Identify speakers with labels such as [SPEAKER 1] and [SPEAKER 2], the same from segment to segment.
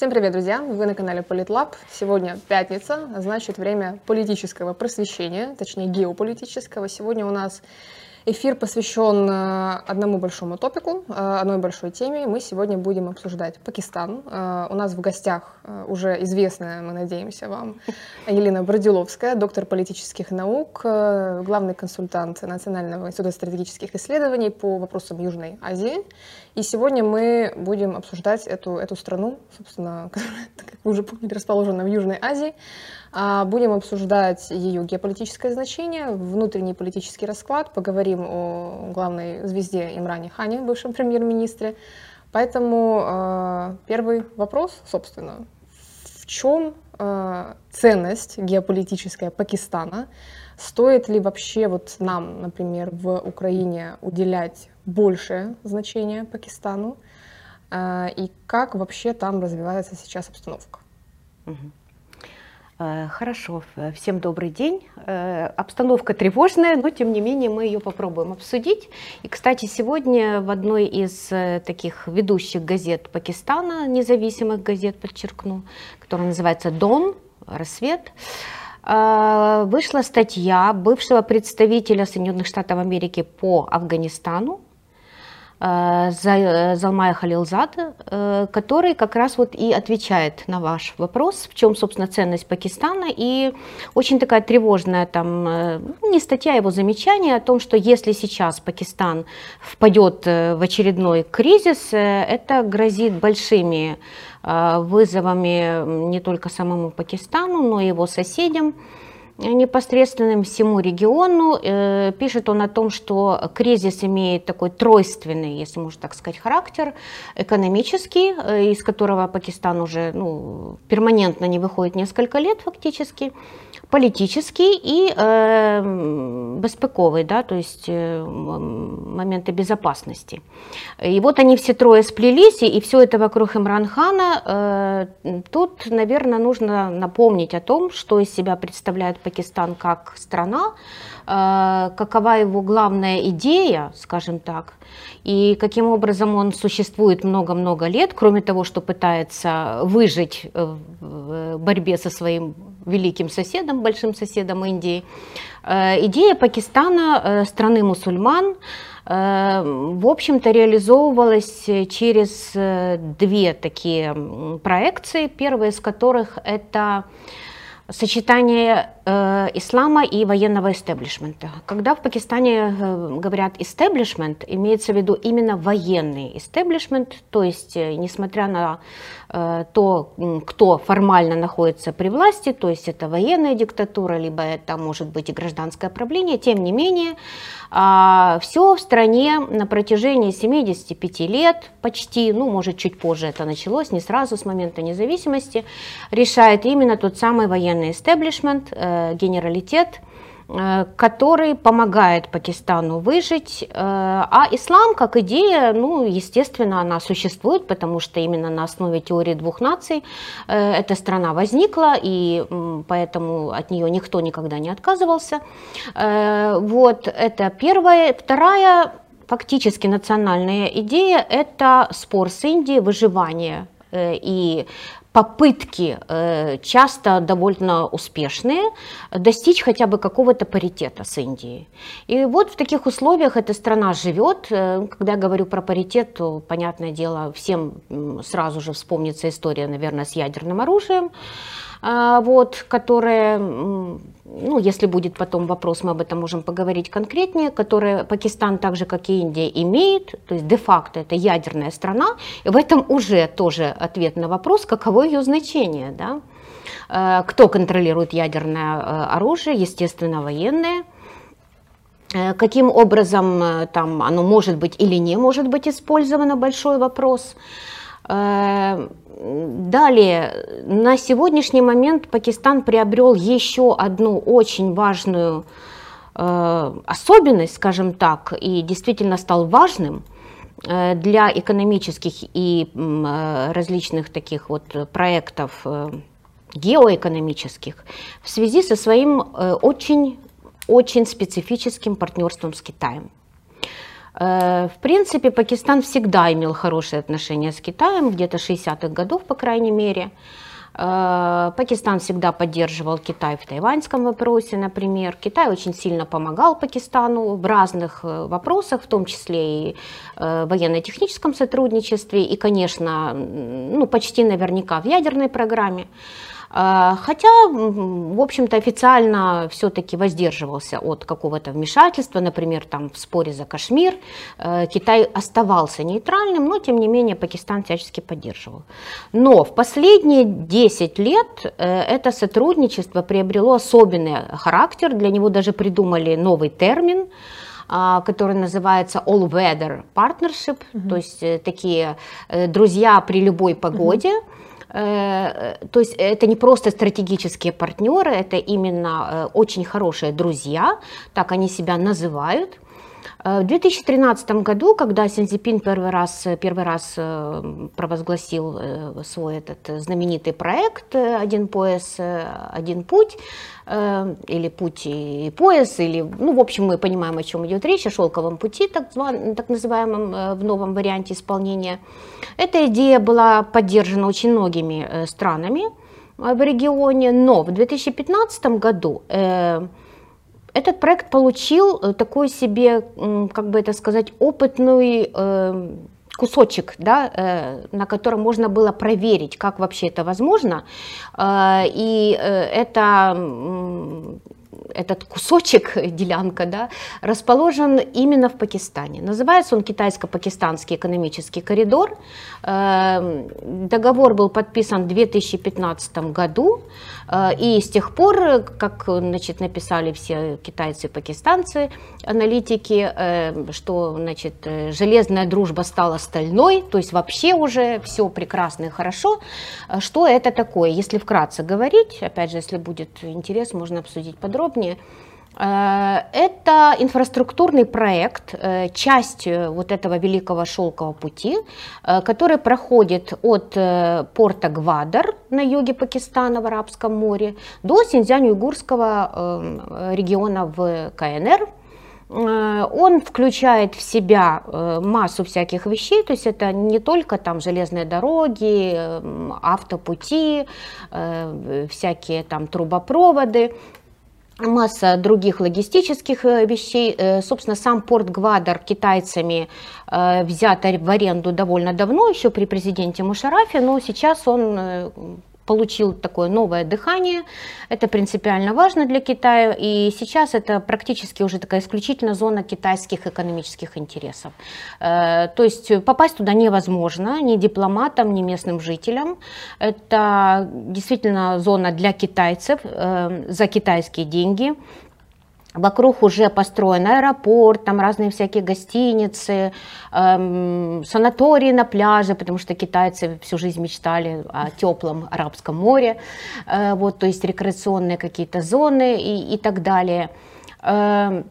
[SPEAKER 1] Всем привет, друзья! Вы на канале Политлаб. Сегодня пятница, а значит время политического просвещения, точнее геополитического. Сегодня у нас Эфир посвящен э, одному большому топику, э, одной большой теме. Мы сегодня будем обсуждать Пакистан. Э, у нас в гостях уже известная, мы надеемся вам, Елена Бродиловская, доктор политических наук, главный консультант Национального института стратегических исследований по вопросам Южной Азии. И сегодня мы будем обсуждать эту, эту страну, собственно, которая, как вы уже поняли, расположена в Южной Азии. А, будем обсуждать ее геополитическое значение, внутренний политический расклад, поговорим о главной звезде Имране Хане, бывшем премьер-министре. Поэтому а, первый вопрос, собственно, в чем а, ценность геополитическая Пакистана? Стоит ли вообще вот нам, например, в Украине уделять большее значение Пакистану? И как вообще там развивается сейчас обстановка?
[SPEAKER 2] Угу. Э, хорошо, всем добрый день. Э, обстановка тревожная, но тем не менее мы ее попробуем обсудить. И, кстати, сегодня в одной из э, таких ведущих газет Пакистана, независимых газет, подчеркну, которая называется «Дон», «Рассвет», вышла статья бывшего представителя Соединенных Штатов Америки по Афганистану, Э, э, Залмая Халилзада, э, который как раз вот и отвечает на ваш вопрос, в чем, собственно, ценность Пакистана. И очень такая тревожная там, не статья, а его замечание о том, что если сейчас Пакистан впадет в очередной кризис, это грозит большими вызовами не только самому Пакистану, но и его соседям непосредственным всему региону. Э, пишет он о том, что кризис имеет такой тройственный, если можно так сказать, характер, экономический, э, из которого Пакистан уже ну, перманентно не выходит несколько лет фактически, политический и э, безпековый, да, то есть э, моменты безопасности. И вот они все трое сплелись, и все это вокруг Имранхана. Э, тут, наверное, нужно напомнить о том, что из себя представляет Пакистан как страна, э, какова его главная идея, скажем так, и каким образом он существует много-много лет, кроме того, что пытается выжить в борьбе со своим великим соседом, большим соседом Индии. Э, идея Пакистана, э, страны мусульман, э, в общем-то реализовывалась через две такие проекции, первая из которых это сочетание э, ислама и военного истеблишмента. Когда в Пакистане э, говорят истеблишмент, имеется в виду именно военный истеблишмент, то есть э, несмотря на то, кто формально находится при власти, то есть это военная диктатура, либо это может быть и гражданское правление, тем не менее, э, все в стране на протяжении 75 лет почти, ну может чуть позже это началось, не сразу с момента независимости, решает именно тот самый военный истеблишмент, э, генералитет, э, который помогает Пакистану выжить. Э, а ислам как идея, ну, естественно, она существует, потому что именно на основе теории двух наций эта страна возникла, и поэтому от нее никто никогда не отказывался. Вот, это первая. Вторая фактически национальная идея – это спор с Индией, выживание и попытки, э, часто довольно успешные, достичь хотя бы какого-то паритета с Индией. И вот в таких условиях эта страна живет. Э, когда я говорю про паритет, то, понятное дело, всем сразу же вспомнится история, наверное, с ядерным оружием. А, вот, которые, ну, если будет потом вопрос, мы об этом можем поговорить конкретнее, которые Пакистан, так же как и Индия, имеет, то есть де-факто это ядерная страна, и в этом уже тоже ответ на вопрос, каково ее значение, да? А, кто контролирует ядерное а, оружие, естественно, военные, Каким образом там оно может быть или не может быть использовано, большой вопрос. Далее, на сегодняшний момент Пакистан приобрел еще одну очень важную э, особенность, скажем так, и действительно стал важным э, для экономических и э, различных таких вот проектов геоэкономических в связи со своим э, очень очень специфическим партнерством с Китаем. Э, в принципе, Пакистан всегда имел хорошие отношения с Китаем, где-то 60-х годов, по крайней мере. Э, Пакистан всегда поддерживал Китай в тайваньском вопросе, например. Китай очень сильно помогал Пакистану в разных э, вопросах, в том числе и в военно-техническом сотрудничестве, и, конечно, ну, почти наверняка в ядерной программе. А, хотя, в общем-то, официально все-таки воздерживался от какого-то вмешательства, например, там в споре за Кашмир. Э, Китай оставался нейтральным, но, тем не менее, Пакистан всячески поддерживал. Но в последние 10 лет э, это сотрудничество приобрело особенный характер, для него даже придумали новый термин, а, который называется All Weather Partnership, mm-hmm. то есть э, такие друзья при любой погоде. Mm-hmm то есть это не просто стратегические партнеры, это именно э, очень хорошие друзья, так они себя называют. Э, в 2013 году, когда Синзипин первый раз, первый раз провозгласил свой этот знаменитый проект «Один пояс, один путь», или «Путь и пояс», или, ну, в общем, мы понимаем, о чем идет речь, о шелковом пути, так, так называемом, в новом варианте исполнения. Эта идея была поддержана очень многими странами в регионе, но в 2015 году этот проект получил э, такой себе, как бы это сказать, опытный э, кусочек, да, э, на котором можно было проверить, как вообще это возможно. И это этот кусочек, делянка, да, расположен именно в Пакистане. Называется он Китайско-Пакистанский экономический коридор. Договор был подписан в 2015 году. Э, и с тех пор, как значит, написали все китайцы и пакистанцы, аналитики, э, что значит, э, железная дружба стала стальной, то есть вообще уже все прекрасно и хорошо. Что это такое? Если вкратце говорить, опять же, если будет интерес, можно обсудить подробнее. Э, это инфраструктурный проект, э, часть э, вот этого великого шелкового пути, который проходит от порта Гвадар на юге Пакистана в Арабском море до Синьцзянь-Уйгурского региона в КНР, он включает в себя массу всяких вещей, то есть это не только там железные дороги, автопути, всякие там трубопроводы, масса других логистических э, вещей. Э, собственно, сам порт Гвадар китайцами э, взят в аренду довольно давно, еще при президенте Мушарафе, но сейчас он получил такое новое дыхание. Это принципиально важно для Китая. И сейчас это практически уже такая исключительно зона китайских экономических интересов. Э, то есть попасть туда невозможно ни дипломатам, ни местным жителям. Это действительно зона для китайцев э, за китайские деньги. Вокруг уже построен аэропорт, там разные всякие гостиницы, эм, санатории на пляже, потому что китайцы всю жизнь мечтали о теплом Арабском море, э, вот, то есть рекреационные какие-то зоны и, и так далее. Э,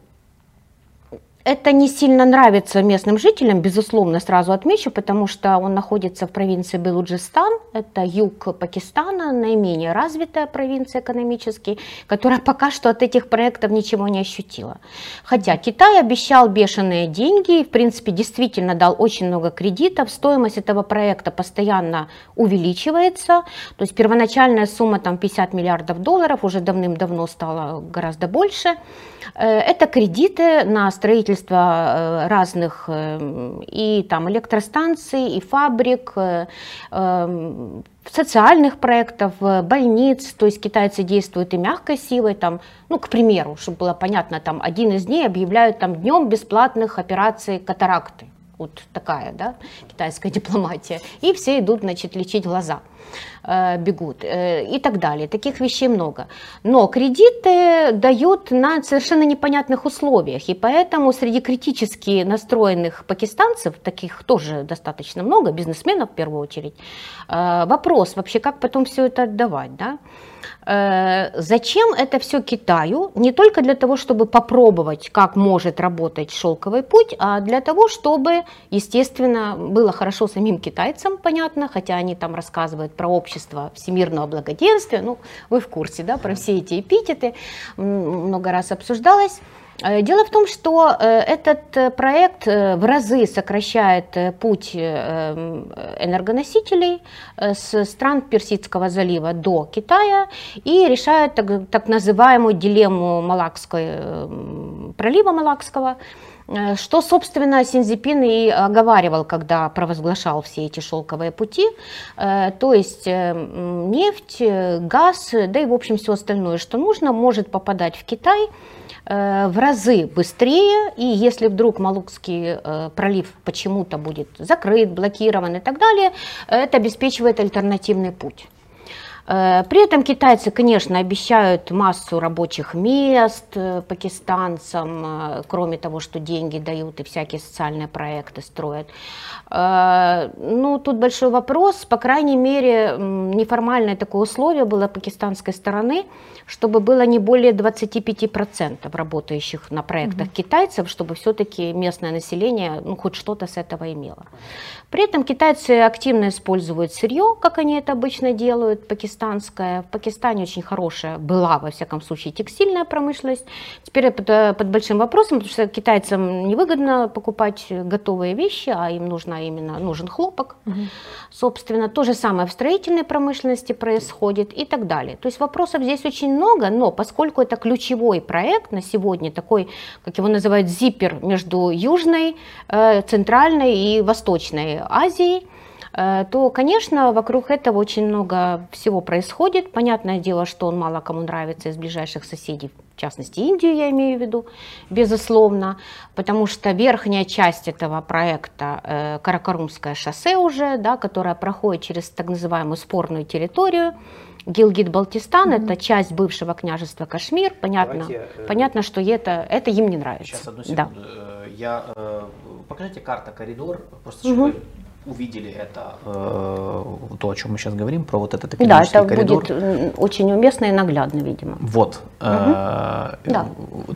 [SPEAKER 2] это не сильно нравится местным жителям, безусловно, сразу отмечу, потому что он находится в провинции Белуджистан, это юг Пакистана, наименее развитая провинция экономически, которая пока что от этих проектов ничего не ощутила. Хотя Китай обещал бешеные деньги, в принципе, действительно дал очень много кредитов, стоимость этого проекта постоянно увеличивается, то есть первоначальная сумма там 50 миллиардов долларов уже давным-давно стала гораздо больше. Э, это кредиты на строительство э, разных э, и там электростанций, и фабрик, эм, социальных проектов, больниц, то есть китайцы действуют и мягкой силой, там, ну, к примеру, чтобы было понятно, там один из дней объявляют там днем бесплатных операций катаракты, вот такая, да, китайская дипломатия, и все идут, значит, лечить глаза. Э, бегут э, и так далее. Таких вещей много. Но кредиты дают на совершенно непонятных условиях, и поэтому среди критически настроенных пакистанцев, таких тоже достаточно много, бизнесменов в первую очередь, э, вопрос вообще, как потом все это отдавать, да? Э, зачем это все Китаю? Не только для того, чтобы попробовать, как может работать шелковый путь, а для того, чтобы, естественно, было хорошо самим китайцам, понятно, хотя они там рассказывают про общество всемирного благоденствия, ну, вы в курсе, да, про все эти эпитеты, много раз обсуждалось. Э, дело в том, что э, этот э, проект в разы сокращает путь энергоносителей с стран Персидского залива до Китая и решает так, так называемую дилемму Малакской, пролива Малакского, что, собственно, Синзипин и оговаривал, когда провозглашал все эти шелковые пути, то есть нефть, газ, да и, в общем, все остальное, что нужно, может попадать в Китай – в разы быстрее, и если вдруг Малукский э, пролив почему-то будет закрыт, блокирован и так далее, это обеспечивает альтернативный путь. Э, при этом китайцы, конечно, обещают массу рабочих мест пакистанцам, кроме того, что деньги дают и всякие социальные проекты строят. Ну, тут большой вопрос. По крайней мере, неформальное такое условие было пакистанской стороны – чтобы было не более 25% работающих на проектах угу. китайцев, чтобы все-таки местное население ну, хоть что-то с этого имело. При этом китайцы активно используют сырье, как они это обычно делают, пакистанское. В Пакистане очень хорошая была, во всяком случае, текстильная промышленность. Теперь под, под большим вопросом, потому что китайцам невыгодно покупать готовые вещи, а им нужно именно нужен хлопок. Угу. Собственно, то же самое в строительной промышленности происходит и так далее. То есть вопросов здесь очень много, но поскольку это ключевой проект на сегодня, такой, как его называют, зиппер между Южной, э, Центральной и Восточной Азией, то, конечно, вокруг этого очень много всего происходит. Понятное дело, что он мало кому нравится из ближайших соседей, в частности Индию я имею в виду, безусловно, потому что верхняя часть этого проекта, э, Каракарумское шоссе уже, да, которое проходит через так называемую спорную территорию, Гилгит-Балтистан mm-hmm. это часть бывшего княжества Кашмир. Понятно, Давайте, э, понятно, что это, это им не нравится.
[SPEAKER 3] Сейчас одну секунду. Да. Э, я э, покажите карта коридор, просто чтобы mm-hmm увидели это, э, то, о чем мы сейчас говорим, про вот этот экономический
[SPEAKER 2] да, это
[SPEAKER 3] коридор.
[SPEAKER 2] будет очень уместно и наглядно, видимо.
[SPEAKER 3] Вот. Угу. Э, да.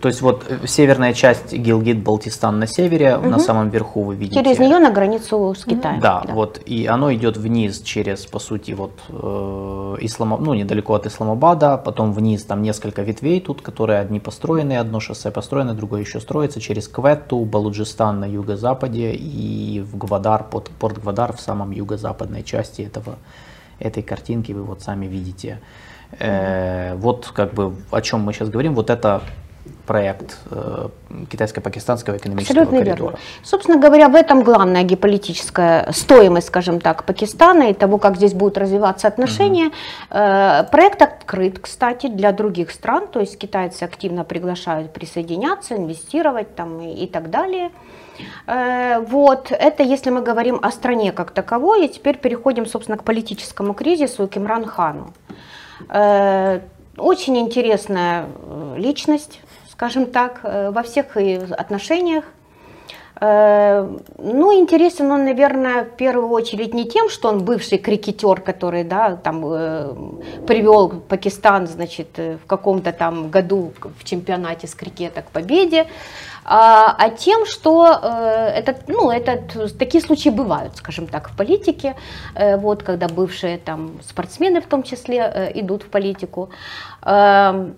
[SPEAKER 3] То есть вот северная часть Гилгит-Балтистан на севере, угу. на самом верху вы видите.
[SPEAKER 2] Через нее на границу с Китаем.
[SPEAKER 3] Да, да, вот. И оно идет вниз через, по сути, вот э, Ислама, ну, недалеко от Исламабада, потом вниз там несколько ветвей тут, которые одни построены, одно шоссе построено, другое еще строится, через Кветту, Балуджистан на юго-западе и в Гвадар под порт Порт Гвадар в самом юго-западной части этого, этой картинки вы вот сами видите. Э, вот как бы о чем мы сейчас говорим, вот это проект э, китайско-пакистанского экономического Абсолютно коридора. Верно.
[SPEAKER 2] Собственно говоря, в этом главная геополитическая стоимость, скажем так, Пакистана и того, как здесь будут развиваться отношения. Угу. Проект открыт, кстати, для других стран, то есть китайцы активно приглашают присоединяться, инвестировать там и, и так далее. Э, вот, это если мы говорим о стране как таковой, и теперь переходим, собственно, к политическому кризису, к Имран Хану. Э, очень интересная э, личность, скажем так, во всех отношениях. Ну, интересен он, наверное, в первую очередь не тем, что он бывший крикетер, который, да, там привел Пакистан, значит, в каком-то там году в чемпионате с крикета к победе, а, а тем, что э, этот, ну, этот, такие случаи бывают, скажем так, в политике, э, вот, когда бывшие там спортсмены в том числе э, идут в политику. Эм,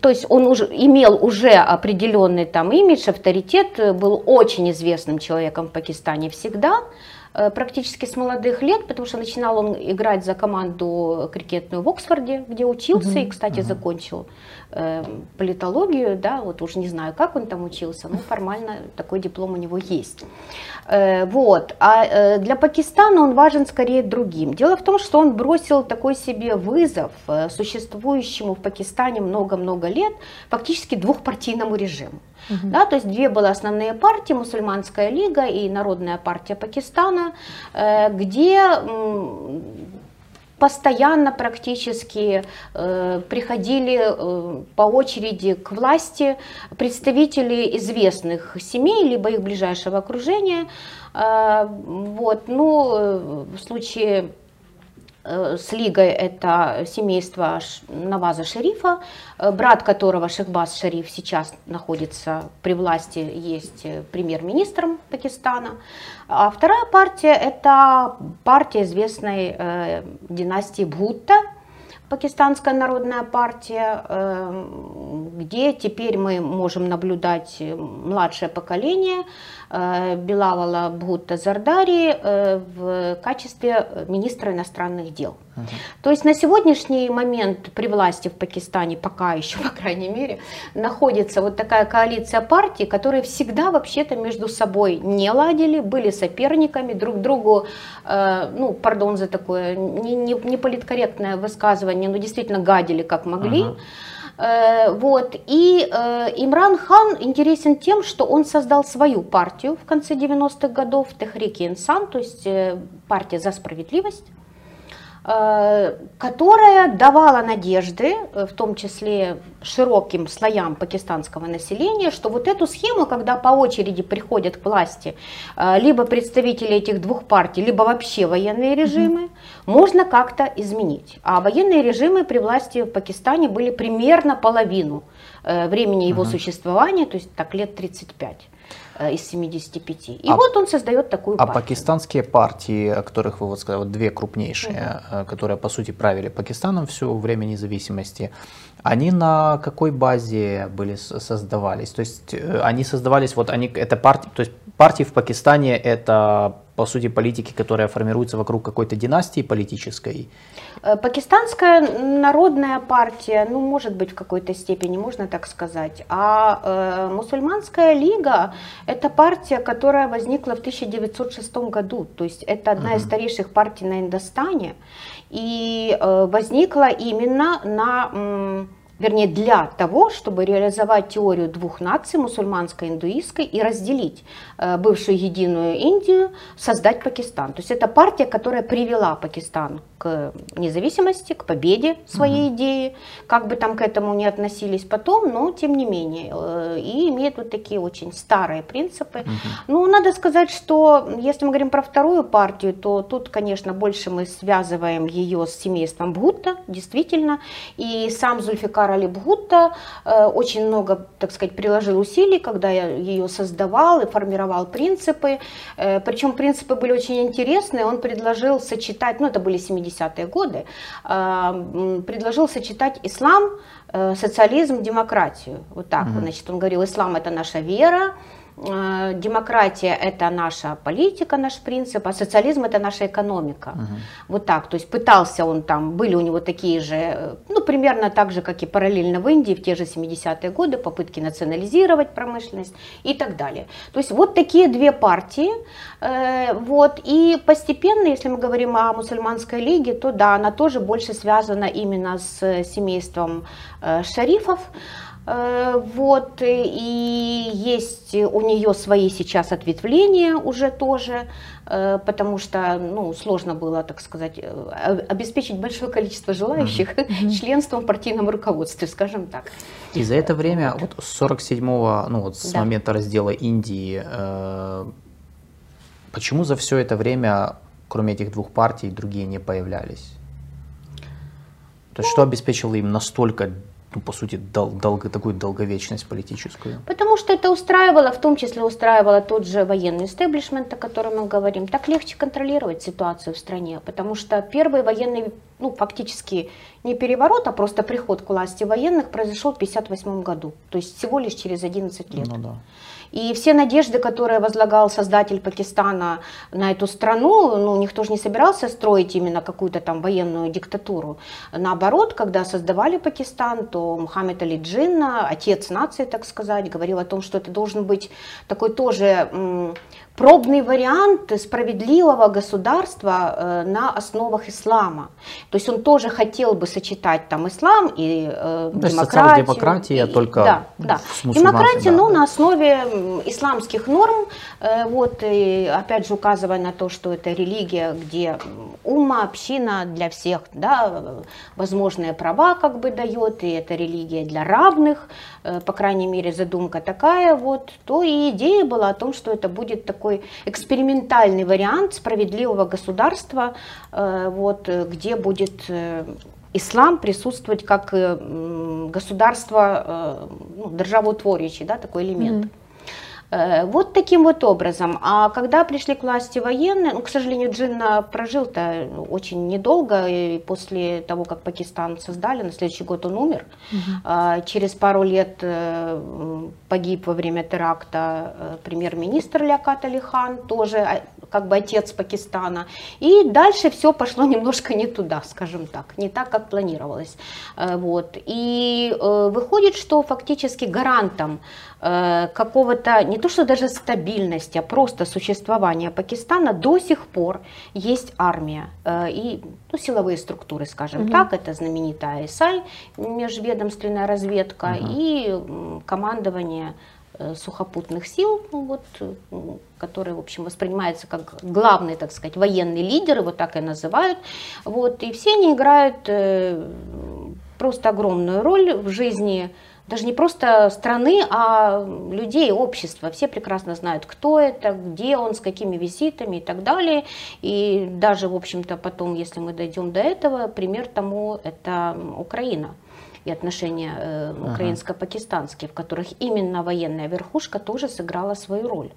[SPEAKER 2] то есть он уже имел уже определенный там имидж, авторитет, был очень известным человеком в Пакистане всегда, практически с молодых лет, потому что начинал он играть за команду крикетную в Оксфорде, где учился угу, и, кстати, угу. закончил э, политологию, да, вот уже не знаю, как он там учился, но формально такой диплом у него есть. Э, вот, а э, для Пакистана он важен скорее другим. Дело в том, что он бросил такой себе вызов э, существующему в Пакистане много-много лет фактически двухпартийному режиму. Угу. Да, то есть две были основные партии, мусульманская лига и Народная партия Пакистана, где постоянно практически э, приходили э, по очереди к власти представители известных семей, либо их ближайшего окружения. Э, вот, ну, э, в случае с Лигой это семейство Наваза Шерифа, э, брат которого Шехбаз Шериф сейчас находится при власти, есть э, премьер-министром Пакистана. А вторая партия это партия известной э, династии Бхутта, Пакистанская народная партия, где теперь мы можем наблюдать младшее поколение, Э, Белавала Бхутта Зардари э, в качестве министра иностранных дел. Угу. То есть на сегодняшний момент при власти в Пакистане, пока еще, по крайней мере, находится вот такая коалиция партий, которые всегда вообще-то между собой не ладили, были соперниками, друг другу, э, ну, пардон за такое не, не, не политкорректное высказывание, но действительно гадили как могли. Угу. Э, вот. И э, Имран Хан интересен тем, что он создал свою партию в конце 90-х годов, Техрики Инсан, то есть э, партия за справедливость. Э, которая давала надежды, э, в том числе широким слоям пакистанского населения, что вот эту схему, когда по очереди приходят к власти э, либо представители этих двух партий, либо вообще военные режимы, mm можно как-то изменить. А военные режимы при власти в Пакистане были примерно половину времени его mm существования, то есть так лет 35. Э, из 75. И а, вот он создает такую
[SPEAKER 3] а
[SPEAKER 2] партию.
[SPEAKER 3] А пакистанские партии, о которых вы вот сказали, вот две крупнейшие, угу. которые по сути правили Пакистаном все время независимости, они на какой базе были создавались? То есть э, они создавались, вот они, это партии, то есть партии в Пакистане это по сути политики, которая формируется вокруг какой-то династии политической?
[SPEAKER 2] Э, пакистанская народная партия, ну, может быть, в какой-то степени, можно так сказать. А э, мусульманская лига – это партия, которая возникла в 1906 году. То есть это одна угу. из старейших партий на Индостане. И э, возникла именно на вернее для того, чтобы реализовать теорию двух наций, мусульманской и индуистской, и разделить э, бывшую единую Индию, создать Пакистан. То есть это партия, которая привела Пакистан к независимости, к победе своей угу. идеи, как бы там к этому не относились потом, но тем не менее, э, и имеет вот такие очень старые принципы. Угу. Ну, надо сказать, что если мы говорим про вторую партию, то тут, конечно, больше мы связываем ее с семейством Бхутта, действительно, и сам Зульфикар Ильфар Алибгутта э, очень много, так сказать, приложил усилий, когда я ее создавал и формировал принципы. Э, Причем принципы были очень интересные. Он предложил сочетать, ну это были 70-е годы, э, предложил сочетать ислам, социализм, демократию. Вот так. Mm-hmm. Значит, он говорил, ислам это наша вера, демократия это наша политика, наш принцип, а социализм это наша экономика. Угу. Вот так. То есть пытался он там, были у него такие же, э, ну примерно так же, как и параллельно в Индии в те же 70-е годы, попытки национализировать промышленность и так далее. То есть вот такие две партии. Э, вот, и постепенно, если мы говорим о мусульманской лиге, то да, она тоже больше связана именно с семейством шарифов. Э, вот, и есть у нее свои сейчас ответвления уже тоже, э, потому что ну, сложно было, так сказать, э, обеспечить большое количество желающих mm-hmm. членством в партийном руководстве, скажем так.
[SPEAKER 3] И за это время, вот с 47-го, ну вот с да. момента раздела Индии, почему за все это время, кроме этих двух партий, другие не появлялись? То есть, что обеспечило им настолько ну, по сути, дол, долго, такую долговечность политическую?
[SPEAKER 2] Потому что это устраивало, в том числе устраивало тот же военный истеблишмент, о котором мы говорим. Так легче контролировать ситуацию в стране, потому что первый военный, ну, фактически не переворот, а просто приход к власти военных произошел в 1958 году, то есть всего лишь через 11 лет. Ну, да. И все надежды, которые возлагал создатель Пакистана на эту страну, ну, никто же не собирался строить именно какую-то там военную диктатуру. Наоборот, когда создавали Пакистан, то Мухаммед Али Джинна, отец нации, так сказать, говорил о том, что это должен быть такой тоже пробный вариант справедливого государства э, на основах ислама. То есть он тоже хотел бы сочетать там ислам и э, То демократию.
[SPEAKER 3] демократия и, только
[SPEAKER 2] да, да. Демократия, да, да. на основе исламских норм, э, вот, и опять же указывая на то, что это религия, где ума, община для всех, да, возможные права как бы дает, и это религия для равных, э, по крайней мере задумка такая вот, то и идея была о том, что это будет такой такой экспериментальный вариант справедливого государства, вот, где будет ислам присутствовать как государство, ну, державоутворящий, да, такой элемент. Mm-hmm. Э, вот таким вот образом. А когда пришли к власти военные, ну, к сожалению, Джинна прожил-то очень недолго, и после того, как Пакистан создали, на следующий год он умер. Угу. Через пару лет э, погиб во время теракта э, премьер-министр Лякат Алихан, тоже а, как бы отец Пакистана. И дальше все пошло немножко не туда, скажем так, не так, как планировалось. Вот. И выходит, что фактически гарантом какого-то, не то что даже стабильности, а просто существования Пакистана до сих пор есть армия э, и ну, силовые структуры, скажем угу. так, это знаменитая ИСАЙ, межведомственная разведка угу. и командование э, сухопутных сил, ну, вот, которые, в общем, воспринимаются как главные, так сказать, военные лидеры, вот так и называют. Вот, и все они играют э, просто огромную роль в жизни даже не просто страны, а людей, общества. Все прекрасно знают, кто это, где он, с какими визитами и так далее. И даже, в общем-то, потом, если мы дойдем до этого, пример тому это Украина и отношения э, украинско-пакистанские, в которых именно военная верхушка тоже сыграла свою роль.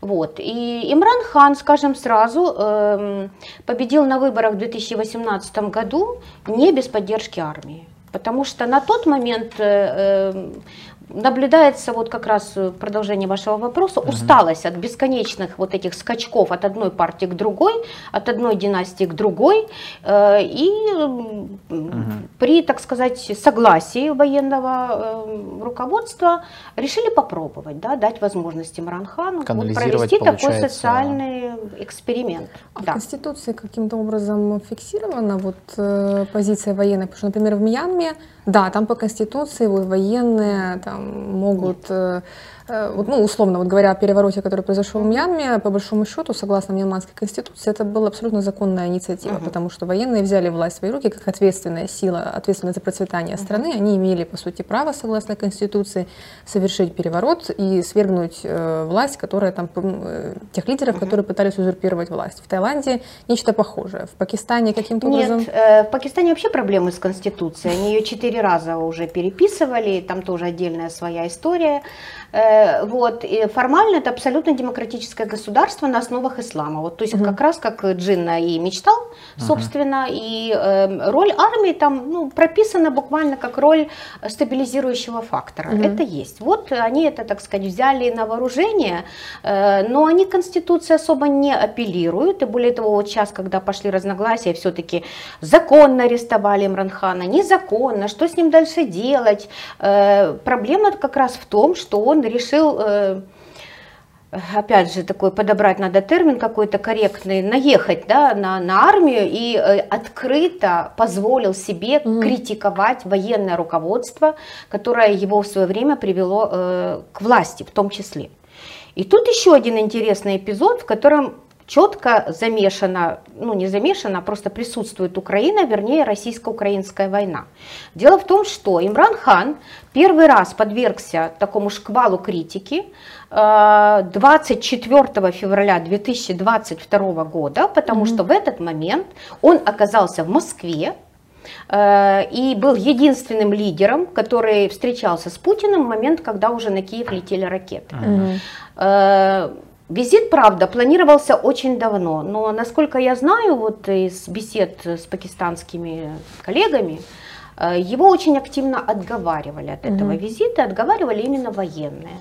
[SPEAKER 2] Вот. И Имран Хан, скажем сразу, э, победил на выборах в 2018 году не без поддержки армии. Потому что на тот момент э, э, наблюдается вот как раз продолжение вашего вопроса, угу. усталость от бесконечных вот этих скачков от одной партии к другой, от одной династии к другой, э, и угу. при, так сказать, согласии военного э, руководства решили попробовать, да, дать возможность Имранхану вот, провести такой социальный эксперимент.
[SPEAKER 1] А да. в Конституции каким-то образом фиксирована вот э, позиция военной, потому что, например, в Мьянме да, там по Конституции военные там, могут. Э, ну, условно, вот говоря о перевороте, который произошел в Мьянме, по большому счету, согласно Мьянманской конституции, это была абсолютно законная инициатива, uh-huh. потому что военные взяли власть в свои руки как ответственная сила, ответственная за процветание uh-huh. страны. Они имели, по сути, право, согласно конституции, совершить переворот и свергнуть э, власть, которая там, э, тех лидеров, uh-huh. которые пытались узурпировать власть. В Таиланде нечто похожее. В Пакистане каким-то образом...
[SPEAKER 2] Нет, э, в Пакистане вообще проблемы с конституцией. Они ее четыре раза уже переписывали, там тоже отдельная своя история. Э, вот, и формально это абсолютно демократическое государство на основах ислама. Вот, то есть угу. как раз как Джинна и мечтал, собственно, угу. и э, роль армии там ну, прописана буквально как роль стабилизирующего фактора. Угу. Это есть. Вот они это, так сказать, взяли на вооружение, э, но они Конституции особо не апеллируют. И более того, вот сейчас, когда пошли разногласия, все-таки законно арестовали Имранхана, незаконно, что с ним дальше делать. Э, проблема как раз в том, что он решил, э, опять же, такой подобрать надо термин какой-то корректный, наехать да, на, на армию и э, открыто позволил себе mm. критиковать военное руководство, которое его в свое время привело э, к власти в том числе. И тут еще один интересный эпизод, в котором четко замешана, ну не замешана, а просто присутствует Украина, вернее российско-украинская война. Дело в том, что Имран Хан первый раз подвергся такому шквалу критики 24 э, февраля 2022 года, потому mm-hmm. что в этот момент он оказался в Москве, э, и был единственным лидером, который встречался с Путиным в момент, когда уже на Киев летели ракеты. Mm-hmm. Визит, правда, планировался очень давно, но, насколько я знаю, вот из бесед с пакистанскими коллегами, э, его очень активно отговаривали от этого угу. визита, отговаривали именно военные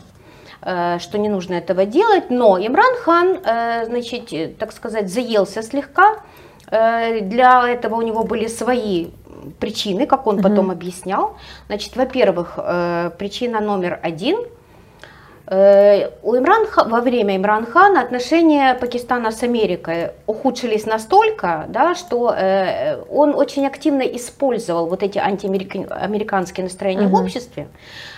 [SPEAKER 2] э, что не нужно этого делать, но Имран Хан, э, значит, так сказать, заелся слегка, для этого у него были свои причины, как он потом объяснял. Значит, во-первых, причина номер один – у Имран, во время Имран Хана отношения Пакистана с Америкой ухудшились настолько, да, что э, он очень активно использовал вот эти антиамериканские настроения uh-huh. в обществе.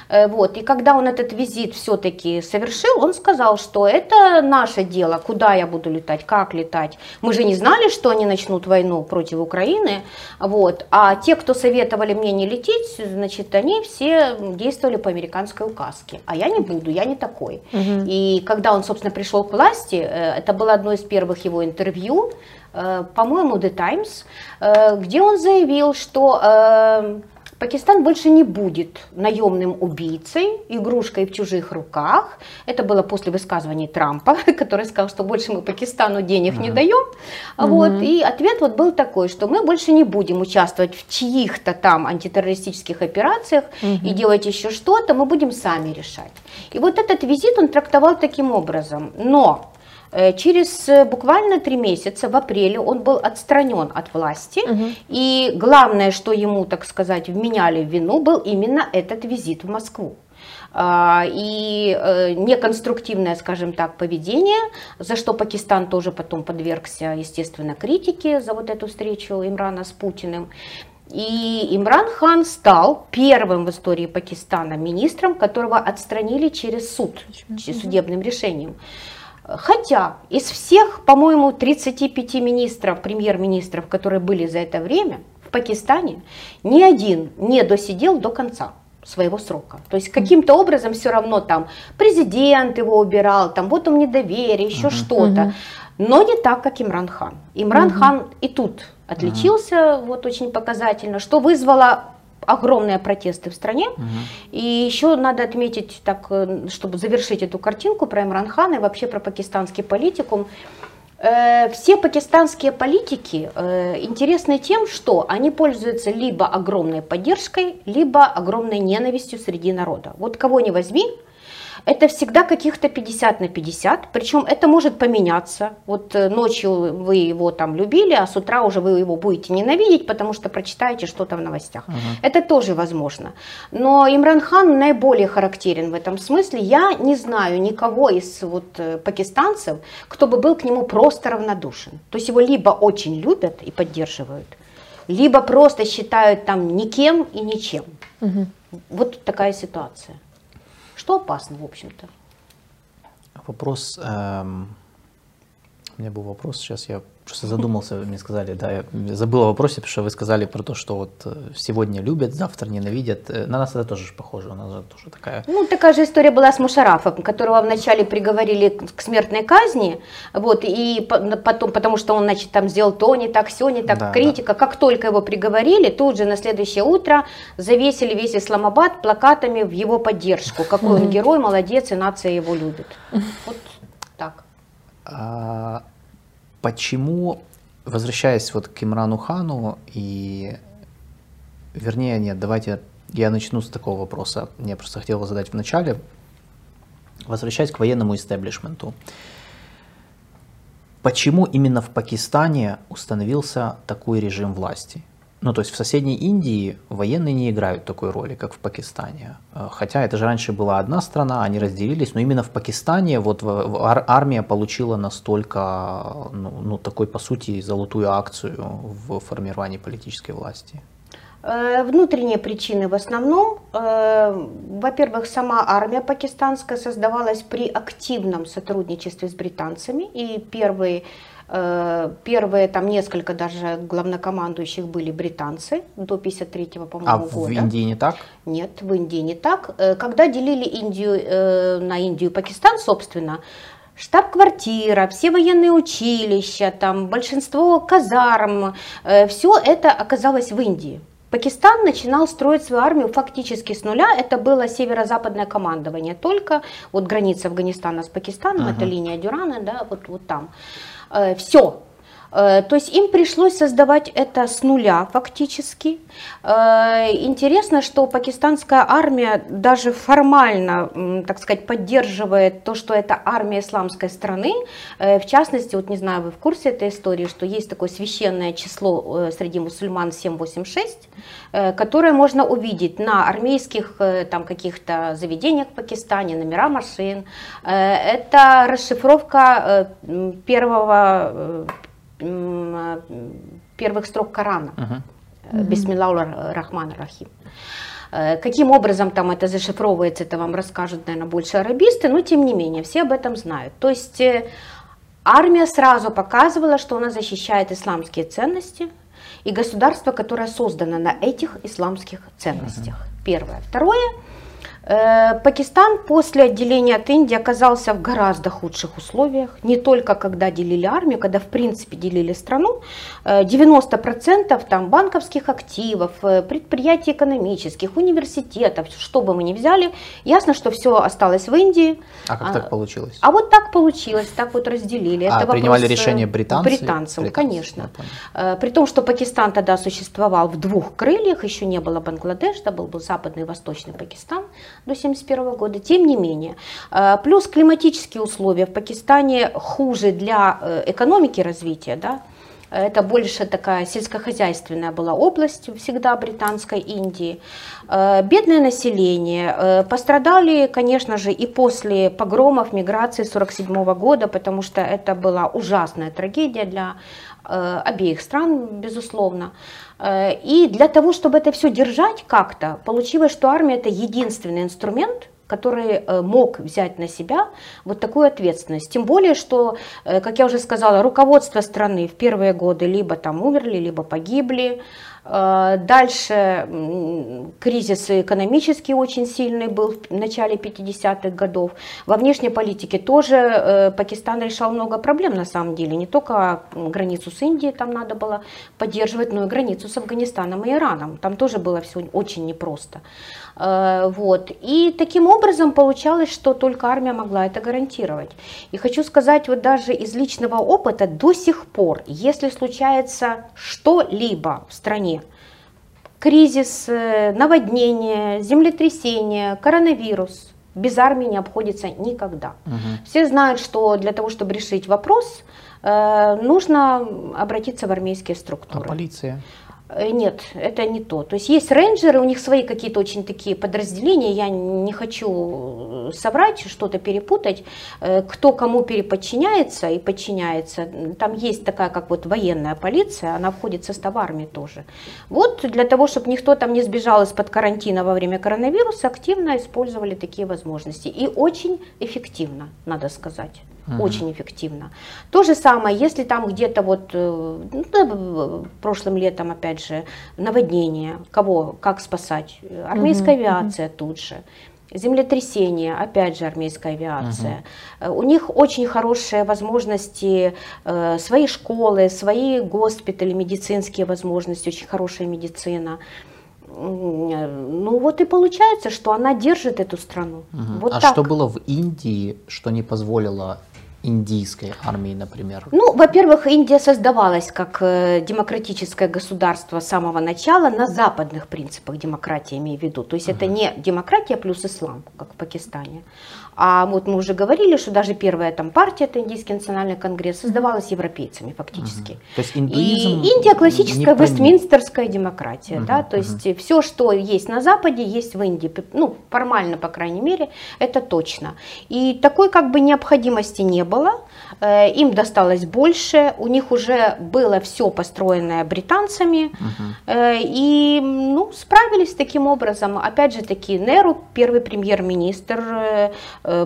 [SPEAKER 2] Э, вот. И когда он этот визит все-таки совершил, он сказал, что это наше дело, куда я буду летать, как летать. Мы же не знали, что они начнут войну против Украины. Вот. А те, кто советовали мне не лететь, значит, они все действовали по американской указке. А я не буду, я не такой. Угу. И когда он, собственно, пришел к власти, это было одно из первых его интервью, по-моему, The Times, где он заявил, что Пакистан больше не будет наемным убийцей, игрушкой в чужих руках. Это было после высказываний Трампа, который сказал, что больше мы Пакистану денег mm-hmm. не даем. Mm-hmm. Вот, и ответ вот был такой, что мы больше не будем участвовать в чьих-то там антитеррористических операциях mm-hmm. и делать еще что-то, мы будем сами решать. И вот этот визит он трактовал таким образом. Но через э, буквально три месяца, в апреле, он был отстранен от власти. Угу. И главное, что ему, так сказать, вменяли в вину, был именно этот визит в Москву а, и э, неконструктивное, скажем так, поведение, за что Пакистан тоже потом подвергся, естественно, критике за вот эту встречу Имрана с Путиным. И Имран Хан стал первым в истории Пакистана министром, которого отстранили через суд, судебным решением. Хотя из всех, по-моему, 35 министров, премьер-министров, которые были за это время в Пакистане, ни один не досидел до конца своего срока. То есть каким-то образом все равно там президент его убирал, там вот он недоверие, еще uh-huh. что-то. Uh-huh. Но не так, как Имран Хан. Имран uh-huh. Хан и тут отличился uh-huh. вот очень показательно, что вызвало огромные протесты в стране. Угу. И еще надо отметить, так, э, чтобы завершить эту картинку про Имран Хана и вообще про пакистанский политикум. Э, все пакистанские политики э, интересны тем, что они пользуются либо огромной поддержкой, либо огромной ненавистью среди народа. Вот кого не возьми, это всегда каких-то 50 на 50, причем это может поменяться. Вот э, ночью вы его там любили, а с утра уже вы его будете ненавидеть, потому что прочитаете что-то в новостях. Угу. Это тоже возможно. Но Имран Хан наиболее характерен в этом смысле. Я не знаю никого из вот э, пакистанцев, кто бы был к нему просто равнодушен. То есть его либо очень любят и поддерживают, либо просто считают там никем и ничем. Угу. Вот такая ситуация что опасно, в общем-то.
[SPEAKER 3] Вопрос, эм, у меня был вопрос, сейчас я Просто задумался, мне сказали, да, я забыл о вопросе, потому что вы сказали про то, что вот э, сегодня любят, завтра ненавидят. Э, на нас это тоже похоже, у нас же тоже такая...
[SPEAKER 2] Ну, такая же история была с Мушарафом, которого вначале приговорили к смертной казни, вот, и потом, потому что он, значит, там сделал то не так, все не так, да, критика. Да. Как только его приговорили, тут же на следующее утро завесили весь Исламабад плакатами в его поддержку. Какой он герой, молодец, и нация его любит. Вот.
[SPEAKER 3] А, Почему, возвращаясь вот к Имрану Хану и, вернее, нет, давайте я начну с такого вопроса. Я просто хотел его задать в начале. Возвращаясь к военному истеблишменту. Почему именно в Пакистане установился такой режим власти? Ну, то есть в соседней Индии военные не играют такой роли, как в Пакистане. Э, хотя это же раньше была одна страна, они разделились, но именно в Пакистане вот армия получила настолько, ну, ну такой по сути, золотую акцию в формировании политической власти.
[SPEAKER 2] Э, внутренние причины в основном. Э, во-первых, сама армия пакистанская создавалась при активном сотрудничестве с британцами. И первые первые там несколько даже главнокомандующих были британцы до 53-го, по-моему,
[SPEAKER 3] а года. А в Индии не так?
[SPEAKER 2] Нет, в Индии не так. Э, когда делили Индию э, на Индию и Пакистан, собственно, штаб-квартира, все военные училища, там большинство казарм, все это оказалось в Индии. Пакистан начинал строить свою армию фактически с нуля. Это было северо-западное командование только. Вот граница Афганистана с Пакистаном, uh-huh. это линия Дюрана, да, вот, вот там. Э, все. Э, то есть им пришлось создавать это с нуля фактически. Э, интересно, что пакистанская армия даже формально, так сказать, поддерживает то, что это армия исламской страны. В частности, вот не знаю, вы в курсе этой истории, что есть такое священное число среди мусульман 786, которое можно увидеть на армейских там каких-то заведениях в Пакистане, номера машин. Это расшифровка первого первых строк Корана. Uh-huh. Бисмилла Рахман Рахим. Э, каким образом там это зашифровывается, это вам расскажут, наверное, больше арабисты, но тем не менее, все об этом знают. То есть э, армия сразу показывала, что она защищает исламские ценности и государство, которое создано на этих исламских ценностях. Первое. Второе, Э, Пакистан после отделения от Индии оказался в гораздо худших условиях. Не только когда делили армию, когда в принципе делили страну. 90% э, там банковских активов, э, предприятий экономических, университетов, что бы мы ни взяли, ясно, что все осталось в Индии.
[SPEAKER 3] А как а, так получилось?
[SPEAKER 2] А вот так получилось, так вот разделили.
[SPEAKER 3] А, Это принимали решение британцы?
[SPEAKER 2] Британцам, британцы, конечно. При том, что Пакистан тогда существовал в двух крыльях, еще не было Бангладеш, да был, был западный и восточный Пакистан до 1971 года. Тем не менее, э, плюс климатические условия в Пакистане хуже для э, экономики развития, да, это больше такая сельскохозяйственная была область всегда британской Индии. Э, бедное население. Пострадали, конечно же, и после погромов миграции 1947 года, потому что это была ужасная трагедия для обеих стран, безусловно. Э, и для того, чтобы это все держать как-то, получилось, что армия это единственный инструмент, который э, мог взять на себя вот такую ответственность. Тем более, что, э, как я уже сказала, руководство страны в первые годы либо там умерли, либо погибли, дальше кризис экономический очень сильный был в начале 50-х годов. Во внешней политике тоже э, Пакистан решал много проблем на самом деле. Не только границу с Индией там надо было поддерживать, но и границу с Афганистаном и Ираном. Там тоже было все очень непросто. Э, вот. И таким образом получалось, что только армия могла это гарантировать. И хочу сказать, вот даже из личного опыта до сих пор, если случается что-либо в стране, кризис, э, наводнение, землетрясение, коронавирус. Без армии не обходится никогда. Угу. Все знают, что для того, чтобы решить вопрос, э, нужно обратиться в армейские структуры.
[SPEAKER 3] А полиция?
[SPEAKER 2] Э, нет, это не то. То есть есть рейнджеры, у них свои какие-то очень такие подразделения, я не хочу соврать, что-то перепутать, э, кто кому переподчиняется и подчиняется. Там есть такая, как вот военная полиция, она входит в состав армии тоже. Вот для того, чтобы никто там не сбежал из-под карантина во время коронавируса, активно использовали такие возможности. И очень эффективно, надо сказать угу. очень эффективно. То же самое, если там где-то вот э, ну, прошлым летом, опять же, наводнение, кого, как спасать? Армейская угу. авиация угу. тут же. Землетрясение, опять же, армейская авиация. Угу. У них очень хорошие возможности, э, свои школы, свои госпитали, медицинские возможности, очень хорошая медицина. Ну вот и получается, что она держит эту страну.
[SPEAKER 3] Угу.
[SPEAKER 2] Вот
[SPEAKER 3] а
[SPEAKER 2] так.
[SPEAKER 3] что было в Индии, что не позволило индийской армии, например?
[SPEAKER 2] Ну, во-первых, Индия создавалась как э, демократическое государство с самого начала на западных принципах демократии, имею в виду. То есть uh-huh. это не демократия плюс ислам, как в Пакистане, а вот мы уже говорили, что даже первая там партия, это Индийский национальный конгресс, создавалась европейцами фактически.
[SPEAKER 3] Угу. То есть индуизм
[SPEAKER 2] И Индия классическая вестминстерская демократия, угу, да, то угу. есть все, что есть на Западе, есть в Индии, ну формально по крайней мере, это точно. И такой как бы необходимости не было, э, им досталось больше, у них уже было все построенное британцами, угу. и ну справились таким образом. Опять же таки Неру, первый премьер-министр э,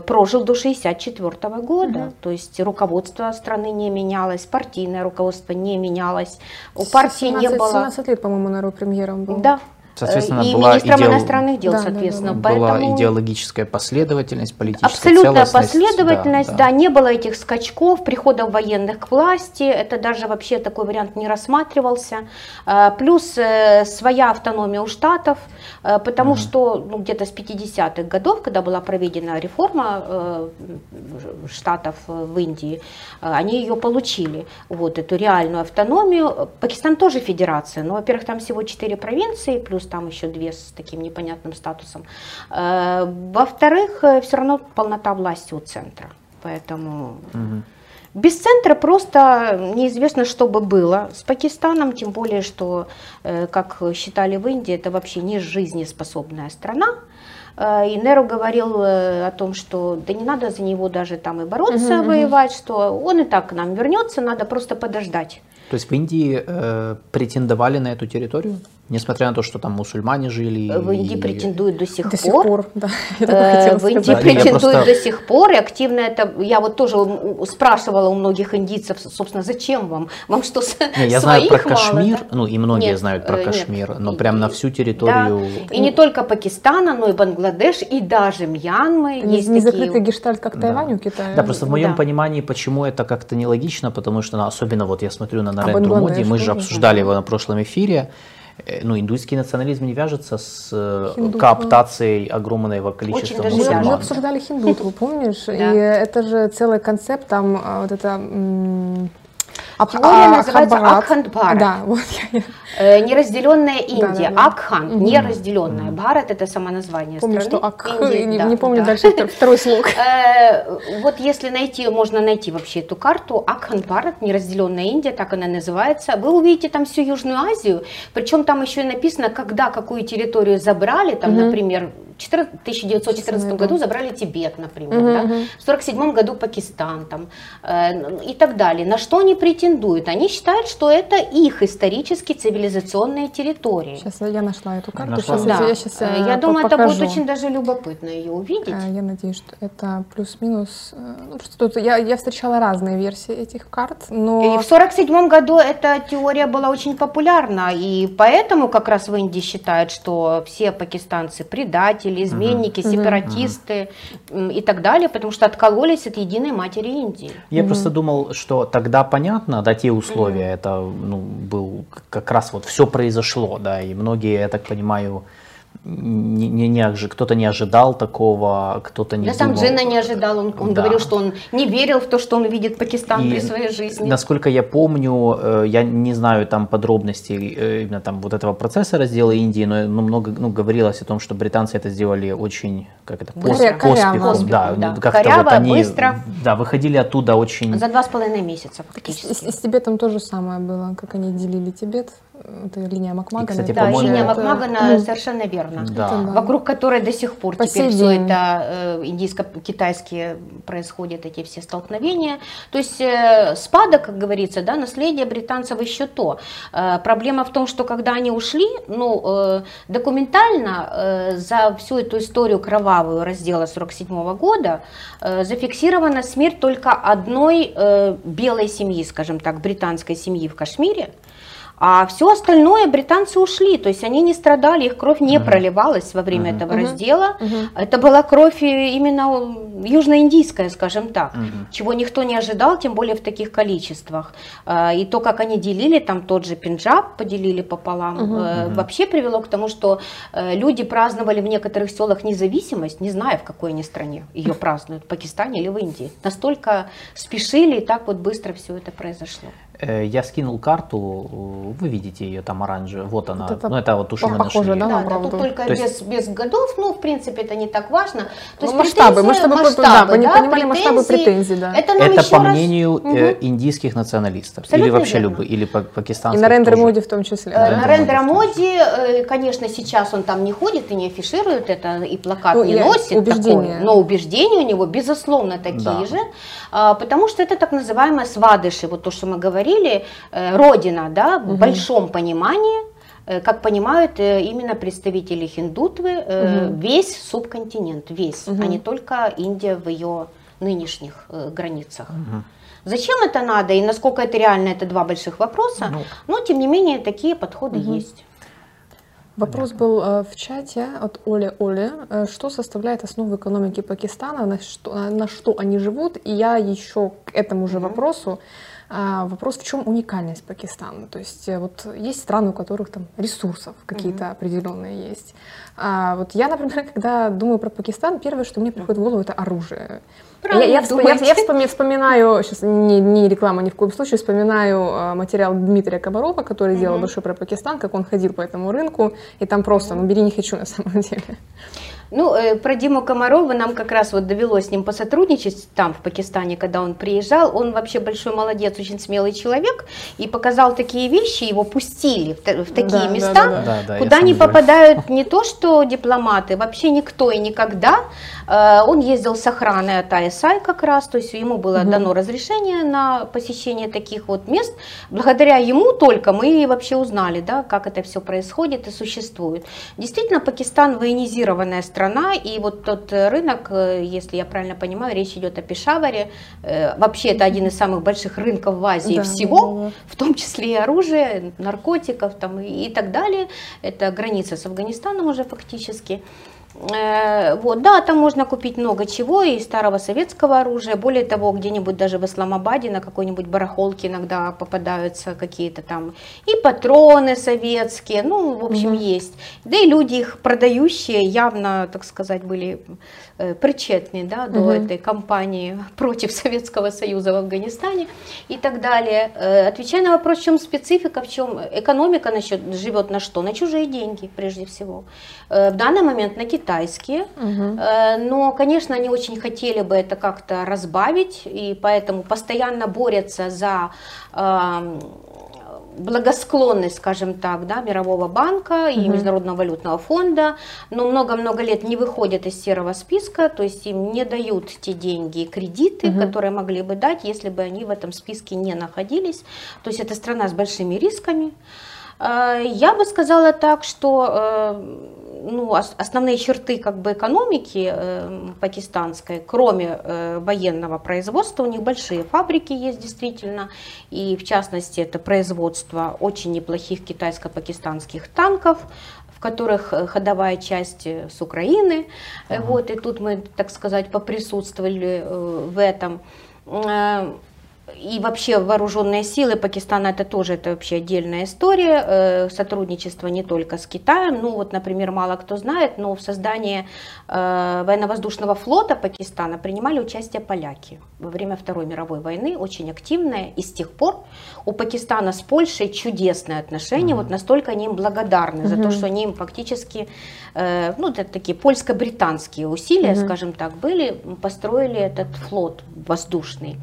[SPEAKER 2] прожил до 64 года, угу. то есть руководство страны не менялось, партийное руководство не менялось, у партии 17, не было...
[SPEAKER 1] 17 лет, по-моему, Нару премьером был.
[SPEAKER 2] Да,
[SPEAKER 3] Соответственно,
[SPEAKER 2] и
[SPEAKER 3] была
[SPEAKER 2] министром
[SPEAKER 3] идеол...
[SPEAKER 2] иностранных дел, да, соответственно.
[SPEAKER 3] Да, да, да. Была идеологическая последовательность, политическая
[SPEAKER 2] Абсолютная последовательность, да, да. да, не было этих скачков, приходов военных к власти, это даже вообще такой вариант не рассматривался. А, плюс э, своя автономия у штатов, э, потому угу. что ну, где-то с 50-х годов, когда была проведена реформа э, штатов в Индии, они ее получили, вот эту реальную автономию. Пакистан тоже федерация, но, во-первых, там всего 4 провинции, плюс там еще две с таким непонятным статусом. Э, во-вторых, э, все равно полнота власти у центра. Поэтому угу. без центра просто неизвестно, что бы было с Пакистаном, тем более, что, э, как считали в Индии, это вообще не жизнеспособная страна. И Неру говорил о том, что да не надо за него даже там и бороться, угу, воевать, что он и так к нам вернется, надо просто подождать.
[SPEAKER 3] То есть в Индии э, претендовали на эту территорию? Несмотря на то, что там мусульмане жили.
[SPEAKER 2] В Индии
[SPEAKER 3] и-
[SPEAKER 2] претендуют до сих
[SPEAKER 1] До сих
[SPEAKER 2] пор.
[SPEAKER 1] пор, да.
[SPEAKER 2] Э, В Индии
[SPEAKER 1] сказать.
[SPEAKER 2] Претендуют
[SPEAKER 3] просто-
[SPEAKER 2] до сих пор, и активно это, я вот тоже спрашивала у многих индийцев, собственно, зачем вам? Вам что,
[SPEAKER 3] Не, я знаю про
[SPEAKER 2] мало,
[SPEAKER 3] Кашмир,
[SPEAKER 2] да?
[SPEAKER 3] ну и многие
[SPEAKER 2] Нет,
[SPEAKER 3] знают про
[SPEAKER 2] э, нет.
[SPEAKER 3] Кашмир, но
[SPEAKER 2] И-
[SPEAKER 3] прям на всю территорию.
[SPEAKER 2] Да. И не только Пакистана, но и Бангладеш, и даже Мьянмы.
[SPEAKER 1] Не,
[SPEAKER 2] есть
[SPEAKER 1] не
[SPEAKER 2] такие-
[SPEAKER 1] закрытый гештальт, как
[SPEAKER 3] Да.
[SPEAKER 1] Тайвань у Китая.
[SPEAKER 3] Да, просто в моем
[SPEAKER 2] Да.
[SPEAKER 3] понимании, почему это как-то нелогично, потому что, ну, особенно вот я смотрю на Нарендру Моди, мы же обсуждали его на прошлом эфире, э, ну, индуистский национализм не вяжется с э,
[SPEAKER 1] Хиндуизмом.
[SPEAKER 3] кооптацией огромного количества
[SPEAKER 2] даже
[SPEAKER 1] Мы, мы
[SPEAKER 3] мусульман.
[SPEAKER 1] обсуждали хиндутву, помнишь? И это же целый концепт, там а, вот это... м, ап-
[SPEAKER 2] Теория
[SPEAKER 1] а,
[SPEAKER 2] называется
[SPEAKER 1] Хабарат.
[SPEAKER 2] Акханд Бхарат.
[SPEAKER 1] Да, вот я,
[SPEAKER 2] Э, Неразделенная Индия,
[SPEAKER 1] да, да.
[SPEAKER 2] Акхан,
[SPEAKER 1] Мгм.
[SPEAKER 2] неразделенная. Бхарат это само название
[SPEAKER 1] помню,
[SPEAKER 2] страны.
[SPEAKER 1] что Ак,
[SPEAKER 2] Индии,
[SPEAKER 1] не,
[SPEAKER 2] да,
[SPEAKER 1] не помню
[SPEAKER 2] да.
[SPEAKER 1] дальше втор- второй слог.
[SPEAKER 2] Э, Вот если найти, можно найти вообще эту карту, Акхан Бхарат, неразделенная Индия, так она называется. Вы увидите там всю Южную Азию, причем там еще и написано, когда какую территорию забрали, там,
[SPEAKER 1] Мгм.
[SPEAKER 2] например, 14 1914
[SPEAKER 1] найду.
[SPEAKER 2] году забрали Тибет, например,
[SPEAKER 1] Мгм,
[SPEAKER 2] да? в 1947 году Пакистан там, э, и так далее. На что они претендуют? Они считают, что это их исторически цивилизационные территории.
[SPEAKER 1] Сейчас я нашла эту карту.
[SPEAKER 3] Нашла?
[SPEAKER 1] Сейчас
[SPEAKER 2] Да.
[SPEAKER 1] я, сейчас
[SPEAKER 2] Э, я думаю, это будет очень даже любопытно ее увидеть.
[SPEAKER 1] Я надеюсь, что это плюс-минус. э, Ну, просто тут я, я встречала разные версии этих карт, но...
[SPEAKER 2] И в 1947 году эта теория была очень популярна, и поэтому как раз в Индии считают, что все пакистанцы предатели, изменники,
[SPEAKER 1] Мгм.
[SPEAKER 2] сепаратисты и так далее, потому что откололись от единой матери Индии.
[SPEAKER 3] Я просто думал, что тогда понятно, да, те условия, это ну, был как раз вот все произошло, да, и многие, я так понимаю, не, не, не кто-то не ожидал такого, кто-то не
[SPEAKER 2] Да сам
[SPEAKER 3] думал.
[SPEAKER 2] Джина не ожидал, он, он
[SPEAKER 3] Да.
[SPEAKER 2] говорил, что он не верил в то, что он увидит Пакистан
[SPEAKER 3] И
[SPEAKER 2] при своей жизни.
[SPEAKER 3] Насколько я помню, э, я не знаю там подробностей э, именно там вот этого процесса раздела Индии, но ну, много ну, говорилось о том, что британцы это сделали очень как это
[SPEAKER 2] Быстро.
[SPEAKER 3] пос- поспехом,
[SPEAKER 1] Коряво.
[SPEAKER 3] да,
[SPEAKER 2] Да.
[SPEAKER 3] ну, как-то
[SPEAKER 2] Коряво,
[SPEAKER 3] вот они
[SPEAKER 2] быстро.
[SPEAKER 3] да выходили оттуда очень
[SPEAKER 2] За два с половиной месяца
[SPEAKER 1] И с,
[SPEAKER 2] фактически.
[SPEAKER 1] и с Тибетом то же самое было, как они делили Тибет. Это линия Макмагана.
[SPEAKER 3] кстати,
[SPEAKER 2] Да, линия
[SPEAKER 3] это-
[SPEAKER 2] Макмагана совершенно верно.
[SPEAKER 3] да.
[SPEAKER 2] Вокруг которой до сих пор
[SPEAKER 1] По
[SPEAKER 2] теперь все
[SPEAKER 1] день.
[SPEAKER 2] это э, индийско-китайские происходят, эти все столкновения. То есть э, спада, как говорится, да, наследие британцев еще то. Э, проблема в том, что когда они ушли, ну, документально за всю эту историю кровавую раздела 47 года зафиксирована смерть только одной белой семьи, скажем так, британской семьи в Кашмире. А все остальное британцы ушли, то есть они не страдали, их кровь не проливалась во время этого
[SPEAKER 1] Мгм.
[SPEAKER 2] раздела.
[SPEAKER 1] Мгм.
[SPEAKER 2] Это была кровь э, именно южноиндийская, скажем так,
[SPEAKER 3] Мгм.
[SPEAKER 2] чего никто не ожидал, тем более в таких количествах. А, И то, как они делили, там тот же Пенджаб поделили пополам,
[SPEAKER 1] Мгм.
[SPEAKER 2] вообще привело к тому, что э, люди праздновали в некоторых селах независимость, не зная, в какой они стране ее празднуют, в Пакистане или в Индии. Настолько спешили, и так вот быстро все это произошло.
[SPEAKER 3] Э, Я скинул карту, вы видите ее там оранжевая, вот она,
[SPEAKER 1] Вот это
[SPEAKER 3] ну это вот то, что мы
[SPEAKER 1] похоже, да?
[SPEAKER 2] Да,
[SPEAKER 1] на
[SPEAKER 2] да, тут только
[SPEAKER 3] То есть-
[SPEAKER 2] без, без годов, ну, в принципе, это не так важно. То
[SPEAKER 1] Ну, масштабы, масштабы,
[SPEAKER 2] масштабы,
[SPEAKER 1] да, вы не
[SPEAKER 2] да,
[SPEAKER 1] понимали масштабы претензий, да.
[SPEAKER 2] Это
[SPEAKER 3] Это по
[SPEAKER 2] раз-
[SPEAKER 3] мнению
[SPEAKER 2] Мгм.
[SPEAKER 3] индийских националистов,
[SPEAKER 2] Абсолютно
[SPEAKER 3] или вообще
[SPEAKER 2] верно.
[SPEAKER 3] любых, или па-
[SPEAKER 1] И
[SPEAKER 3] пакистанских
[SPEAKER 1] Нарендра
[SPEAKER 3] тоже.
[SPEAKER 1] Моди в том числе.
[SPEAKER 2] Э,
[SPEAKER 3] Моди,
[SPEAKER 2] Моди, э, конечно, сейчас он там не ходит и не афиширует это, и плакат
[SPEAKER 1] Ну,
[SPEAKER 2] не носит
[SPEAKER 1] убеждения.
[SPEAKER 2] такой, но убеждения у него, безусловно, такие
[SPEAKER 3] Да.
[SPEAKER 2] же, а, потому что это так называемые свадыши, вот то, что мы говорили, э, родина, да, в большом понимании, э, как понимают э, именно представители хиндутвы,
[SPEAKER 1] Мгм.
[SPEAKER 2] весь субконтинент, весь, а
[SPEAKER 1] Мгм.
[SPEAKER 2] не только Индия в ее нынешних границах.
[SPEAKER 3] Мгм.
[SPEAKER 2] Зачем это надо и насколько это реально, это два больших вопроса,
[SPEAKER 3] Ну.
[SPEAKER 2] но тем не менее такие подходы
[SPEAKER 1] Мгм.
[SPEAKER 2] есть.
[SPEAKER 1] Вопрос был в чате от Оли Оли. Что составляет основу экономики Пакистана, на что, на что они живут? И я еще к этому же
[SPEAKER 2] Мгм.
[SPEAKER 1] вопросу. А, Вопрос, в чем уникальность Пакистана? То есть э, вот есть страны, у которых там ресурсов какие-то определенные есть. А вот я, например, когда думаю про Пакистан, первое, что мне приходит в голову, это оружие. Я,
[SPEAKER 2] Правильно
[SPEAKER 1] я, я-
[SPEAKER 2] думаете.
[SPEAKER 1] я вспоми- вспоминаю, сейчас не, не реклама ни в коем случае, вспоминаю э, материал Дмитрия Комарова, который делал
[SPEAKER 2] Мгм.
[SPEAKER 1] большой про Пакистан, как он ходил по этому рынку, и там просто, ну бери не хочу на самом деле.
[SPEAKER 2] Ну, э, про Диму Комарова нам как раз вот довелось с ним посотрудничать там, в Пакистане, когда он приезжал. Он вообще большой молодец, очень смелый человек, и показал такие вещи, его пустили в, в такие
[SPEAKER 1] Да,
[SPEAKER 2] места,
[SPEAKER 1] да, да.
[SPEAKER 3] Да, да, я
[SPEAKER 2] куда не попадают не то что дипломаты, вообще никто и никогда. Э, Он ездил с охраной от АСАИ как раз, то есть ему было дано разрешение на посещение таких вот мест. Благодаря ему только мы вообще узнали, да, как это все происходит и существует. Действительно, Пакистан военизированная страна, и вот тот рынок, э, если я правильно понимаю, речь идет о Пешаваре, э, вообще это один из самых больших рынков в Азии
[SPEAKER 1] Да,
[SPEAKER 2] всего,
[SPEAKER 1] да.
[SPEAKER 2] в том числе и оружие, наркотиков там, и, и так далее. Это граница с Афганистаном уже фактически. Э, Вот, да, там можно купить много чего, и старого советского оружия. Более того, где-нибудь даже в Исламабаде на какой-нибудь барахолке иногда попадаются какие-то там и патроны советские, ну, в общем, есть. Да и люди их продающие явно, так сказать, были э, причетны да, до
[SPEAKER 1] Мгм.
[SPEAKER 2] этой кампании против Советского Союза в Афганистане и так далее. Э, Отвечая на вопрос, в чем специфика, в чем экономика насчет, живет на что? На чужие деньги, прежде всего. В данный момент на китайские. Э, Но, конечно, они очень хотели бы это как-то разбавить, и поэтому постоянно борются за эм, благосклонность, скажем так, да, Мирового банка и
[SPEAKER 1] Мгм.
[SPEAKER 2] Международного валютного фонда, но много-много лет не выходят из серого списка, то есть им не дают те деньги и кредиты,
[SPEAKER 1] Мгм.
[SPEAKER 2] которые могли бы дать, если бы они в этом списке не находились. То есть это страна с большими рисками. Э, Я бы сказала так, что э, ну, ос- основные черты как бы экономики э, пакистанской, кроме э, военного производства, у них большие фабрики есть действительно, и в частности это производство очень неплохих китайско-пакистанских танков, в которых э, ходовая часть э, с Украины, Э, вот, и тут мы, так сказать, поприсутствовали э, в этом. И вообще вооруженные силы Пакистана это тоже это вообще отдельная история. Э, Сотрудничество не только с Китаем. Ну вот, например, мало кто знает, но в создании э, военно-воздушного флота Пакистана принимали участие поляки во время Второй мировой войны, очень активное. И с тех пор у Пакистана с Польшей чудесные отношения. Вот настолько они им благодарны за то, что они им фактически, э, ну это такие польско-британские усилия,
[SPEAKER 1] Мгм.
[SPEAKER 2] скажем так, были, построили этот флот воздушный.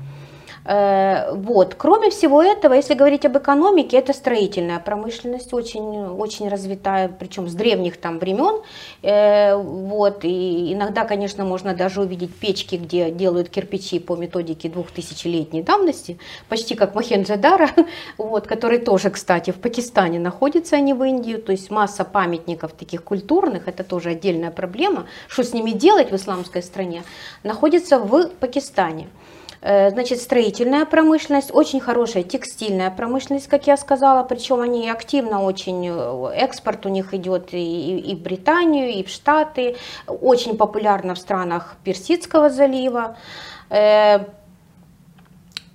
[SPEAKER 2] Э, Вот. Кроме всего этого, если говорить об экономике, это строительная промышленность очень, очень развитая, причем с древних там времен. Э, Вот. И иногда, конечно, можно даже увидеть печки, где делают кирпичи по методике двухтысячелетней давности, почти как Мохенджо-Даро, вот, который тоже, кстати, в Пакистане находится, а не в Индии. То есть масса памятников таких культурных, это тоже отдельная проблема, что с ними делать в исламской стране, находится в Пакистане. Э, Значит, строительная промышленность, очень хорошая текстильная промышленность, как я сказала, причем они активно очень, э, экспорт у них идет и, и- в Британию, и в Штаты, очень популярно в странах Персидского залива. Э,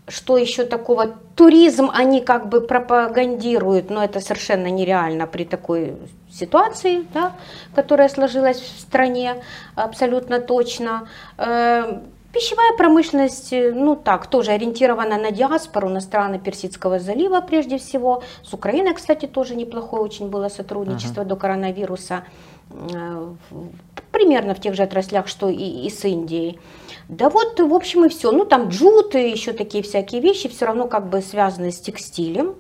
[SPEAKER 2] Что еще такого? Туризм они как бы пропагандируют, но это совершенно нереально при такой ситуации, да, которая сложилась в стране абсолютно точно. Пищевая промышленность, э, ну так, тоже ориентирована на диаспору, на страны Персидского залива прежде всего. С Украиной, кстати, тоже неплохое очень было сотрудничество до коронавируса. Э, Примерно в тех же отраслях, что и, и с Индией. Да вот, в общем, и все. Ну, там джут и еще такие всякие вещи, все равно как бы связаны с текстилем,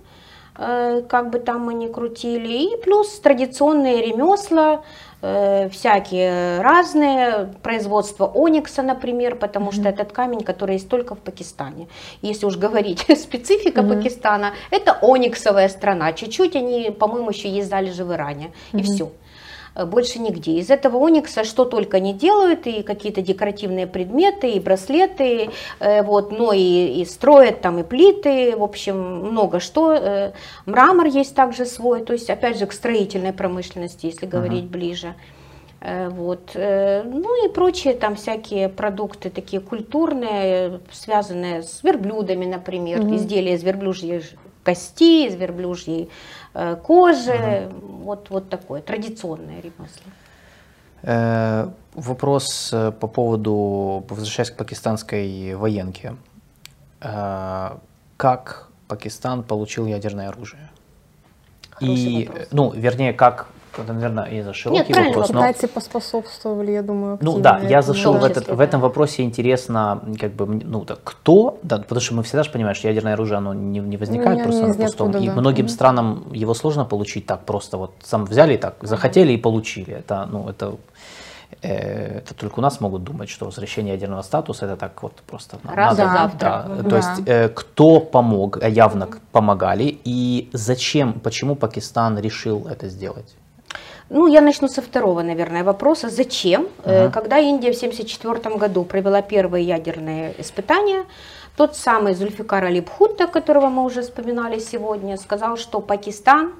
[SPEAKER 2] э, как бы там мы ни крутили. И плюс традиционные ремесла, всякие разные, производство оникса, например, потому что это камень, который есть только в Пакистане. Если уж говорить специфика
[SPEAKER 1] Мгм.
[SPEAKER 2] Пакистана, это ониксовая страна. Чуть-чуть они, по-моему, еще есть залежи в Иране. И
[SPEAKER 1] Мгм.
[SPEAKER 2] все больше нигде. Из этого оникса что только не делают, и какие-то декоративные предметы, и браслеты, э, вот, но и, и строят там и плиты, в общем, много что. Э, Мрамор есть также свой, то есть, опять же, к строительной промышленности, если говорить ближе. Э, Вот. э, Ну и прочие там всякие продукты такие культурные, связанные с верблюдами, например,
[SPEAKER 1] Мгм.
[SPEAKER 2] изделия из верблюжьей кости, из верблюжьей э, кожи, вот, вот такое, традиционное ремесло.
[SPEAKER 3] Э, Вопрос э, по поводу, возвращаясь к пакистанской военке. Э, Как Пакистан получил ядерное оружие?
[SPEAKER 2] Хороший
[SPEAKER 3] И,
[SPEAKER 2] вопрос.
[SPEAKER 3] ну, вернее, как это, наверное, из-за широкий
[SPEAKER 2] правильно,
[SPEAKER 3] вопрос. но-
[SPEAKER 1] Китайцы поспособствовали, я думаю,
[SPEAKER 3] Ну да, я зашел в, этот, в этом вопросе интересно, как бы, ну так, кто, да, потому что мы всегда же понимаем, что ядерное оружие, оно не, не возникает
[SPEAKER 1] не-
[SPEAKER 3] просто на пустом,
[SPEAKER 1] ниоткуда,
[SPEAKER 3] и
[SPEAKER 1] да.
[SPEAKER 3] многим
[SPEAKER 1] Мгм.
[SPEAKER 3] странам его сложно получить так просто, вот сам взяли и так, захотели и получили, это, ну, это, э, это только у нас могут думать, что возвращение ядерного статуса, это так вот просто
[SPEAKER 2] Раз
[SPEAKER 3] надо-
[SPEAKER 2] завтра.
[SPEAKER 3] да,
[SPEAKER 1] Да.
[SPEAKER 3] то есть э, кто помог, э, явно помогали, и зачем, почему Пакистан решил это сделать?
[SPEAKER 2] Ну, я начну со второго, наверное, вопроса. Зачем? Э, Когда Индия в 1974 году провела первые ядерные испытания, тот самый Зульфикар Али Бхутто, которого мы уже вспоминали сегодня, сказал, что Пакистан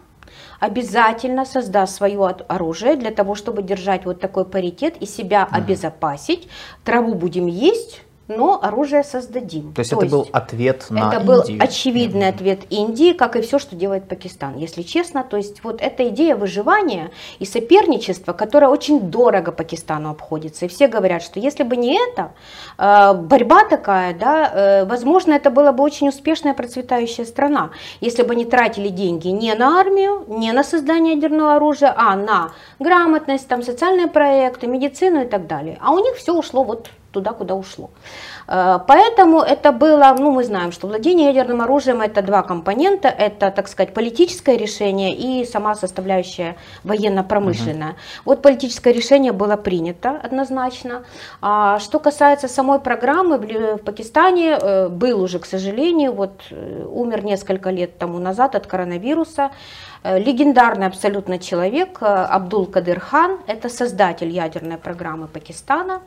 [SPEAKER 2] обязательно создаст свое оружие для того, чтобы держать вот такой паритет и себя обезопасить. Траву будем есть, но оружие создадим.
[SPEAKER 3] То есть это был ответ на
[SPEAKER 2] это был
[SPEAKER 3] Индию?
[SPEAKER 2] очевидный ответ Индии, как и все, что делает Пакистан, если честно. То есть вот эта идея выживания и соперничества, которая очень дорого Пакистану обходится. И все говорят, что если бы не это, э, борьба такая, да, э, возможно, это была бы очень успешная процветающая страна, если бы они тратили деньги не на армию, не на создание ядерного оружия, а на грамотность, там, социальные проекты, медицину и так далее. А у них все ушло вот туда, куда ушло. Э, Поэтому это было, ну мы знаем, что владение ядерным оружием это два компонента, это, так сказать, политическое решение и сама составляющая военно-промышленная. Вот политическое решение было принято однозначно. А что касается самой программы в Пакистане, э, был уже, к сожалению, вот э, умер несколько лет тому назад от коронавируса. Легендарный абсолютно человек Абдул Кадыр Хан, это создатель ядерной программы Пакистана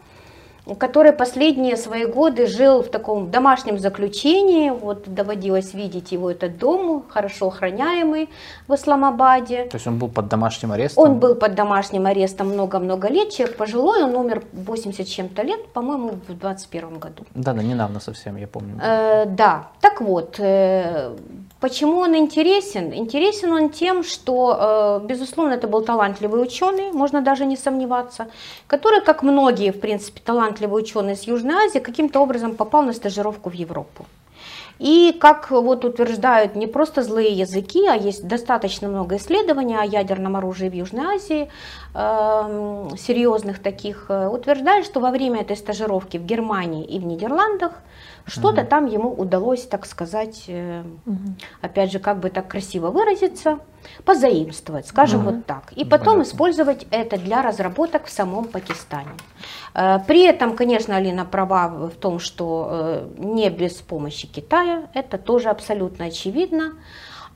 [SPEAKER 2] который последние свои годы жил в таком домашнем заключении. Вот доводилось видеть его этот дом, хорошо охраняемый в Исламабаде.
[SPEAKER 3] То есть он был под домашним арестом?
[SPEAKER 2] Он был под домашним арестом много-много лет, человек пожилой, он умер 80 с чем-то лет, по-моему, в 21 году.
[SPEAKER 3] Да, да, недавно совсем, я помню.
[SPEAKER 2] Э, да, так вот, э, почему он интересен? Интересен он тем, что, э, безусловно, это был талантливый ученый, можно даже не сомневаться, который, как многие, в принципе, талантливые ученые из Южной Азии, каким-то образом попал на стажировку в Европу. И как вот утверждают не просто злые языки, а есть достаточно много исследований о ядерном оружии в Южной Азии, эм, серьезных таких, э, утверждают, что во время этой стажировки в Германии и в Нидерландах что-то там ему удалось, так сказать, э, опять же, как бы так красиво выразиться, позаимствовать, скажем вот так. И потом
[SPEAKER 3] Понятно.
[SPEAKER 2] использовать это для разработок в самом Пакистане. Э, При этом, конечно, Алина права в том, что э, не без помощи Китая, это тоже абсолютно очевидно.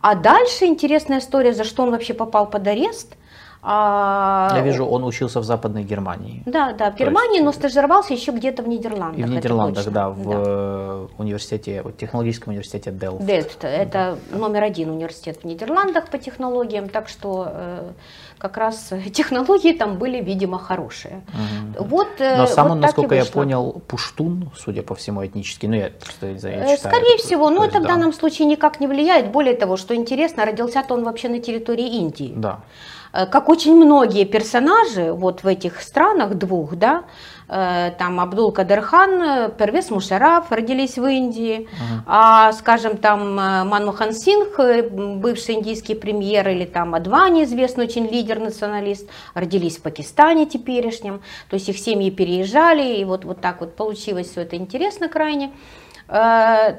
[SPEAKER 2] А дальше интересная история, за что он вообще попал под арест. А,
[SPEAKER 3] Я вижу, он учился в Западной Германии.
[SPEAKER 2] Да, да, в Германии,
[SPEAKER 3] есть-
[SPEAKER 2] но стажировался еще где-то в Нидерландах.
[SPEAKER 3] И в Нидерландах, да, в э, университете, вот, технологическом университете Делфт.
[SPEAKER 2] Дельфт, это номер один университет в Нидерландах по технологиям, так что э, как раз технологии там были, видимо, хорошие.
[SPEAKER 3] Мгм.
[SPEAKER 2] Вот, э,
[SPEAKER 3] Но сам
[SPEAKER 2] вот
[SPEAKER 3] он, насколько я понял, пуштун, судя по всему, этнический. Ну, я просто я читаю
[SPEAKER 2] Скорее
[SPEAKER 3] это,
[SPEAKER 2] всего, но
[SPEAKER 3] есть,
[SPEAKER 2] это в
[SPEAKER 3] да.
[SPEAKER 2] данном случае никак не влияет. Более того, что интересно, родился-то он вообще на территории Индии.
[SPEAKER 3] Да.
[SPEAKER 2] Э, Как очень многие персонажи вот в этих странах двух, да, э, там Абдул Кадыр Хан, э, Первес Мушараф родились в Индии, а, скажем, там Манмохан Сингх, бывший индийский премьер, или там Адвани, известный очень лидер-националист, родились в Пакистане теперешнем, то есть их семьи переезжали, и вот, вот так вот получилось все это интересно крайне. Э,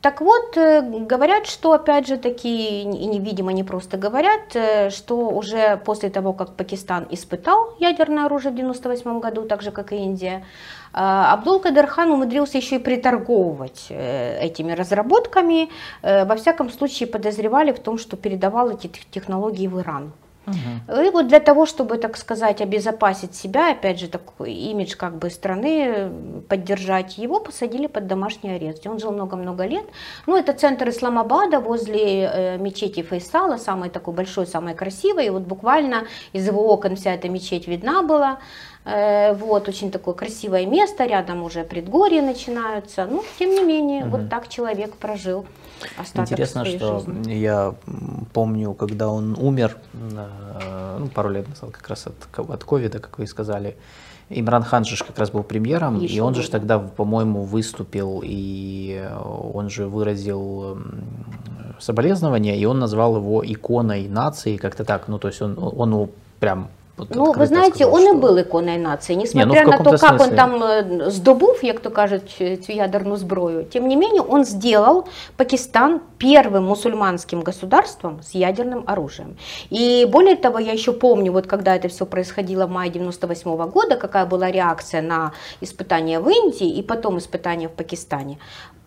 [SPEAKER 2] Так вот, э, говорят, что опять же таки, и невидимо не просто говорят, э, что уже после того, как Пакистан испытал ядерное оружие в 1998 году, так же как и Индия, Абдул Кадыр Хан умудрился еще и приторговывать этими разработками. Во всяком случае подозревали в том, что передавал эти тех- технологии в Иран. И вот для того, чтобы, так сказать, обезопасить себя, опять же, такой имидж как бы страны э, поддержать, его посадили под домашний арест. Он жил много-много лет. Ну, это центр Исламабада возле э, мечети Фейсала, самый такой большой, самый красивый. И вот буквально из его окон вся эта мечеть видна была. Э, вот, очень такое красивое место, рядом уже предгорья начинаются. Ну, тем не менее, вот так человек прожил остаток
[SPEAKER 3] Интересно, что
[SPEAKER 2] жизни.
[SPEAKER 3] я помню, когда он умер, э, ну, пару лет назад, как раз от, от ковида, как вы и сказали, Имран Хан же как раз был премьером, и
[SPEAKER 2] Еще
[SPEAKER 3] он же тогда, по-моему, выступил, и он же выразил соболезнования, и он назвал его иконой нации, как-то так, ну, то есть он, он его прям
[SPEAKER 2] ну, ви знаєте, сказав, он що... і був іконою нації, несмотря не, ну, на то, как он там э, здобув, як то кажуть, цю ядерну зброю, тем не менее он сделал Пакистан первым мусульманским государством с ядерным оружием. И более того, я еще помню, вот когда это все происходило в мае 98 -го года, какая была реакция на испытания в Индии и потом испытания в Пакистане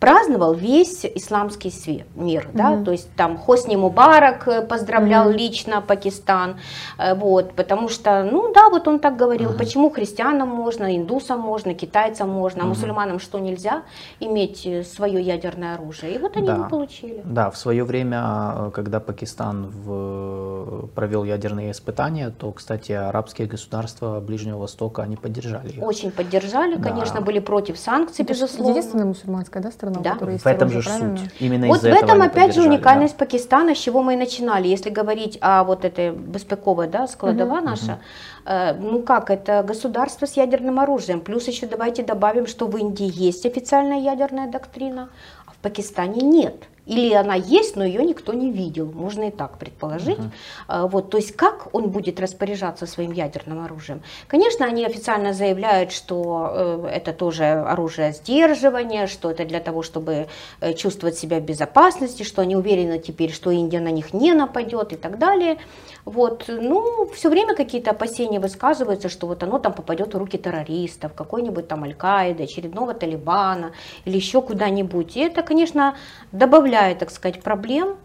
[SPEAKER 2] праздновал весь исламский свет, мир, mm-hmm. да, то есть там Хосни Мубарак э, поздравлял mm-hmm. лично Пакистан, э, вот, потому что, ну да, вот он так говорил, mm-hmm. почему христианам можно, индусам можно, китайцам можно, а мусульманам что нельзя иметь э, свое ядерное оружие, и вот они да. его получили.
[SPEAKER 3] Да, в свое время, когда Пакистан в... провел ядерные испытания, то, кстати, арабские государства Ближнего Востока, они поддержали их.
[SPEAKER 2] Очень поддержали, да. конечно, были против санкций,
[SPEAKER 1] Это
[SPEAKER 2] безусловно.
[SPEAKER 1] Единственная мусульманская, да, страна?
[SPEAKER 2] Страну, да.
[SPEAKER 3] которая есть В этом же правильно? суть. Именно
[SPEAKER 2] вот в этом опять же уникальность да. Пакистана, с чего мы и начинали. Если говорить о вот этой беспековой да, складова угу, наша, угу. Э, ну как, это государство с ядерным оружием. Плюс еще давайте добавим, что в Индии есть официальная ядерная доктрина, а в Пакистане нет. Или она есть, но ее никто не видел, можно и так предположить. Uh-huh. Вот, то есть как он будет распоряжаться своим ядерным оружием? Конечно, они официально заявляют, что э, это тоже оружие сдерживания, что это для того, чтобы э, чувствовать себя в безопасности, что они уверены теперь, что Индия на них не нападет и так далее. Вот, ну, все время какие-то опасения высказываются, что вот оно там попадет в руки террористов, какой-нибудь там Аль-Каиды, очередного Талибана или еще куда-нибудь. И это, конечно, добавляет, так сказать, проблем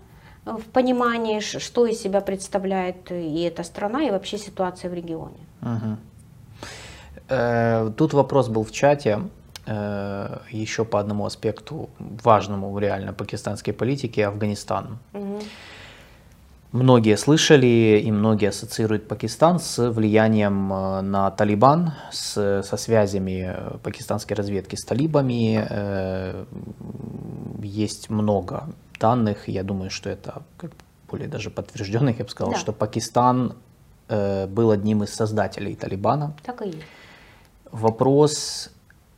[SPEAKER 2] в понимании, что из себя представляет и эта страна, и вообще ситуация в регионе.
[SPEAKER 3] Угу. Тут вопрос был в чате э, еще по одному аспекту, важному реально пакистанской политики, Афганистан. Угу. Многие слышали и многие ассоциируют Пакистан с влиянием э, на Талибан, с, со связями э, пакистанской разведки с талибами. Э, есть много данных, я думаю, что это более даже подтвержденных, я бы сказал, да. что Пакистан был одним из создателей Талибана.
[SPEAKER 2] Так и есть.
[SPEAKER 3] Вопрос,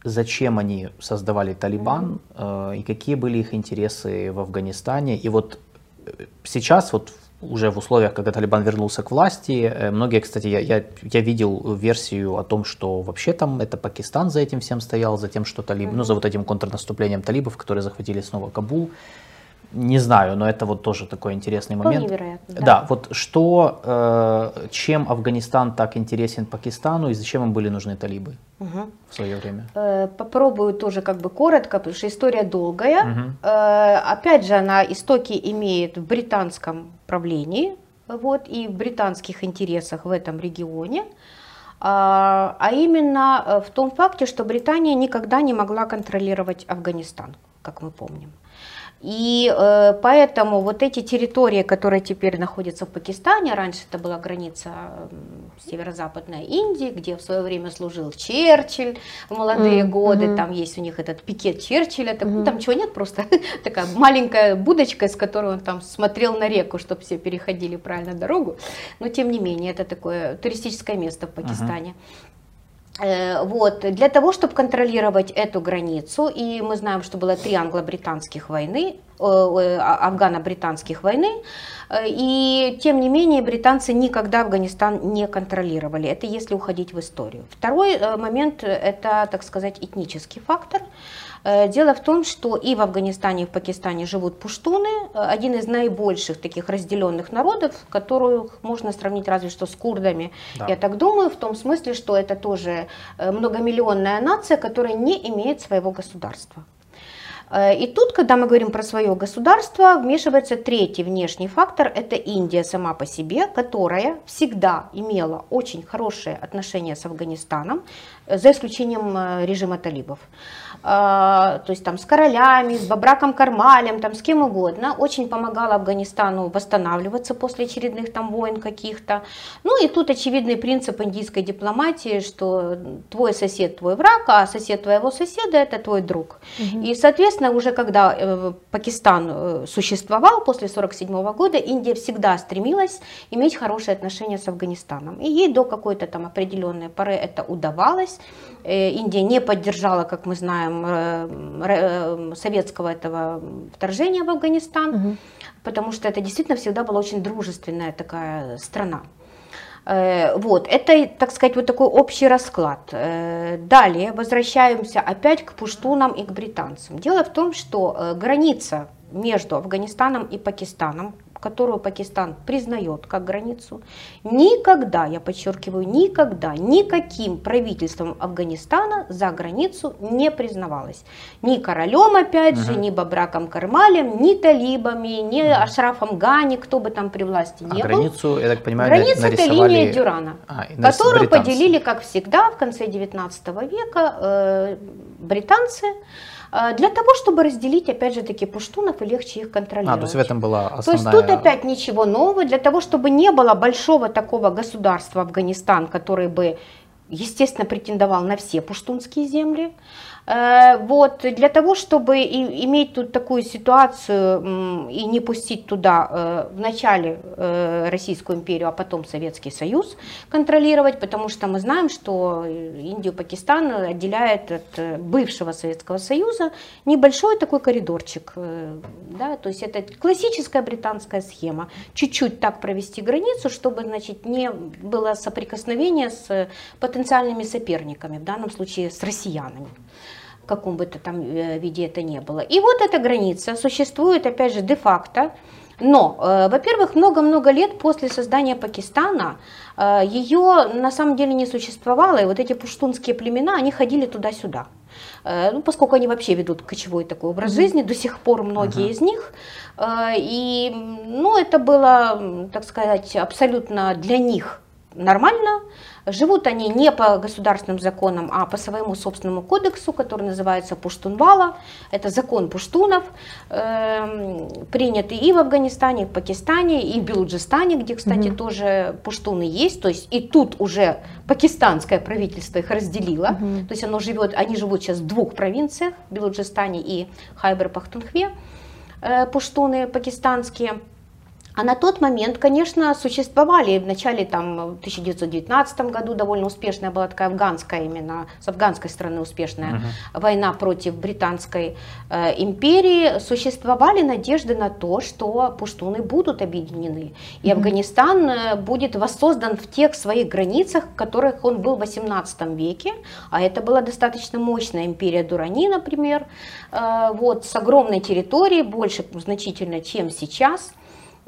[SPEAKER 3] зачем они создавали Талибан mm-hmm. и какие были их интересы в Афганистане. И вот сейчас вот уже в условиях, когда Талибан вернулся к власти. Э, многие, кстати, я, я, я видел версию о том, что вообще там это Пакистан за этим всем стоял, за тем, что талиб, mm-hmm. ну, за вот этим контрнаступлением талибов, которые захватили снова Кабул. Не знаю, но это вот тоже такой интересный момент.
[SPEAKER 2] Невероятно.
[SPEAKER 3] Да. да, вот что, э, чем Афганистан так интересен Пакистану и зачем им были нужны талибы угу. в свое время?
[SPEAKER 2] Э, попробую тоже как бы коротко, потому что история долгая. Угу. Э, опять же, она истоки имеет в британском правлении, вот, и в британских интересах в этом регионе. А, а именно в том факте, что Британия никогда не могла контролировать Афганистан, как мы помним. И э, поэтому вот эти территории, которые теперь находятся в Пакистане, раньше это была граница э, северо-западной Индии, где в свое время служил Черчилль в молодые mm-hmm. годы, там есть у них этот пикет Черчилля, так, mm-hmm. там чего нет, просто такая маленькая будочка, с которой он там смотрел на реку, чтобы все переходили правильно дорогу, но тем не менее это такое туристическое место в Пакистане. Mm-hmm. Э, вот, для того, чтобы контролировать эту границу, и мы знаем, что было три англо-британских войны, э, э, а, афгано-британских войны, и тем не менее британцы никогда Афганистан не контролировали. Это если уходить в историю. Второй момент – это, так сказать, этнический фактор. Э, дело в том, что и в Афганистане, и в Пакистане живут пуштуны, э, один из наибольших таких разделенных народов, которых можно сравнить разве что с курдами. Да. Я так думаю, в том смысле, что это тоже э, многомиллионная нация, которая не имеет своего государства. И тут, когда мы говорим про свое государство, вмешивается третий внешний фактор, это Индия сама по себе, которая всегда имела очень хорошие отношения с Афганистаном, за исключением режима талибов. А, то есть там с королями, с Бабраком Кармалем, там с кем угодно, очень помогала Афганистану восстанавливаться после очередных там войн каких-то. Ну и тут очевидный принцип индийской дипломатии, что твой сосед твой враг, а сосед твоего соседа это твой друг. Угу. И соответственно уже когда э, Пакистан э, существовал после 1947 года, Индия всегда стремилась иметь хорошие отношения с Афганистаном. И ей до какой-то там определенной поры это удавалось. Э, Индия не поддержала, как мы знаем, знаем, советского этого вторжения в Афганистан, угу. потому что это действительно всегда была очень дружественная такая страна. Вот, это, так сказать, вот такой общий расклад. Далее возвращаемся опять к пуштунам и к британцам. Дело в том, что граница между Афганистаном и Пакистаном, которую Пакистан признает как границу, никогда, я подчеркиваю, никогда никаким правительством Афганистана за границу не признавалась. Ни королем, опять угу. же, ни Бабраком Кармалем, ни талибами, ни угу. Ашрафом Гани, кто бы там при власти
[SPEAKER 3] а
[SPEAKER 2] не
[SPEAKER 3] границу,
[SPEAKER 2] был.
[SPEAKER 3] я так понимаю,
[SPEAKER 2] Граница нарисовали... это линия Дюрана, а, которую поделили, как всегда, в конце 19 века э, британцы. А, для того, чтобы разделить, опять же, таки пуштунов и легче их контролировать.
[SPEAKER 3] А, то есть в этом была основная...
[SPEAKER 2] То есть тут опять ничего нового, для того, чтобы не было большого такого государства Афганистан, который бы, естественно, претендовал на все пуштунские земли, вот, для того, чтобы иметь тут такую ситуацию и не пустить туда э, вначале э, Российскую империю, а потом Советский Союз контролировать, потому что мы знаем, что Индию Пакистан отделяет от бывшего Советского Союза небольшой такой коридорчик. Да, то есть это классическая британская схема. Чуть-чуть так провести границу, чтобы значит, не было соприкосновения с потенциальными соперниками, в данном случае с россиянами каком бы то там э, виде это ни было. И вот эта граница существует, опять же, де-факто, но, э, во-первых, много-много лет после создания Пакистана э, ее на самом деле не существовало, и вот эти пуштунские племена, они ходили туда-сюда. Ну, поскольку они вообще ведут кочевой такой образ mm-hmm. жизни, до сих пор многие mm-hmm. из них, и, ну, это было, так сказать, абсолютно для них нормально, Живут они не по государственным законам, а по своему собственному кодексу, который называется Пуштунвала. Это закон пуштунов, э, принятый и в Афганистане, и в Пакистане, и в Белуджистане, где, кстати, угу. тоже пуштуны есть. То есть и тут уже пакистанское правительство их разделило. Угу. То есть оно живет, они живут сейчас в двух провинциях, Белуджистане и Хайбер-Пахтунхве, э, пуштуны пакистанские. А на тот момент, конечно, существовали в начале там, в 1919 году довольно успешная была такая афганская именно, с афганской стороны успешная uh-huh. война против британской э, империи. Существовали надежды на то, что пуштуны будут объединены. И uh-huh. Афганистан э, будет воссоздан в тех своих границах, в которых он был в 18 веке. А это была достаточно мощная империя Дурани, например, э, вот, с огромной территорией, больше значительно, чем сейчас.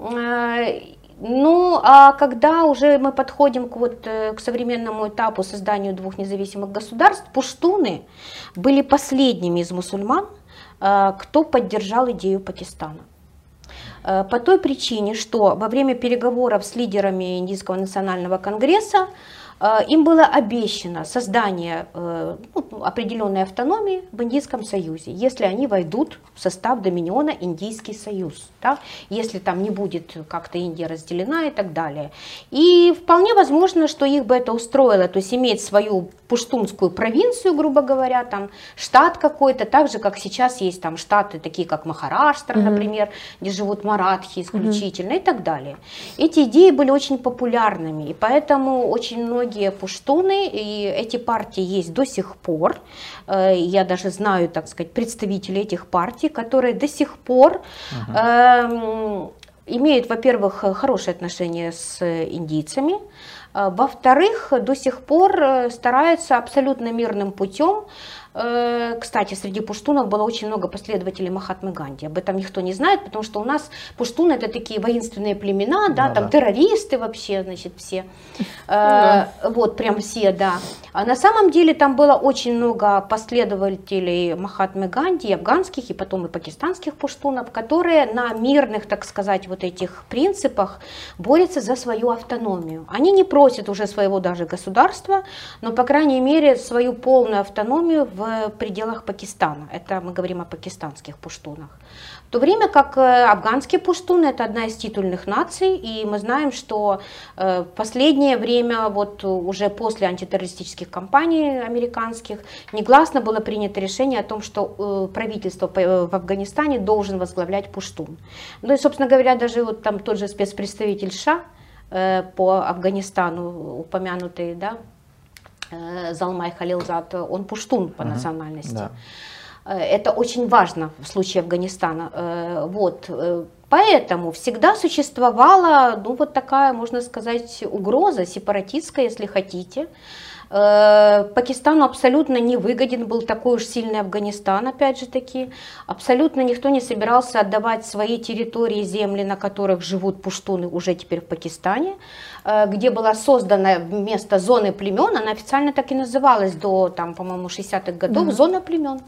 [SPEAKER 2] Э, ну, а когда уже мы подходим к, вот, э, к современному этапу созданию двух независимых государств, пуштуны были последними из мусульман, э, кто поддержал идею Пакистана. По той причине, что во время переговоров с лидерами Индийского национального конгресса им было обещано создание э, ну, определенной автономии в Индийском Союзе, если они войдут в состав доминиона Индийский Союз, да, если там не будет как-то Индия разделена и так далее. И вполне возможно, что их бы это устроило, то есть иметь свою пуштунскую провинцию, грубо говоря, там штат какой-то, так же, как сейчас есть там штаты, такие как Махараштра, mm-hmm. например, где живут маратхи исключительно mm-hmm. и так далее. Эти идеи были очень популярными, и поэтому очень многие пуштуны, и эти партии есть до сих пор, э, я даже знаю, так сказать, представителей этих партий, которые до сих пор mm-hmm. э, имеют, во-первых, хорошие отношения с индийцами, а, во-вторых, до сих пор э, стараются абсолютно мирным путем Э, кстати, среди пуштунов было очень много последователей Махатмы Ганди. Об этом никто не знает, потому что у нас пуштуны это такие воинственные племена, да, ну, там да. террористы вообще, значит, все. Э, вот, прям все, да. А на самом деле там было очень много последователей Махатмы Ганди, афганских и потом и пакистанских пуштунов, которые на мирных, так сказать, вот этих принципах борются за свою автономию. Они не просят уже своего даже государства, но, по крайней мере, свою полную автономию в в пределах Пакистана. Это мы говорим о пакистанских пуштунах. В то время как э, афганские пуштуны это одна из титульных наций, и мы знаем, что э, в последнее время, вот уже после антитеррористических кампаний американских, негласно было принято решение о том, что э, правительство в Афганистане должен возглавлять пуштун. Ну и, собственно говоря, даже вот там тот же спецпредставитель США по Афганистану упомянутый, да, э, Залмай Халилзад, он пуштун по
[SPEAKER 3] Мгм.
[SPEAKER 2] национальности.
[SPEAKER 3] Да.
[SPEAKER 2] Э, Это очень важно в случае Афганистана. Э, Вот. э, Поэтому всегда существовала, ну, вот такая, можно сказать, угроза сепаратистская, если хотите. Э, Пакистану абсолютно не выгоден был такой уж сильный Афганистан, опять же таки. Абсолютно никто не собирался отдавать свои территории, земли, на которых живут пуштуны уже теперь в Пакистане, э, где была создана вместо зоны племен, она официально так и называлась до, там, по-моему, 60-х годов,
[SPEAKER 1] Мгм.
[SPEAKER 2] зона племен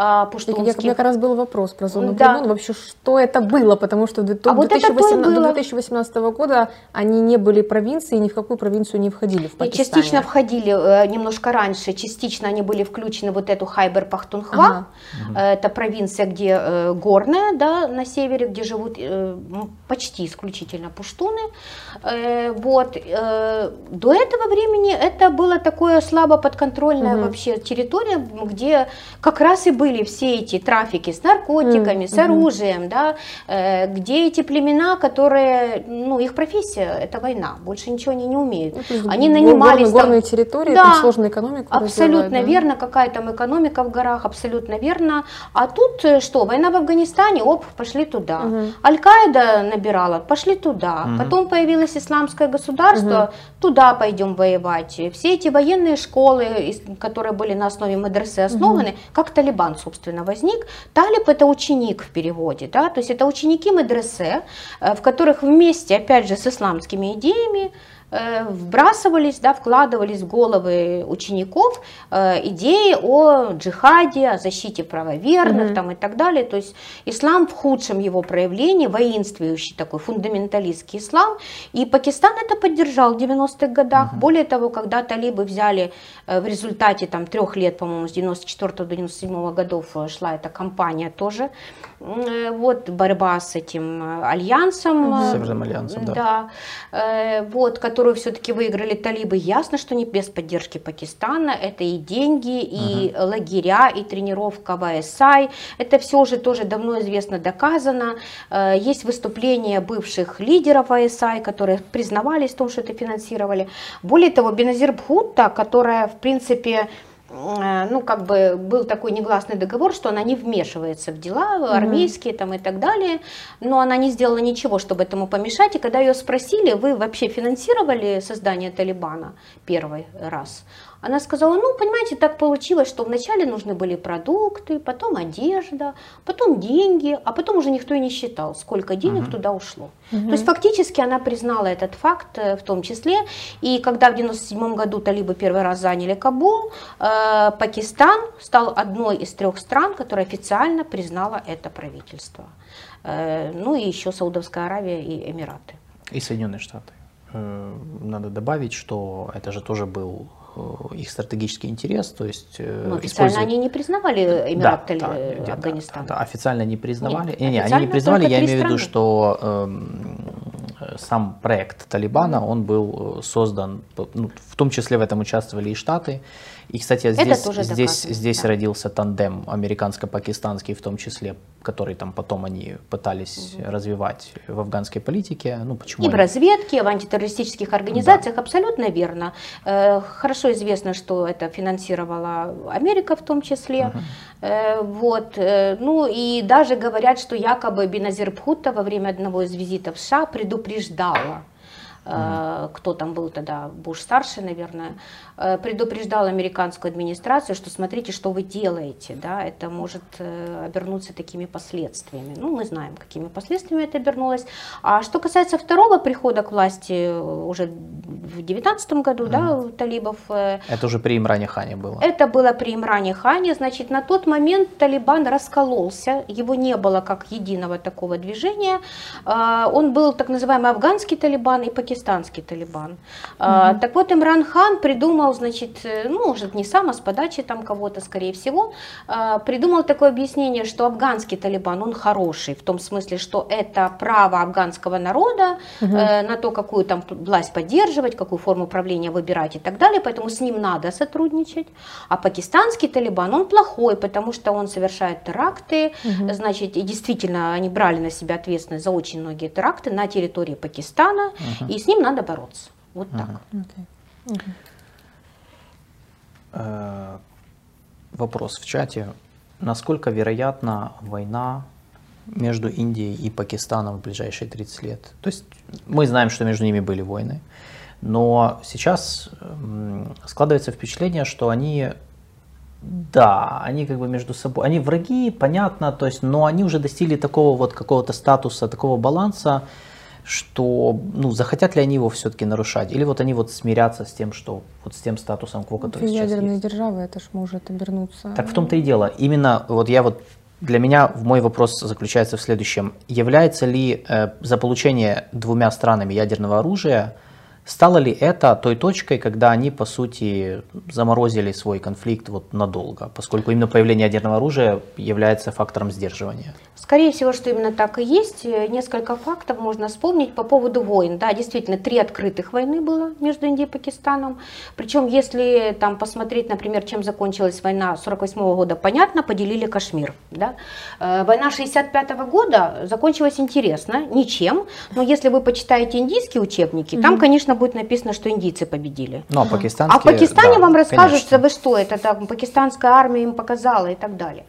[SPEAKER 2] а,
[SPEAKER 1] И как,
[SPEAKER 2] пуштунских.
[SPEAKER 1] как раз был вопрос про зону
[SPEAKER 2] Да.
[SPEAKER 1] племен, вообще что это было, потому что до, до
[SPEAKER 2] А вот то и
[SPEAKER 1] 2018, до
[SPEAKER 2] было.
[SPEAKER 1] 2018 года они не были провинцией, ни в какую провинцию не входили в
[SPEAKER 2] И
[SPEAKER 1] Пакистане.
[SPEAKER 2] частично входили э, немножко раньше, частично они были включены в вот эту Хайбер-Пахтунхва.
[SPEAKER 1] Ага.
[SPEAKER 2] Э, Это провинция, где э, горная, да, на севере, где живут м, почти исключительно пуштуны. Вот. До этого времени это было такое слабо подконтрольная
[SPEAKER 1] Мгм.
[SPEAKER 2] вообще территория, где как раз и были все эти трафики с наркотиками,
[SPEAKER 1] Мгм,
[SPEAKER 2] с оружием, да, э, где эти племена, которые, ну, их профессия это война, больше ничего они не умеют.
[SPEAKER 1] Ну,
[SPEAKER 2] Они
[SPEAKER 1] гор-
[SPEAKER 2] нанимались
[SPEAKER 1] горные,
[SPEAKER 2] там-
[SPEAKER 1] горные территории,
[SPEAKER 2] Да,
[SPEAKER 1] там сложную экономику
[SPEAKER 2] Абсолютно
[SPEAKER 1] да?
[SPEAKER 2] верно, какая там экономика в горах, абсолютно верно. А тут э, что, война в Афганистане, оп, пошли туда.
[SPEAKER 1] Мгм.
[SPEAKER 2] Аль-Каида набирала, пошли туда.
[SPEAKER 3] Мгм.
[SPEAKER 2] Потом появилось исламское государство, туда пойдем воевать. Все эти военные школы, которые были на основе медресе основаны, как Талибан, собственно, возник. Талиб это ученик в переводе, да, то есть это ученики медресе, э, в которых вместе, опять же, с исламскими идеями вбрасывались, да, вкладывались в головы учеников э, идеи о джихаде, о защите правоверных
[SPEAKER 1] Мгм.
[SPEAKER 2] там, и так далее. То есть ислам в худшем его проявлении, воинствующий такой фундаменталистский ислам. И Пакистан это поддержал в 90-х годах. Более того, когда талибы взяли э, в результате там, трех лет, по-моему, с 94 до 97 годов э, шла эта кампания тоже, э, вот борьба с этим э, альянсом. Э,
[SPEAKER 3] Северным альянсом, да.
[SPEAKER 2] да, э, вот, которую все-таки выиграли талибы. Ясно, что не без поддержки Пакистана. Это и деньги, и лагеря, и тренировка в АСАИ. Это все уже тоже давно известно, доказано. Э, Есть выступления бывших лидеров АСАИ, которые признавались в том, что это финансировали. Более того, Беназир Бхутта, которая, в принципе, ну, как бы был такой негласный договор, что она не вмешивается в дела армейские там и так далее, но она не сделала ничего, чтобы этому помешать. И когда ее спросили, вы вообще финансировали создание Талибана первый раз? Она сказала, ну, понимаете, так получилось, что вначале нужны были продукты, потом одежда, потом деньги, а потом уже никто и не считал, сколько денег туда ушло. То есть фактически она признала этот факт э, в том числе. И когда в 97 году талибы первый раз заняли Кабул, э, Пакистан стал одной из трех стран, которая официально признала это правительство. Э, ну и еще Саудовская Аравия и Эмираты.
[SPEAKER 3] И Соединенные Штаты. Э, Надо добавить, что это же тоже был их стратегический интерес, то есть э,
[SPEAKER 2] Но официально
[SPEAKER 3] использовать-
[SPEAKER 2] они не признавали
[SPEAKER 3] Да,
[SPEAKER 2] Эмираты
[SPEAKER 3] да,
[SPEAKER 2] э,
[SPEAKER 3] да,
[SPEAKER 2] Афганистан.
[SPEAKER 3] да, официально не признавали.
[SPEAKER 2] Нет,
[SPEAKER 3] Не, не, они не признавали, я имею в виду, что э, сам проект Талибана, он был э, создан, ну, в том числе в этом участвовали и Штаты. И, кстати, здесь, здесь, здесь
[SPEAKER 2] да.
[SPEAKER 3] родился тандем американско-пакистанский, в том числе, который там потом они пытались развивать в афганской политике. Ну, почему?
[SPEAKER 2] И в
[SPEAKER 3] они-
[SPEAKER 2] разведке, и в антитеррористических организациях, абсолютно верно. Э, Хорошо известно, что это финансировала Америка в том числе. Э, Вот. э, Ну и даже говорят, что якобы Беназир Бхутта во время одного из визитов в США предупреждала кто там был тогда, Буш старший, наверное, предупреждал американскую администрацию, что смотрите, что вы делаете, да, это может э, обернуться такими последствиями. Ну, мы знаем, какими последствиями это обернулось. А что касается второго прихода к власти э, уже в 2019 году, да, у талибов, э,
[SPEAKER 3] Это уже при Имране Хане было.
[SPEAKER 2] это было при Имране Хане, значит, на тот момент Талибан раскололся, его не было как единого такого движения. Он был так называемый афганский Талибан и пакистанский Талибан. А, Так вот, Имран Хан придумал, значит, э, ну, может, не сам, а с подачи там кого-то, скорее всего, а, придумал такое объяснение, что афганский Талибан, он хороший, в том смысле, что это право афганского народа э, на то, какую там власть поддерживать, какую форму правления выбирать и так далее, поэтому с ним надо сотрудничать. А пакистанский Талибан, он плохой, потому что он совершает теракты, значит, и действительно они брали на себя ответственность за очень многие теракты на территории Пакистана, и с ним надо бороться. Вот так.
[SPEAKER 1] Окей.
[SPEAKER 3] Э, вопрос в чате. Насколько вероятна война между Индией и Пакистаном в ближайшие 30 лет? То есть мы знаем, что между ними были войны, но сейчас складывается впечатление, что они да, они как бы между собой, они враги, понятно, то есть, но они уже достигли такого вот какого-то статуса, такого баланса, что, ну, захотят ли они его все-таки нарушать, или вот они вот смирятся с тем, что вот с тем статусом кво, который
[SPEAKER 1] сейчас
[SPEAKER 3] ядерные
[SPEAKER 1] есть. державы, это ж может обернуться.
[SPEAKER 3] Так в том-то и дело. Именно вот я вот для меня мой вопрос заключается в следующем: является ли э, за получение двумя странами ядерного оружия Стало ли это той точкой, когда они, по сути, заморозили свой конфликт вот надолго, поскольку именно появление ядерного оружия является фактором сдерживания?
[SPEAKER 2] Скорее всего, что именно так и есть. Несколько фактов можно вспомнить по поводу войн. Да, действительно, три открытых войны было между Индией и Пакистаном. Причем, если там посмотреть, например, чем закончилась война 48 года, понятно, поделили Кашмир. Да? Э, война 65 года закончилась интересно, ничем. Но если вы почитаете индийские учебники, там, конечно, будет написано, что индийцы победили.
[SPEAKER 3] Ну, а пакистанские...
[SPEAKER 2] А в Пакистане да, вам расскажут, что вы что, это там пакистанская армия им показала и так далее.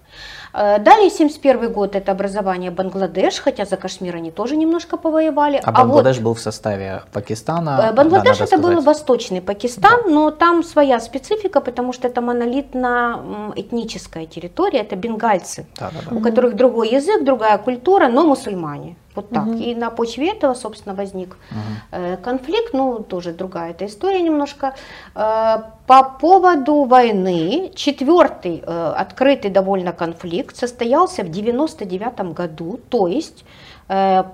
[SPEAKER 2] Э, далее 71 год это образование Бангладеш, хотя за Кашмир они тоже немножко повоевали.
[SPEAKER 3] А, а Бангладеш вот, был в составе Пакистана?
[SPEAKER 2] Э, Бангладеш да, это сказать. был восточный Пакистан, да. но там своя специфика, потому что это монолитно-этническая территория, это бенгальцы, да, да, да. у которых другой язык, другая культура, но мусульмане. Вот так. Угу. И на почве этого, собственно, возник угу. конфликт. Ну, тоже другая эта история немножко. Э, по поводу войны, четвертый э, открытый довольно конфликт состоялся в 99 году, то есть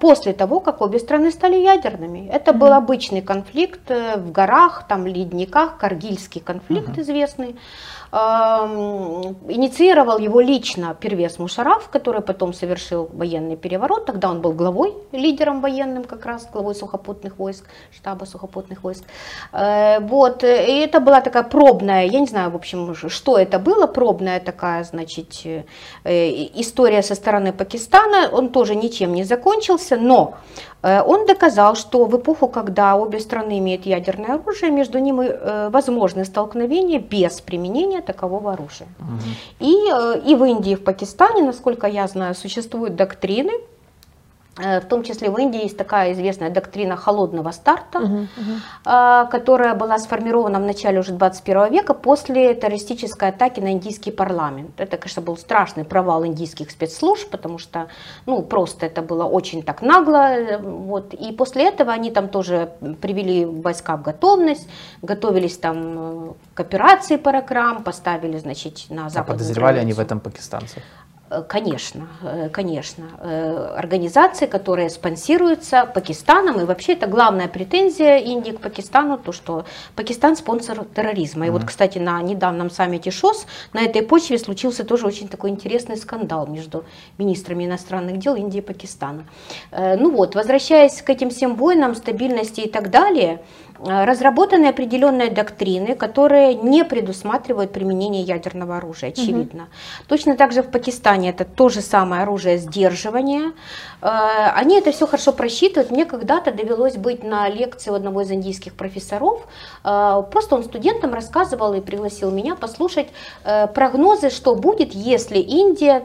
[SPEAKER 2] после того, как обе страны стали ядерными. Это mm был обычный конфликт в горах, там ледниках, Каргильский конфликт mm известный. Инициировал его лично Первес Мушараф, который потом совершил военный переворот. Тогда он был главой, лидером военным как раз, главой сухопутных войск, штаба сухопутных войск. Э, вот, и это была такая пробная, я не знаю, в общем, что это было, пробная такая, значит, э, история со стороны Пакистана. Он тоже ничем не закончился, но Э, он доказал, что в эпоху, когда обе страны имеют ядерное оружие, между ними э, возможны столкновения без применения такового оружия. Угу. И, э, и в Индии, и в Пакистане, насколько я знаю, существуют доктрины, в том числе в Индии есть такая известная доктрина холодного старта, uh-huh, uh-huh. которая была сформирована в начале уже 21 века после террористической атаки на индийский парламент. Это, конечно, был страшный провал индийских спецслужб, потому что, ну, просто это было очень так нагло. Э, вот. И после этого они там тоже привели войска в готовность, готовились там к операции Паракрам, поставили, значит, на запад.
[SPEAKER 3] А подозревали границу. они в этом пакистанцев?
[SPEAKER 2] Э, конечно, э, конечно. Э, организации, которые спонсируются Пакистаном, и вообще это главная претензия Индии к Пакистану, то, что Пакистан спонсор терроризма. И mm-hmm. вот, кстати, на недавнем саммите ШОС на этой почве случился тоже очень такой интересный скандал между министрами иностранных дел Индии и Пакистана. Ну вот, возвращаясь к этим всем войнам, стабильности и так далее, разработаны определенные доктрины, которые не предусматривают применение ядерного оружия, очевидно. Угу. Точно так же в Пакистане это то же самое оружие сдерживания. Э, они это все хорошо просчитывают. Мне когда-то довелось быть на лекции у одного из индийских профессоров. Э, просто он студентам рассказывал и пригласил меня послушать прогнозы, что будет, если Индия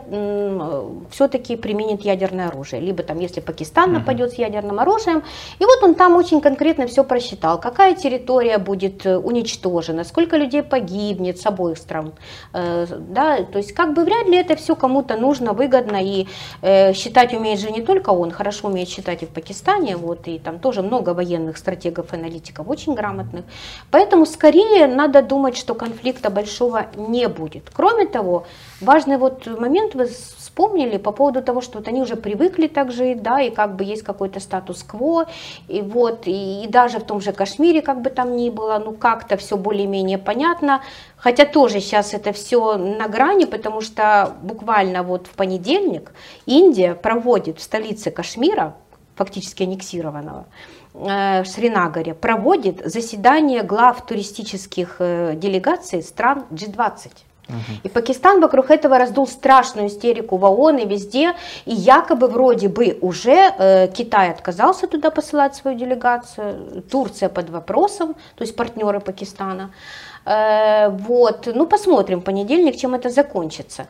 [SPEAKER 2] все-таки применит ядерное оружие. Либо там, если Пакистан нападет с ядерным оружием. И вот он там очень конкретно все просчитал какая территория будет э, уничтожена, сколько людей погибнет с обоих стран. Э, да, то есть как бы вряд ли это все кому-то нужно, выгодно, и э, считать умеет же не только он, хорошо умеет считать и в Пакистане, вот, и там тоже много военных стратегов, аналитиков, очень грамотных. Поэтому скорее надо думать, что конфликта большого не будет. Кроме того, важный вот момент, вы вспомнили по поводу того, что вот они уже привыкли так жить, да, и как бы есть какой-то статус-кво, и вот, и, и даже в том же Кашмире, как бы там ни было, ну как-то все более-менее понятно, хотя тоже сейчас это все на грани, потому что буквально вот в понедельник Индия проводит в столице Кашмира, фактически аннексированного, э, в Сринагаре, проводит заседание глав туристических э, делегаций стран G20. И Пакистан вокруг этого раздул страшную истерику в ООН и везде. И якобы вроде бы уже э, Китай отказался туда посылать свою делегацию, Турция под вопросом, то есть партнеры Пакистана. Вот, ну посмотрим в понедельник, чем это закончится.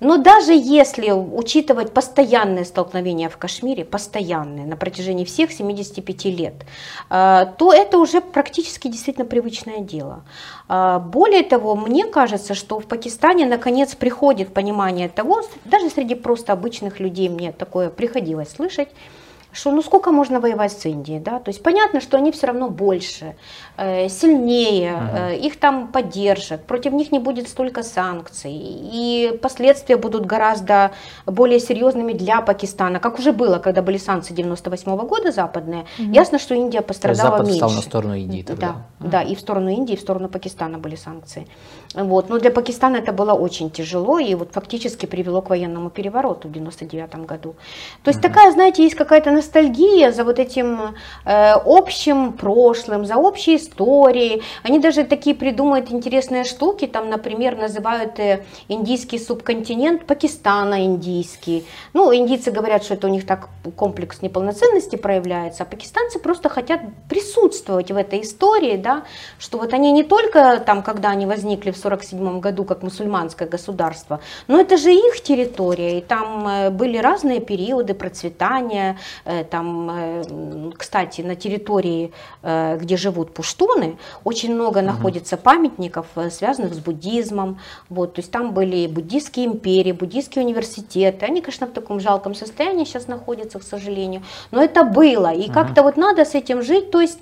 [SPEAKER 2] Но даже если учитывать постоянные столкновения в Кашмире, постоянные на протяжении всех 75 лет, э, то это уже практически действительно привычное дело. Э, более того, мне кажется, что в Пакистане наконец приходит понимание того, даже среди просто обычных людей мне такое приходилось слышать, что ну сколько можно воевать с Индией, да, то есть понятно, что они все равно больше, э, сильнее, э, их там поддержат, против них не будет столько санкций, и последствия будут гораздо более серьезными для Пакистана, как уже было, когда были санкции 98 -го года западные, угу. ясно, что Индия пострадала
[SPEAKER 3] Запад
[SPEAKER 2] меньше.
[SPEAKER 3] стал на сторону Индии тогда.
[SPEAKER 2] Да, да, и в сторону Индии, и в сторону Пакистана были санкции. Вот. Но для Пакистана это было очень тяжело и вот фактически привело к военному перевороту в 99 году. То есть угу. такая, знаете, есть какая-то ностальгия за вот этим э, общим прошлым, за общей историей. Они даже такие придумывают интересные штуки, там, например, называют э, индийский субконтинент Пакистана индийский. Ну, индийцы говорят, что это у них так комплекс неполноценности проявляется, а пакистанцы просто хотят присутствовать в этой истории, да, что вот они не только там, когда они возникли в 1947 году как мусульманское государство, но это же их территория, и там э, были разные периоды процветания, э, там, э, кстати, на территории, где живут пуштуны, очень много угу. находится памятников, связанных с буддизмом, вот, то есть там были буддийские империи, буддийские университеты, они, конечно, в таком жалком состоянии сейчас находятся, к сожалению, но это было, и угу. как-то вот надо с этим жить, то есть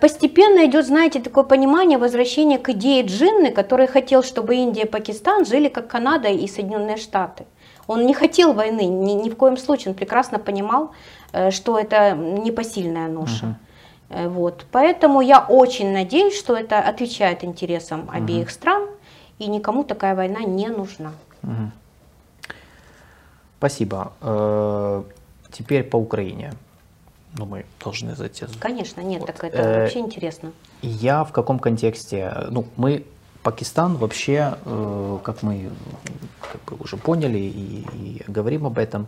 [SPEAKER 2] постепенно идет, знаете, такое понимание возвращения к идее Джинны, который хотел, чтобы Индия и Пакистан жили как Канада и Соединенные Штаты. Он не хотел войны, ни, ни в коем случае, он прекрасно понимал, э, что это непосильная ноша. Угу. Вот. Поэтому я очень надеюсь, что это отвечает интересам угу. обеих стран, и никому такая война не нужна. Угу.
[SPEAKER 3] Спасибо. Э, теперь по Украине. Ну, мы должны зайти.
[SPEAKER 2] Конечно, нет, вот. так это вообще интересно.
[SPEAKER 3] Я в каком контексте? Ну, мы Пакистан вообще, э, как мы как бы уже поняли и, и говорим об этом,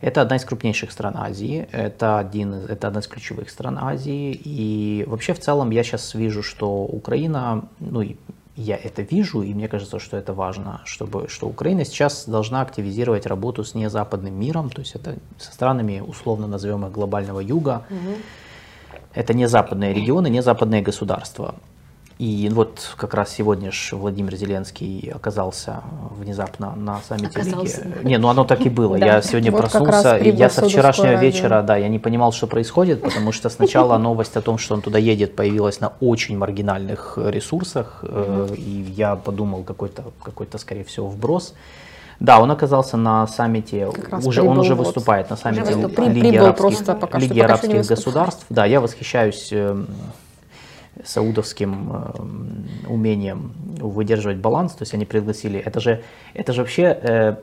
[SPEAKER 3] это одна из крупнейших стран Азии, это, один, это одна из ключевых стран Азии. И вообще в целом я сейчас вижу, что Украина, ну и я это вижу, и мне кажется, что это важно, чтобы, что Украина сейчас должна активизировать работу с незападным миром, то есть это со странами, условно назовем их глобального юга. Угу. Это не западные регионы, не западные государства. И вот как раз сегодня же Владимир Зеленский оказался внезапно на саммите оказался. Лиги. Не, ну оно так и было. Да. Я сегодня вот проснулся, и я со вчерашнего вечера, да, я не понимал, что происходит, потому что сначала новость о том, что он туда едет, появилась на очень маргинальных ресурсах, э, и я подумал, какой-то, какой-то, скорее всего, вброс. Да, он оказался на саммите, уже, он уже вот. выступает на саммите Лиги арабских, Лиги арабских государств. Да, я восхищаюсь эм, саудовским э, умением выдерживать баланс, то есть они пригласили, это же, это же вообще, э,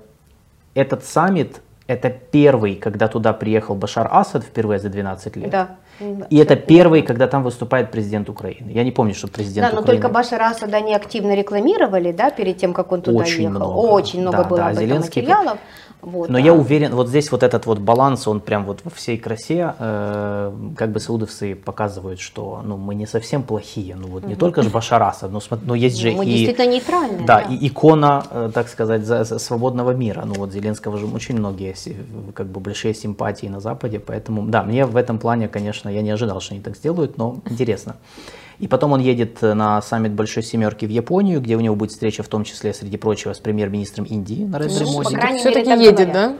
[SPEAKER 3] этот саммит, это первый, когда туда приехал Башар Асад впервые за 12 лет.
[SPEAKER 2] Да.
[SPEAKER 3] И это первый, когда там выступает президент Украины. Я не помню, что президент
[SPEAKER 2] да, но
[SPEAKER 3] Украины...
[SPEAKER 2] только Башара Асада они активно рекламировали, да, перед тем, как он туда
[SPEAKER 3] Очень
[SPEAKER 2] ехал.
[SPEAKER 3] Много.
[SPEAKER 2] Очень много
[SPEAKER 3] да,
[SPEAKER 2] было
[SPEAKER 3] да,
[SPEAKER 2] об этом
[SPEAKER 3] Зеленский...
[SPEAKER 2] материалов. Вот,
[SPEAKER 3] Но да. я уверен, вот здесь вот этот вот баланс, он прям вот во всей красе, э, как бы саудовцы показывают, что ну, мы не совсем плохие, ну вот не угу. только же Башараса, но, но есть же
[SPEAKER 2] мы
[SPEAKER 3] и...
[SPEAKER 2] действительно нейтральные.
[SPEAKER 3] Да, да, и икона, э, так сказать, за, за свободного мира. Ну вот Зеленского же очень многие, как бы большие симпатии на Западе, поэтому, да, мне в этом плане, конечно, я не ожидал, что они так сделают, но интересно. И потом он едет на саммит Большой Семерки в Японию, где у него будет встреча, в том числе, среди прочего, с премьер-министром Индии Нарендра
[SPEAKER 1] ну,
[SPEAKER 3] Моди.
[SPEAKER 1] Все-таки едет, да?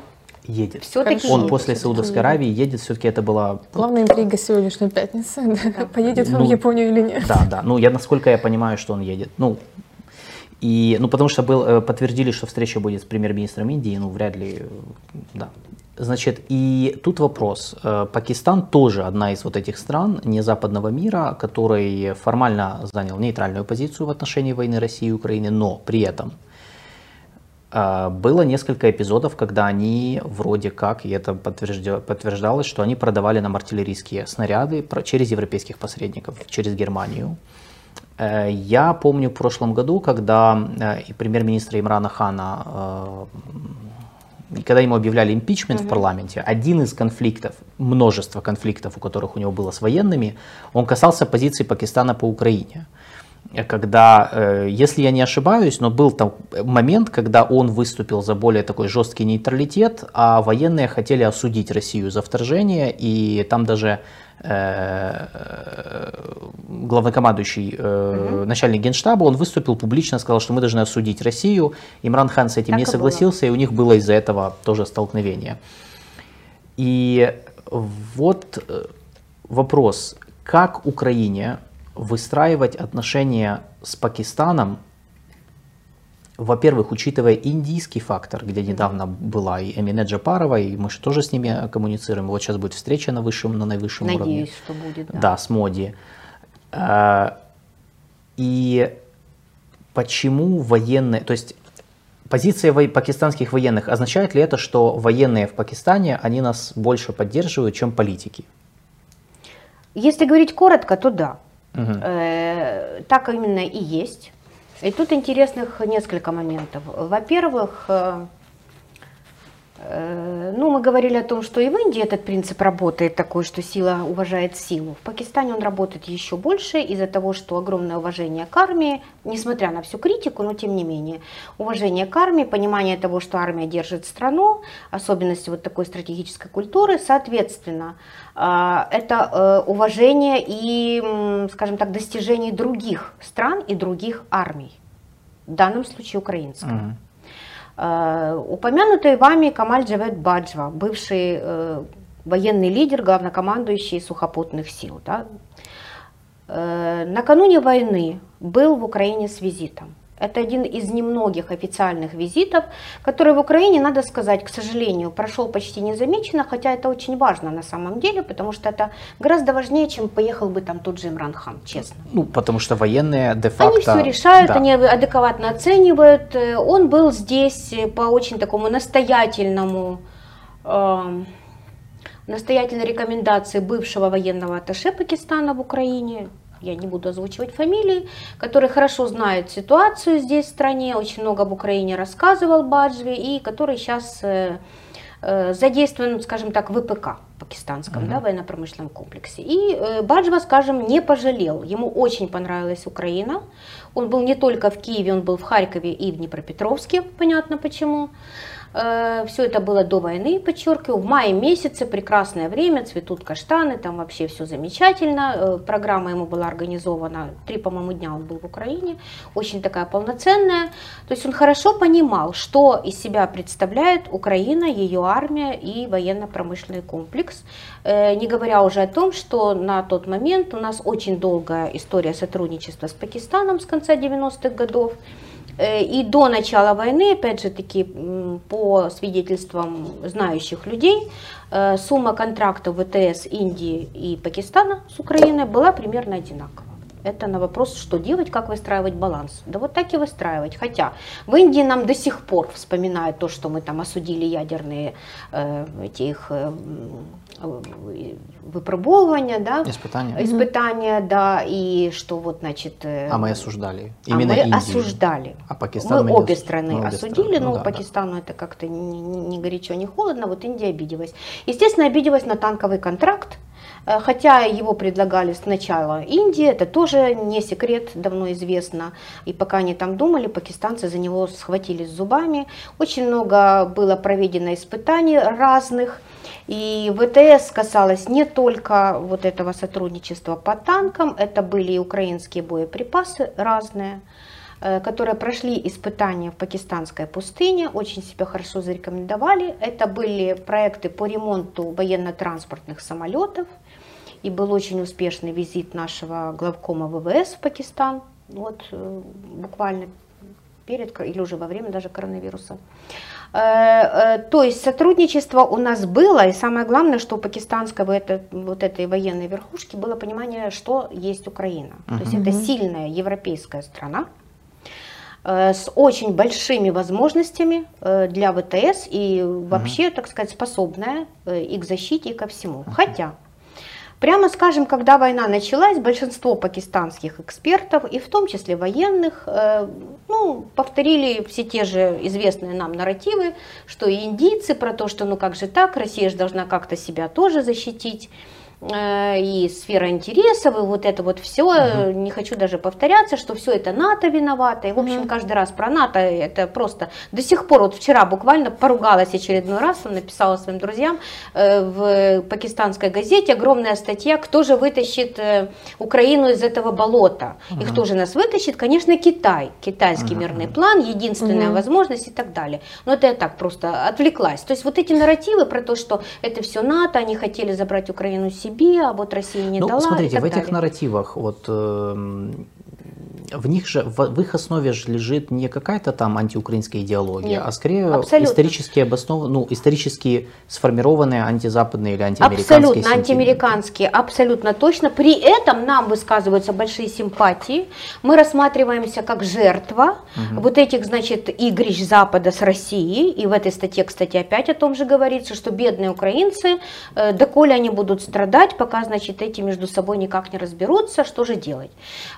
[SPEAKER 3] Едет.
[SPEAKER 2] Все-таки
[SPEAKER 3] он едет, после Саудовской Аравии едет, все-таки это была...
[SPEAKER 1] Главная интрига сегодняшней пятницы, да. поедет ну, он в Японию или нет.
[SPEAKER 3] Да, да, ну я, насколько я понимаю, что он едет. Ну, и, ну, потому что был, э, подтвердили, что встреча будет с премьер-министром Индии, ну, вряд ли, да, Значит, и тут вопрос. Э, Пакистан тоже одна из вот этих стран не западного мира, который формально занял нейтральную позицию в отношении войны России и Украины, но при этом э, было несколько эпизодов, когда они вроде как, и это подтверждалось, что они продавали нам артиллерийские снаряды через европейских посредников, через Германию. Э, я помню в прошлом году, когда премьер-министра Имрана Хана когда ему объявляли импичмент угу. в парламенте, один из конфликтов, множество конфликтов, у которых у него было с военными, он касался позиции Пакистана по Украине. когда, э, если я не ошибаюсь, но был там момент, когда он выступил за более такой жесткий нейтралитет, а военные хотели осудить Россию за вторжение, и там даже главнокомандующий, угу. начальник генштаба, он выступил публично, сказал, что мы должны осудить Россию. Имран Хан с этим так не согласился, было. и у них было из-за этого тоже столкновение. И вот вопрос, как Украине выстраивать отношения с Пакистаном, во-первых, учитывая индийский фактор, где недавно была и Эмине Джапарова, и мы же тоже с ними коммуницируем. Вот сейчас будет встреча на высшем, на наивысшем
[SPEAKER 2] Надеюсь,
[SPEAKER 3] уровне.
[SPEAKER 2] Надеюсь, что будет. Да,
[SPEAKER 3] да с Моди. А, и почему военные, то есть позиция пакистанских военных, означает ли это, что военные в Пакистане, они нас больше поддерживают, чем политики?
[SPEAKER 2] Если говорить коротко, то да. Угу. Э, так именно и есть. И тут интересных несколько моментов. Во-первых, э, ну, мы говорили о том, что и в Индии этот принцип работает такой, что сила уважает силу. В Пакистане он работает еще больше из-за того, что огромное уважение к армии, несмотря на всю критику, но тем не менее, уважение к армии, понимание того, что армия держит страну, особенности вот такой стратегической культуры, соответственно, э, это э, уважение и, скажем так, достижений других стран и других армий, в данном случае украинской. Mm-hmm. Э, упомянутый вами Камаль Джавед Баджва, бывший э, военный лидер, главнокомандующий сухопутных сил. Да? Э, накануне войны был в Украине с визитом. Это один из немногих официальных визитов, который в Украине, надо сказать, к сожалению, прошел почти незамеченно, хотя это очень важно на самом деле, потому что это гораздо важнее, чем поехал бы там тот же Имран Хан, честно.
[SPEAKER 3] Ну, потому что военные де-факто...
[SPEAKER 2] Они все решают, да. они адекватно оценивают. Он был здесь по очень такому настоятельному... Э, настоятельной рекомендации бывшего военного атташе Пакистана в Украине, я не буду озвучивать фамилии, который хорошо знает ситуацию здесь в стране, очень много об Украине рассказывал Баджви, и который сейчас э, э, задействован, скажем так, в ВПК пакистанском, uh-huh. да, военно-промышленном комплексе. И э, Баджва, скажем, не пожалел. Ему очень понравилась Украина. Он был не только в Киеве, он был в Харькове и в Днепропетровске, понятно почему. Э, все это было до войны, подчеркиваю. В мае месяце прекрасное время, цветут каштаны, там вообще все замечательно. Э, программа ему была организована, три, по-моему, дня он был в Украине, очень такая полноценная. То есть он хорошо понимал, что из себя представляет Украина, ее армия и военно-промышленный комплекс. Э, не говоря уже о том, что на тот момент у нас очень долгая история сотрудничества с Пакистаном с конца 90-х годов. Э, и до начала войны, опять же таки, по свидетельствам знающих людей, э, сумма контрактов ВТС Индии и Пакистана с Украиной была примерно одинакова. Это на вопрос, что делать, как выстраивать баланс. Да вот так и выстраивать. Хотя в Индии нам до сих пор вспоминают то, что мы там осудили ядерные э, эти их э, выпробовывания, да,
[SPEAKER 3] испытания,
[SPEAKER 2] испытания, да, и что вот, значит...
[SPEAKER 3] Э, а мы осуждали.
[SPEAKER 2] А Именно а мы Индию. осуждали.
[SPEAKER 3] А Пакистан
[SPEAKER 2] мы, мы обе страны мы осудили, страны. но ну, да, Пакистану да. это как-то не, не горячо, не холодно, вот Индия обиделась. Естественно, обиделась на танковый контракт, Э, хотя его предлагали сначала Индии, это тоже не секрет, давно известно. И пока они там думали, пакистанцы за него схватились зубами. Очень много было проведено испытаний разных. И ВТС касалось не только вот этого сотрудничества по танкам, это были и украинские боеприпасы разные э, которые прошли испытания в пакистанской пустыне, очень себя хорошо зарекомендовали. Это были проекты по ремонту военно-транспортных самолетов, и был очень успешный визит нашего главкома ВВС в Пакистан, вот э, буквально перед или уже во время даже коронавируса. Э, э, то есть сотрудничество у нас было, и самое главное, что у пакистанской вот, вот этой военной верхушки было понимание, что есть Украина. Uh-huh. То есть это сильная европейская страна, с очень большими возможностями для ВТС и вообще, uh-huh. так сказать, способная и к защите, и ко всему. Uh-huh. Хотя Прямо скажем, когда война началась, большинство пакистанских экспертов, и в том числе военных, э, ну, повторили все те же известные нам нарративы, что и индийцы про то, что ну как же так, Россия же должна как-то себя тоже защитить. Э, и сфера интересов, и вот это вот все, угу. не хочу даже повторяться, что все это НАТО виновато, и в общем угу. каждый раз про НАТО это просто до сих пор, вот вчера буквально поругалась очередной раз, он написала своим друзьям э, в пакистанской газете огромная статья, кто же вытащит Украину из этого болота, угу. и кто же нас вытащит, конечно Китай, китайский угу. мирный план, единственная угу. возможность и так далее. Но это я так просто отвлеклась. То есть вот эти нарративы про то, что это все НАТО, они хотели забрать Украину себе, а вот Россия не
[SPEAKER 3] ну,
[SPEAKER 2] дала.
[SPEAKER 3] Смотрите, в этих
[SPEAKER 2] далее.
[SPEAKER 3] нарративах вот э, в них же, в, в их основе же лежит не какая-то там антиукраинская идеология,
[SPEAKER 2] Нет,
[SPEAKER 3] а скорее
[SPEAKER 2] абсолютно.
[SPEAKER 3] исторически обоснованные, ну, исторически сформированные антизападные или антиамериканские
[SPEAKER 2] Абсолютно антиамериканские, абсолютно точно. При этом нам высказываются большие симпатии. Мы рассматриваемся как жертва угу. вот этих, значит, игрищ Запада с Россией. И в этой статье, кстати, опять о том же говорится, что бедные украинцы, э, доколе они будут страдать, пока, значит, эти между собой никак не разберутся, что же делать.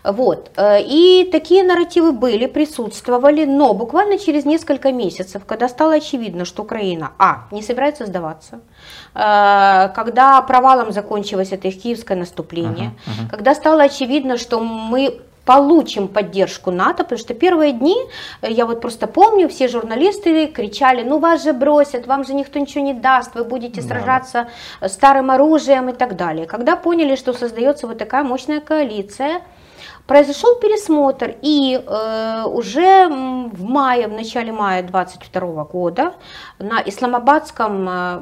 [SPEAKER 2] Вот. Э, и и такие нарративы были, присутствовали, но буквально через несколько месяцев, когда стало очевидно, что Украина, а, не собирается сдаваться, э, когда провалом закончилось это их киевское наступление, uh-huh, uh-huh. когда стало очевидно, что мы получим поддержку НАТО, потому что первые дни, э, я вот просто помню, все журналисты кричали, ну вас же бросят, вам же никто ничего не даст, вы будете сражаться да. старым оружием и так далее. Когда поняли, что создается вот такая мощная коалиция, Произошел пересмотр, и э, уже в мае, в начале мая 22 года на Исламабадском э,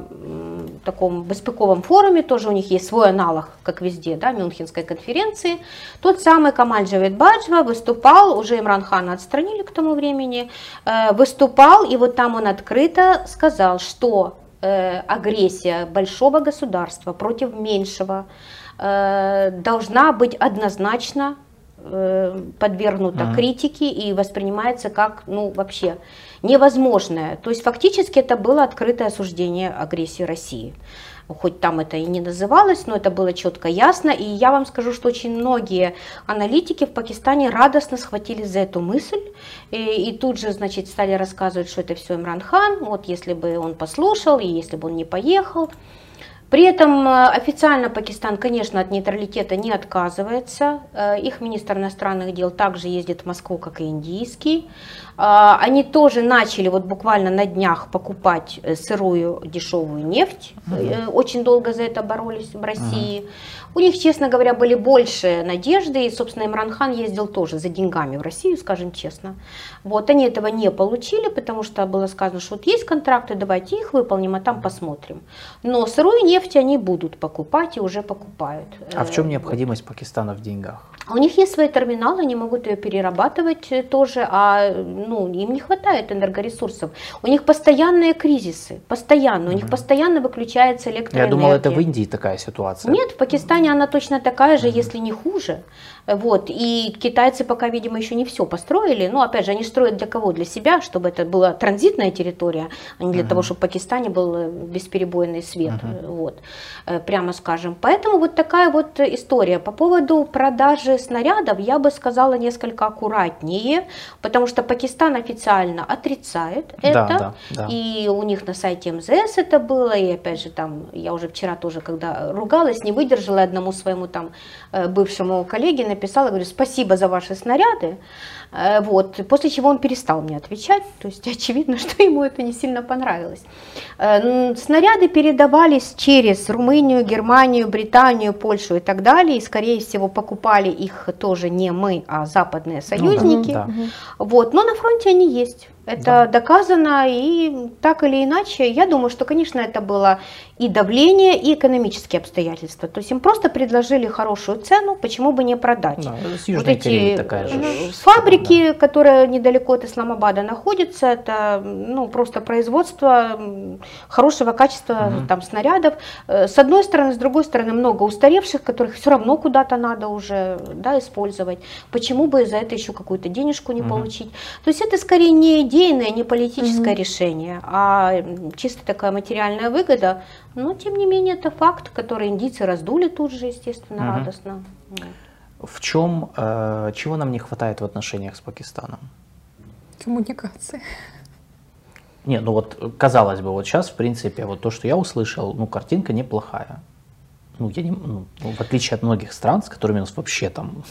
[SPEAKER 2] таком беспековом форуме, тоже у них есть свой аналог, как везде, да, Мюнхенской конференции, тот самый Камаль Джавед Баджва выступал, уже Имран Хана отстранили к тому времени, э, выступал, и вот там он открыто сказал, что э, агрессия большого государства против меньшего э, должна быть однозначно подвергнута ага. критике и воспринимается как, ну, вообще невозможное. То есть фактически это было открытое осуждение агрессии России. Хоть там это и не называлось, но это было четко ясно. И я вам скажу, что очень многие аналитики в Пакистане радостно схватились за эту мысль. И, и тут же, значит, стали рассказывать, что это все Имран Хан. Вот если бы он послушал, и если бы он не поехал. При этом э, официально Пакистан, конечно, от нейтралитета не отказывается. Э, их министр иностранных дел также ездит в Москву, как и индийский. Э, они тоже начали вот буквально на днях покупать сырую дешевую нефть. Угу. Очень долго за это боролись в России. Угу. У них, честно говоря, были больше надежды, и, собственно, Имран Хан ездил тоже за деньгами в Россию, скажем честно. Вот, они этого не получили, потому что было сказано, что вот есть контракты, давайте их выполним, а там посмотрим. Но сырую нефть они будут покупать и уже покупают.
[SPEAKER 3] А в чем э, необходимость Пакистана в деньгах?
[SPEAKER 2] У них есть свои терминалы, они могут ее перерабатывать э, тоже, а ну, им не хватает энергоресурсов. У них постоянные кризисы, постоянно, у них постоянно выключается электроэнергия.
[SPEAKER 3] Я думал, это в Индии такая ситуация.
[SPEAKER 2] Нет, в Пакистане она точно такая же, если не хуже. Вот. И китайцы пока, видимо, еще не все построили. Но, опять же, они строят для кого? Для себя, чтобы это была транзитная территория, а не для uh-huh. того, чтобы в Пакистане был э, бесперебойный свет. Uh-huh. Вот. Э, прямо скажем. Поэтому вот такая вот история. По поводу продажи снарядов я бы сказала несколько аккуратнее, потому что Пакистан официально отрицает это. Да, да. И у них на сайте МЗС это было. И опять же, там, я уже вчера тоже, когда ругалась, не выдержала одному своему там бывшему коллеге, написала, говорю, спасибо за ваши снаряды. Э, вот, после чего он перестал мне отвечать, то есть очевидно, что ему это не сильно понравилось. Э, снаряды передавались через Румынию, Германию, Британию, Польшу и так далее, и скорее всего покупали их тоже не мы, а западные союзники. Ну, да. Вот, но на фронте они есть. Это да. доказано, и так или иначе, я думаю, что, конечно, это было и давление, и экономические обстоятельства. То есть им просто предложили хорошую цену, почему бы не продать. Да,
[SPEAKER 3] с Южной вот эти такая же
[SPEAKER 2] фабрики, да. которые недалеко от Исламабада находятся, это ну, просто производство хорошего качества угу. там, снарядов. Э, с одной стороны, с другой стороны, много устаревших, которых все равно куда-то надо уже да, использовать. Почему бы за это еще какую-то денежку не угу. получить? То есть это скорее не идея идейное, не политическое угу. решение, а чисто такая материальная выгода. Но, тем не менее, это факт, который индийцы раздули тут же, естественно, угу. радостно.
[SPEAKER 3] В чем, э, чего нам не хватает в отношениях с Пакистаном?
[SPEAKER 1] Коммуникации.
[SPEAKER 3] Не, ну вот казалось бы, вот сейчас, в принципе, вот то, что я услышал, ну, картинка неплохая. ну, я не, ну, в отличие от многих стран, с которыми у нас вообще там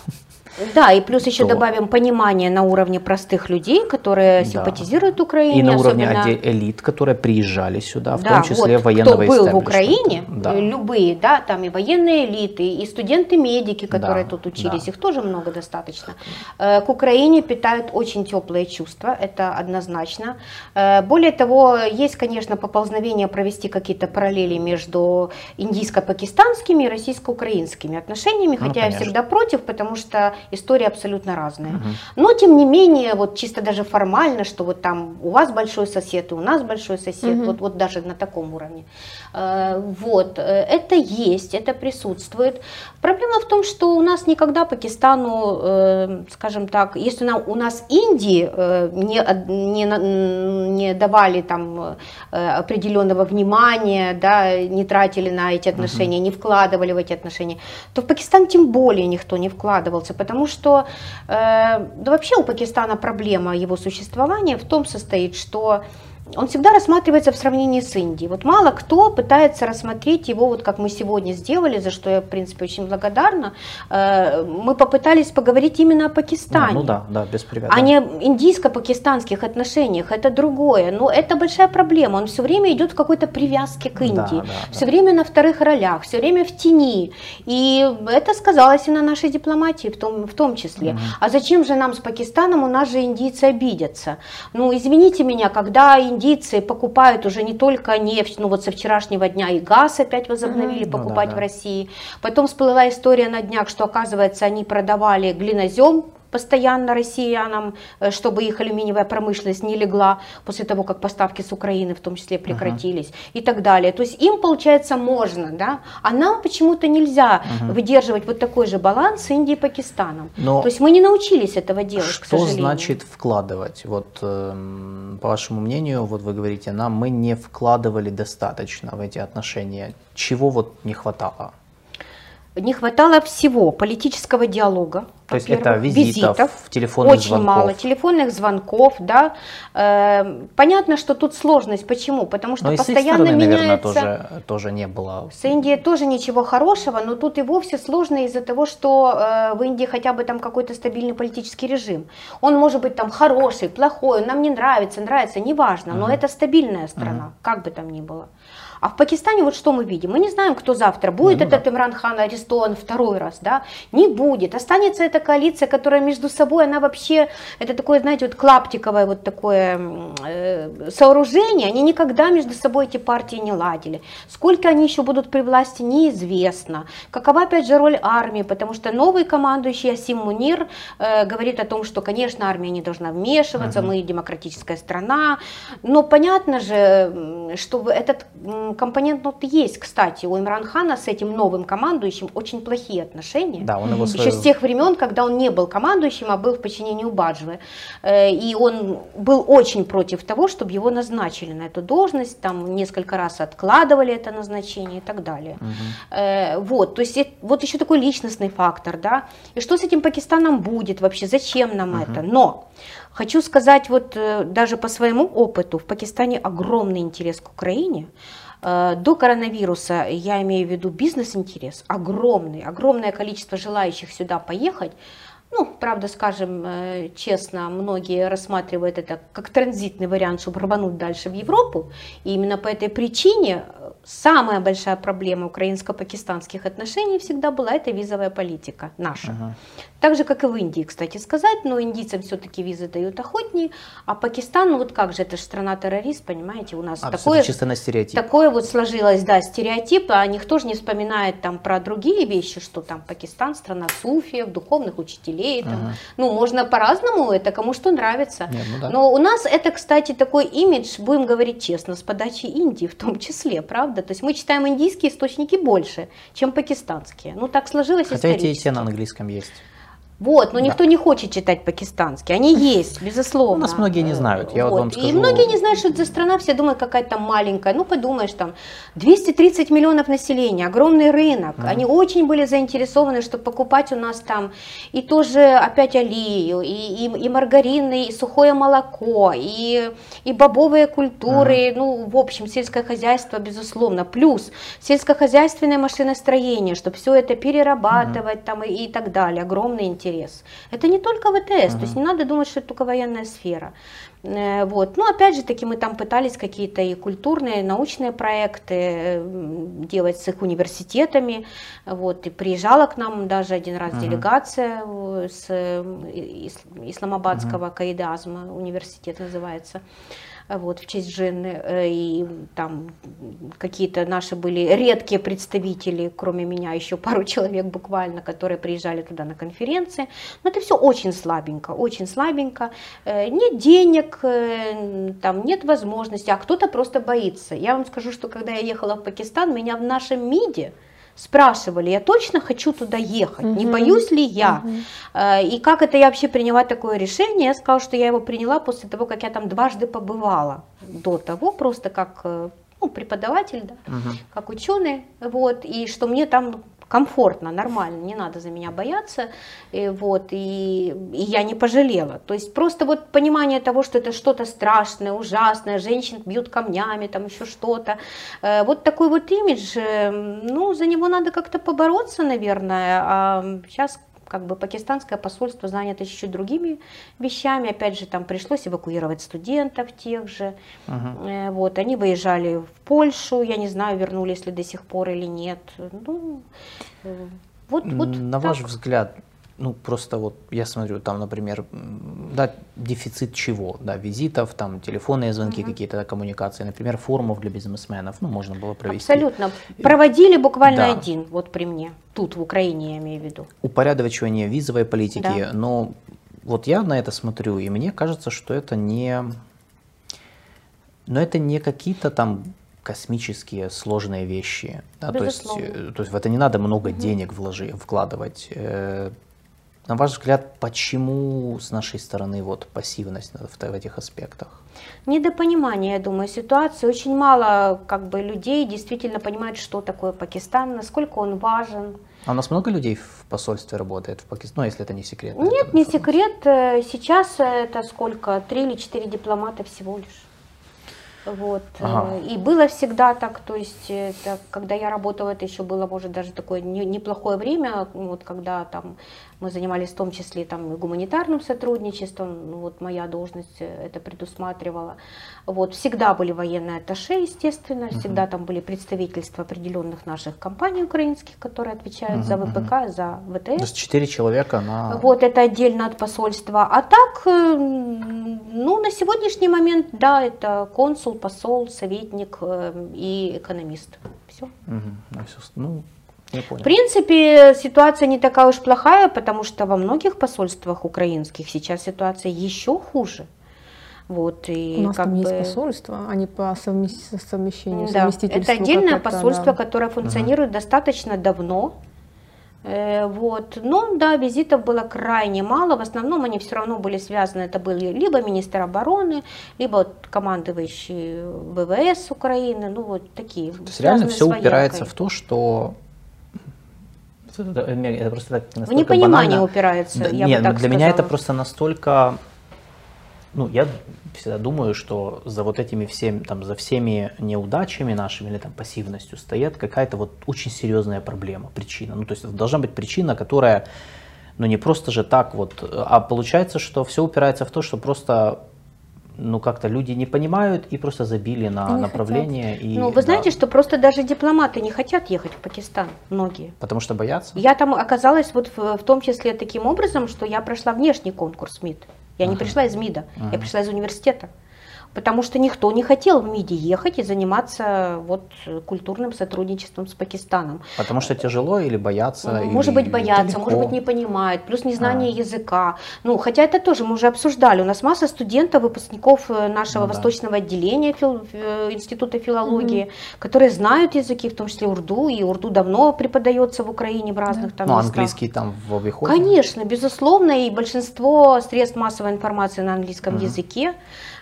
[SPEAKER 2] Да, и плюс еще
[SPEAKER 3] то-
[SPEAKER 2] добавим понимание на уровне простых людей, которые
[SPEAKER 3] Да.
[SPEAKER 2] симпатизируют Украине.
[SPEAKER 3] и на уровне
[SPEAKER 2] особенно-
[SPEAKER 3] элит, которые приезжали сюда, в
[SPEAKER 2] Да,
[SPEAKER 3] том числе
[SPEAKER 2] вот,
[SPEAKER 3] военного
[SPEAKER 2] кто был в. Украине,
[SPEAKER 3] Да.
[SPEAKER 2] любые, да, там и военные элиты, и студенты-медики, которые
[SPEAKER 3] Да,
[SPEAKER 2] тут учились,
[SPEAKER 3] да.
[SPEAKER 2] их тоже много достаточно. Э, К Украине питают очень теплые чувства, это однозначно. Э, Более того, есть, конечно, поползновение провести какие-то параллели между индийско-пакистанскими и российско-украинскими отношениями,
[SPEAKER 3] Ну,
[SPEAKER 2] хотя я
[SPEAKER 3] конечно.
[SPEAKER 2] всегда против, потому что истории абсолютно разные. Но, тем не менее, вот чисто даже формально, что вот там у вас большой сосед, и у нас большой сосед, вот, вот даже на таком уровне. Э, Вот, э, это есть, это присутствует. Проблема в том, что у нас никогда Пакистану, э, скажем так, если нам, у нас Индии не, не, не давали там определенного внимания, да, не тратили на эти отношения, не вкладывали в эти отношения, то в Пакистан тем более никто не вкладывался, потому что да вообще у Пакистана проблема его существования в том состоит, что он всегда рассматривается в сравнении с Индией. Вот мало кто пытается рассмотреть его, вот как мы сегодня сделали, за что я, в принципе, очень благодарна. Э, Мы попытались поговорить именно о
[SPEAKER 3] Да,
[SPEAKER 2] Пакистане
[SPEAKER 3] ну да, да, без
[SPEAKER 2] а
[SPEAKER 3] привязки.
[SPEAKER 2] не индийско-пакистанских отношениях. Это другое. Но это большая проблема. Он все время идет в какой-то привязке к
[SPEAKER 3] Да,
[SPEAKER 2] Индии.
[SPEAKER 3] да,
[SPEAKER 2] все
[SPEAKER 3] да.
[SPEAKER 2] время на вторых ролях, все время в тени. И это сказалось и на нашей дипломатии в том, в том числе.
[SPEAKER 3] Мгм.
[SPEAKER 2] А зачем же нам с Пакистаном, у нас же индийцы обидятся? Ну, извините меня, когда индийцы покупают уже не только нефть, ну вот со вчерашнего дня и газ опять возобновили.
[SPEAKER 3] Ну да,
[SPEAKER 2] покупать
[SPEAKER 3] да.
[SPEAKER 2] в России. Потом всплыла история на днях, что оказывается они продавали глинозем постоянно россиянам, э, чтобы их алюминиевая промышленность не легла после того, как поставки с Украины в том числе прекратились и так далее. То есть им, получается, можно, да, а нам почему-то нельзя
[SPEAKER 3] Мгм.
[SPEAKER 2] выдерживать вот такой же баланс с Индией и Пакистаном.
[SPEAKER 3] Но
[SPEAKER 2] То есть мы не научились этого делать, к
[SPEAKER 3] что
[SPEAKER 2] сожалению.
[SPEAKER 3] значит вкладывать? Вот, эм, по вашему мнению, вот вы говорите, нам мы не вкладывали достаточно в эти отношения. Чего вот не хватало?
[SPEAKER 2] Не хватало всего политического диалога.
[SPEAKER 3] То есть это визитов, телефонных
[SPEAKER 2] очень
[SPEAKER 3] звонков.
[SPEAKER 2] мало телефонных звонков, да. Э, понятно, что тут сложность. Почему? Потому что
[SPEAKER 3] Но их
[SPEAKER 2] постоянно
[SPEAKER 3] стороны, наверное,
[SPEAKER 2] меняется.
[SPEAKER 3] тоже, тоже не было.
[SPEAKER 2] С Индией тоже ничего хорошего, но тут и вовсе сложно из-за того, что э, в Индии хотя бы там какой-то стабильный политический режим. Он может быть там хороший, плохой, он нам не нравится, нравится, неважно, но
[SPEAKER 3] Мгм.
[SPEAKER 2] это стабильная страна, как бы там ни было. А в Пакистане вот что мы видим? Мы не знаем, кто завтра будет
[SPEAKER 3] Не, ну
[SPEAKER 2] этот Имран Хан арестован второй раз, да? Не будет. Останется эта коалиция, которая между собой, она вообще, это такое, знаете, вот клаптиковое вот такое э, сооружение, они никогда между собой эти партии не ладили. Сколько они еще будут при власти, неизвестно. Какова, опять же, роль армии, потому что новый командующий Асим Мунир э, говорит о том, что, конечно, армия не должна вмешиваться,
[SPEAKER 3] Мгм.
[SPEAKER 2] мы демократическая страна, но понятно же, что этот компонент вот есть, кстати, у Имран Хана с этим новым командующим очень плохие отношения.
[SPEAKER 3] Да, он его
[SPEAKER 2] Еще с тех времен, когда он не был командующим, а был в подчинении у Баджвы. Э, И он был очень против того, чтобы его назначили на эту должность, там несколько раз откладывали это назначение и так далее. Э, Вот, то есть вот еще такой личностный фактор, да. И что с этим Пакистаном будет вообще, зачем нам
[SPEAKER 3] Мгм.
[SPEAKER 2] это? Но хочу сказать вот э, даже по своему опыту, в Пакистане огромный интерес к Украине. Э, До коронавируса, я имею в виду бизнес-интерес, огромный, огромное количество желающих сюда поехать. Ну, правда, скажем э, честно, многие рассматривают это как транзитный вариант, чтобы рвануть дальше в Европу. И именно по этой причине э, самая большая проблема украинско-пакистанских отношений всегда была это визовая политика наша.
[SPEAKER 3] Ага.
[SPEAKER 2] Так же, как и в Индии, кстати сказать, но индийцам все-таки визы дают охотнее, а Пакистан, ну вот как же, это же страна-террорист, понимаете, у нас
[SPEAKER 3] А,
[SPEAKER 2] такое,
[SPEAKER 3] чисто на стереотип.
[SPEAKER 2] такое вот сложилось, да, стереотип, а никто же не вспоминает там про другие вещи, что там Пакистан, страна суфиев, духовных учителей, там,
[SPEAKER 3] Ага.
[SPEAKER 2] ну можно по-разному, это кому что нравится.
[SPEAKER 3] Не, ну да.
[SPEAKER 2] Но у нас это, кстати, такой имидж, будем говорить честно, с подачи Индии в том числе, правда? То есть мы читаем индийские источники больше, чем пакистанские. Ну так сложилось
[SPEAKER 3] Хотя эти и
[SPEAKER 2] исторически.
[SPEAKER 3] те на английском есть.
[SPEAKER 2] Вот, но
[SPEAKER 3] Да.
[SPEAKER 2] никто не хочет читать по-кистански. Они есть, безусловно.
[SPEAKER 3] У нас многие не знают, я вот вам
[SPEAKER 2] И
[SPEAKER 3] скажу.
[SPEAKER 2] многие не знают, что это за страна, все думают, какая-то там маленькая. Ну, подумаешь, там 230 миллионов населения, огромный рынок. Они очень были заинтересованы, чтобы покупать у нас там и тоже опять алию, и, и, и маргарин, и сухое молоко, и, и бобовые культуры. Ну, в общем, сельское хозяйство, безусловно. Плюс сельскохозяйственное машиностроение, чтобы все это перерабатывать там и, и так далее. Огромный интерес. Это не только ВТС, то есть не надо думать, что это только военная сфера. Э, Вот. Ну, опять же таки, мы там пытались какие-то и культурные, и научные проекты э, делать с их университетами. Вот. И приезжала к нам даже один раз
[SPEAKER 3] Мгм.
[SPEAKER 2] делегация э, с ис- Исламабадского Каида-Азма, университет называется вот, в честь Жены, э, и там какие-то наши были редкие представители, кроме меня, еще пару человек буквально, которые приезжали туда на конференции. Но это все очень слабенько, очень слабенько. Э, Нет денег, э, там нет возможности, а кто-то просто боится. Я вам скажу, что когда я ехала в Пакистан, меня в нашем МИДе спрашивали, я точно хочу туда ехать, не
[SPEAKER 1] Мгм.
[SPEAKER 2] боюсь ли я. Э, И как это я вообще приняла такое решение? Я сказала, что я его приняла после того, как я там дважды побывала. До того просто как э, ну, преподаватель, да,
[SPEAKER 3] Мгм.
[SPEAKER 2] как ученый, вот, и что мне там комфортно, нормально, не надо за меня бояться, и, вот, и, и я не пожалела. То есть просто вот понимание того, что это что-то страшное, ужасное, женщин бьют камнями, там еще что-то. Э, Вот такой вот имидж, э, ну, за него надо как-то побороться, наверное. А сейчас как бы пакистанское посольство занято чуть-чуть другими вещами. Опять же, там пришлось эвакуировать студентов тех же.
[SPEAKER 3] Мгм.
[SPEAKER 2] Э, Вот, они выезжали в Польшу, я не знаю, вернулись ли до сих пор или нет. Ну, э, вот, вот
[SPEAKER 3] На
[SPEAKER 2] так.
[SPEAKER 3] ваш взгляд, ну просто вот я смотрю, там, например, да, дефицит чего? Да, визитов, там, телефонные звонки,
[SPEAKER 2] Мгм.
[SPEAKER 3] какие-то коммуникации, например, форумов для бизнесменов, ну, можно было провести.
[SPEAKER 2] Абсолютно. Проводили буквально
[SPEAKER 3] Да.
[SPEAKER 2] один, вот при мне. Тут, в Украине, я имею в виду.
[SPEAKER 3] Упорядочивание визовой политики,
[SPEAKER 2] Да.
[SPEAKER 3] но вот я на это смотрю, и мне кажется, что это не... Но это не какие-то там космические сложные вещи. Да, то, есть, э, то есть в это не надо много денег вложи, вкладывать. Э, На ваш взгляд, почему с нашей стороны вот пассивность в, в этих аспектах?
[SPEAKER 2] Недопонимание, я думаю, ситуации. Очень мало как бы, людей действительно понимают, что такое Пакистан, насколько он важен.
[SPEAKER 3] А у нас много людей в посольстве работает в Пакистане, ну, если это не секрет.
[SPEAKER 2] Нет, не секрет. э, Сейчас это сколько? Три или четыре дипломата всего лишь. Вот. э,
[SPEAKER 3] Ага.
[SPEAKER 2] И было всегда так, то есть, это, когда я работала, это еще было, может, даже такое не- неплохое время, вот, когда там мы занимались в том числе там, и гуманитарным сотрудничеством, ну, вот моя должность э, это предусматривала. Вот, всегда были военные атташе, естественно, всегда там были представительства определенных наших компаний украинских, которые отвечают за ВПК, за
[SPEAKER 3] То
[SPEAKER 2] ВТС.
[SPEAKER 3] есть четыре человека на...
[SPEAKER 2] Вот это отдельно от посольства. А так, э, ну, на сегодняшний момент, да, это консул, посол, советник э, и экономист. Все.
[SPEAKER 3] Мгм, ну, ну.
[SPEAKER 2] В принципе, ситуация не такая уж плохая, потому что во многих посольствах украинских сейчас ситуация еще хуже. Вот, и
[SPEAKER 1] У нас
[SPEAKER 2] как
[SPEAKER 1] там
[SPEAKER 2] бы...
[SPEAKER 1] есть посольство, они по совмес- совмещению,
[SPEAKER 2] Да,
[SPEAKER 1] совместительству.
[SPEAKER 2] это отдельное посольство,
[SPEAKER 1] да.
[SPEAKER 2] которое функционирует достаточно давно. Э, Вот. Но да, визитов было крайне мало. В основном они все равно были связаны. Это были либо министр обороны, либо вот командующий ВВС Украины. Ну вот такие.
[SPEAKER 3] То есть реально все упирается в то, что... Это, это- просто так
[SPEAKER 2] В
[SPEAKER 3] настолько
[SPEAKER 2] непонимание
[SPEAKER 3] банально.
[SPEAKER 2] упирается.
[SPEAKER 3] Да,
[SPEAKER 2] я
[SPEAKER 3] нет,
[SPEAKER 2] бы так
[SPEAKER 3] ну, для меня это
[SPEAKER 2] сказала.
[SPEAKER 3] просто настолько... Ну, я всегда думаю, что за вот этими всеми, там, за всеми неудачами нашими или там пассивностью стоит какая-то вот очень серьезная проблема, причина. Ну, то есть должна быть причина, которая, ну, не просто же так вот, а получается, что все упирается в то, что просто, ну, как-то люди не понимают и просто забили на
[SPEAKER 1] Не
[SPEAKER 3] направление. И,
[SPEAKER 2] Ну, вы
[SPEAKER 3] да,
[SPEAKER 2] знаете, что просто даже дипломаты не хотят ехать в Пакистан, многие.
[SPEAKER 3] Потому что боятся?
[SPEAKER 2] Я там оказалась вот в, в том числе таким образом, что я прошла внешний конкурс МИД. Я не
[SPEAKER 3] Ага.
[SPEAKER 2] пришла из МИДа, я
[SPEAKER 3] Ага.
[SPEAKER 2] пришла из университета. Потому что никто не хотел в МИДе ехать и заниматься вот культурным сотрудничеством с Пакистаном.
[SPEAKER 3] Потому что тяжело или боятся?
[SPEAKER 2] Может
[SPEAKER 3] или
[SPEAKER 2] быть боятся,
[SPEAKER 3] далеко?
[SPEAKER 2] может быть не понимают, плюс незнание
[SPEAKER 3] А.
[SPEAKER 2] языка. Ну, хотя это тоже мы уже обсуждали. У нас масса студентов, выпускников э, нашего
[SPEAKER 3] Ну да.
[SPEAKER 2] восточного отделения фил- э, Института филологии, которые знают языки, в том числе урду, и урду давно преподается в Украине в разных там
[SPEAKER 3] Ну,
[SPEAKER 2] местах.
[SPEAKER 3] английский там в обиходе?
[SPEAKER 2] Конечно, безусловно, и большинство средств массовой информации на английском
[SPEAKER 3] Мгм.
[SPEAKER 2] языке.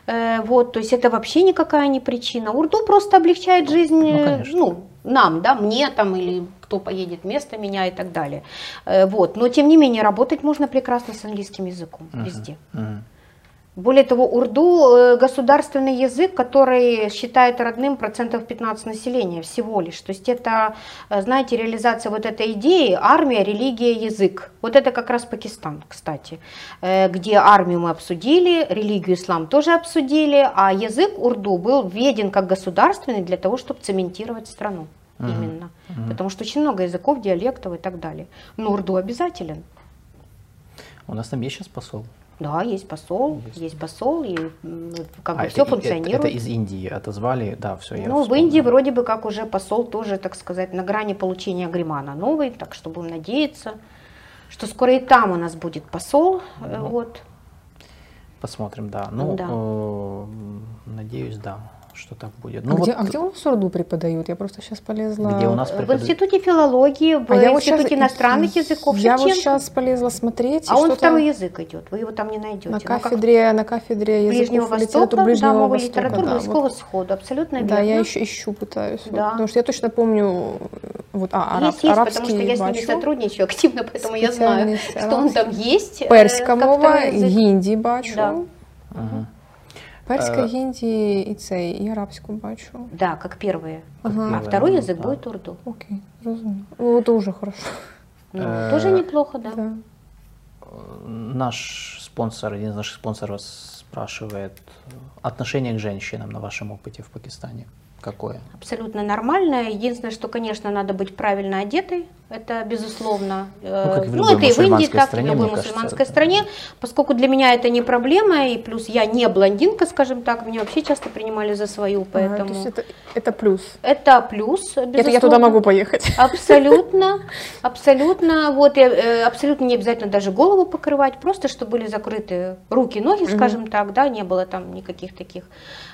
[SPEAKER 2] Э, вот, то есть это вообще никакая не причина. Урду просто облегчает жизнь,
[SPEAKER 3] Ну,
[SPEAKER 2] э,
[SPEAKER 3] конечно.
[SPEAKER 2] ну, нам, да, мне там или кто поедет вместо меня и так далее. Э, вот, но тем не менее работать можно прекрасно с английским языком
[SPEAKER 3] Мгм.
[SPEAKER 2] везде.
[SPEAKER 3] Мгм.
[SPEAKER 2] Более того, урду э, государственный язык, который считает родным процентов 15 населения всего лишь. То есть это, э, знаете, реализация вот этой идеи армия, религия, язык. Вот это как раз Пакистан, кстати, э, где армию мы обсудили, религию ислам тоже обсудили, а язык урду был введен как государственный для того, чтобы цементировать страну.
[SPEAKER 3] Мгм.
[SPEAKER 2] Именно.
[SPEAKER 3] Мгм.
[SPEAKER 2] Потому что очень много языков, диалектов и так далее. Но урду обязателен.
[SPEAKER 3] У нас там есть сейчас посол?
[SPEAKER 2] Да, есть посол,
[SPEAKER 3] Есть.
[SPEAKER 2] есть, посол, и как бы
[SPEAKER 3] А,
[SPEAKER 2] все
[SPEAKER 3] это-
[SPEAKER 2] функционирует.
[SPEAKER 3] Это, из Индии отозвали, да, все, я
[SPEAKER 2] ну, в
[SPEAKER 3] вспомнил.
[SPEAKER 2] Индии вроде бы как уже посол тоже, так сказать, на грани получения гримана новый, так что будем надеяться, что скоро и там у нас будет посол. э,
[SPEAKER 3] Ну,
[SPEAKER 2] вот.
[SPEAKER 3] Посмотрим, да. Ну,
[SPEAKER 2] Да.
[SPEAKER 3] э, надеюсь, да, что так будет.
[SPEAKER 1] А
[SPEAKER 3] Ну,
[SPEAKER 1] где,
[SPEAKER 3] вот,
[SPEAKER 1] а где у нас урду преподают? Я просто сейчас полезла.
[SPEAKER 3] Где у нас
[SPEAKER 2] В
[SPEAKER 3] преподают?
[SPEAKER 2] Институте филологии, в
[SPEAKER 1] А я вот
[SPEAKER 2] Институте
[SPEAKER 1] щас-
[SPEAKER 2] иностранных языков
[SPEAKER 1] Я вот сейчас полезла смотреть.
[SPEAKER 2] А он второй язык идет, вы его там не найдете.
[SPEAKER 1] На
[SPEAKER 2] Ну,
[SPEAKER 1] кафедре, на кафедре
[SPEAKER 2] Ближнего Востока,
[SPEAKER 1] Ближнего
[SPEAKER 2] да,
[SPEAKER 1] Востока.
[SPEAKER 2] литературы
[SPEAKER 1] да,
[SPEAKER 2] Близкого
[SPEAKER 1] вот.
[SPEAKER 2] Схода, абсолютно
[SPEAKER 1] Да,
[SPEAKER 2] верно.
[SPEAKER 1] я еще ищу, пытаюсь. вот,
[SPEAKER 2] Да.
[SPEAKER 1] потому что я точно помню, вот, а, араб,
[SPEAKER 2] есть, есть,
[SPEAKER 1] арабский
[SPEAKER 2] потому что я с ними
[SPEAKER 1] бачу,
[SPEAKER 2] сотрудничаю активно, поэтому я знаю, что он там есть. э,
[SPEAKER 1] перська мова, гінді бачу.
[SPEAKER 2] Да.
[SPEAKER 3] Мгм.
[SPEAKER 1] Перська,
[SPEAKER 3] Е.
[SPEAKER 1] гінді і цей, і арабську бачу.
[SPEAKER 2] Да, как первые.
[SPEAKER 1] Ага.
[SPEAKER 2] А
[SPEAKER 3] Первые,
[SPEAKER 2] второй
[SPEAKER 3] ну,
[SPEAKER 2] язык
[SPEAKER 3] да.
[SPEAKER 2] будет урду.
[SPEAKER 1] Окей, розумію. Ну, это уже хорошо.
[SPEAKER 2] Ну,
[SPEAKER 3] Э,
[SPEAKER 2] тоже неплохо, да.
[SPEAKER 1] Да.
[SPEAKER 3] Наш спонсор, один из наших спонсоров спрашивает отношение к женщинам на вашем опыте в Пакистане. Какое?
[SPEAKER 2] Абсолютно нормально. Единственное, что, конечно, надо быть правильно одетой. Это безусловно. Э,
[SPEAKER 3] как и в любой
[SPEAKER 2] это и в Индии,
[SPEAKER 3] мусульманской
[SPEAKER 2] так и
[SPEAKER 3] стране,
[SPEAKER 2] в любой
[SPEAKER 3] кажется,
[SPEAKER 2] мусульманской
[SPEAKER 3] это-
[SPEAKER 2] стране. Поскольку для меня это не проблема, и плюс я не блондинка, скажем так, меня вообще часто принимали за свою,
[SPEAKER 1] А,
[SPEAKER 2] поэтому
[SPEAKER 1] то есть это, это плюс.
[SPEAKER 2] это плюс, безусловно.
[SPEAKER 1] Это я туда могу поехать.
[SPEAKER 2] Абсолютно, абсолютно. Вот, и, э, абсолютно не обязательно даже голову покрывать, просто чтобы были закрыты руки, ноги, скажем так, да, не было там никаких таких.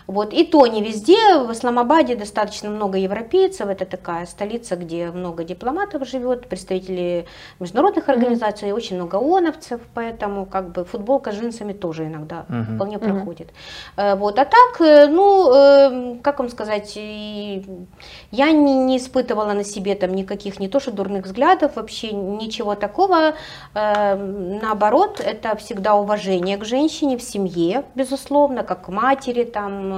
[SPEAKER 2] Вот. И то не везде. В Исламабаде достаточно много европейцев. Это такая столица, где много дипломатов живет, представителей международных организаций, и очень много ООНовцев, поэтому как бы футболка с джинсами тоже иногда
[SPEAKER 3] Мгм.
[SPEAKER 2] вполне
[SPEAKER 1] Мгм.
[SPEAKER 2] проходит. Э, Вот. А так, э, ну, э, как вам сказать, я не, не испытывала на себе там никаких не то что дурных взглядов, вообще ничего такого. Э, Наоборот, это всегда уважение к женщине в семье, безусловно, как к матери там,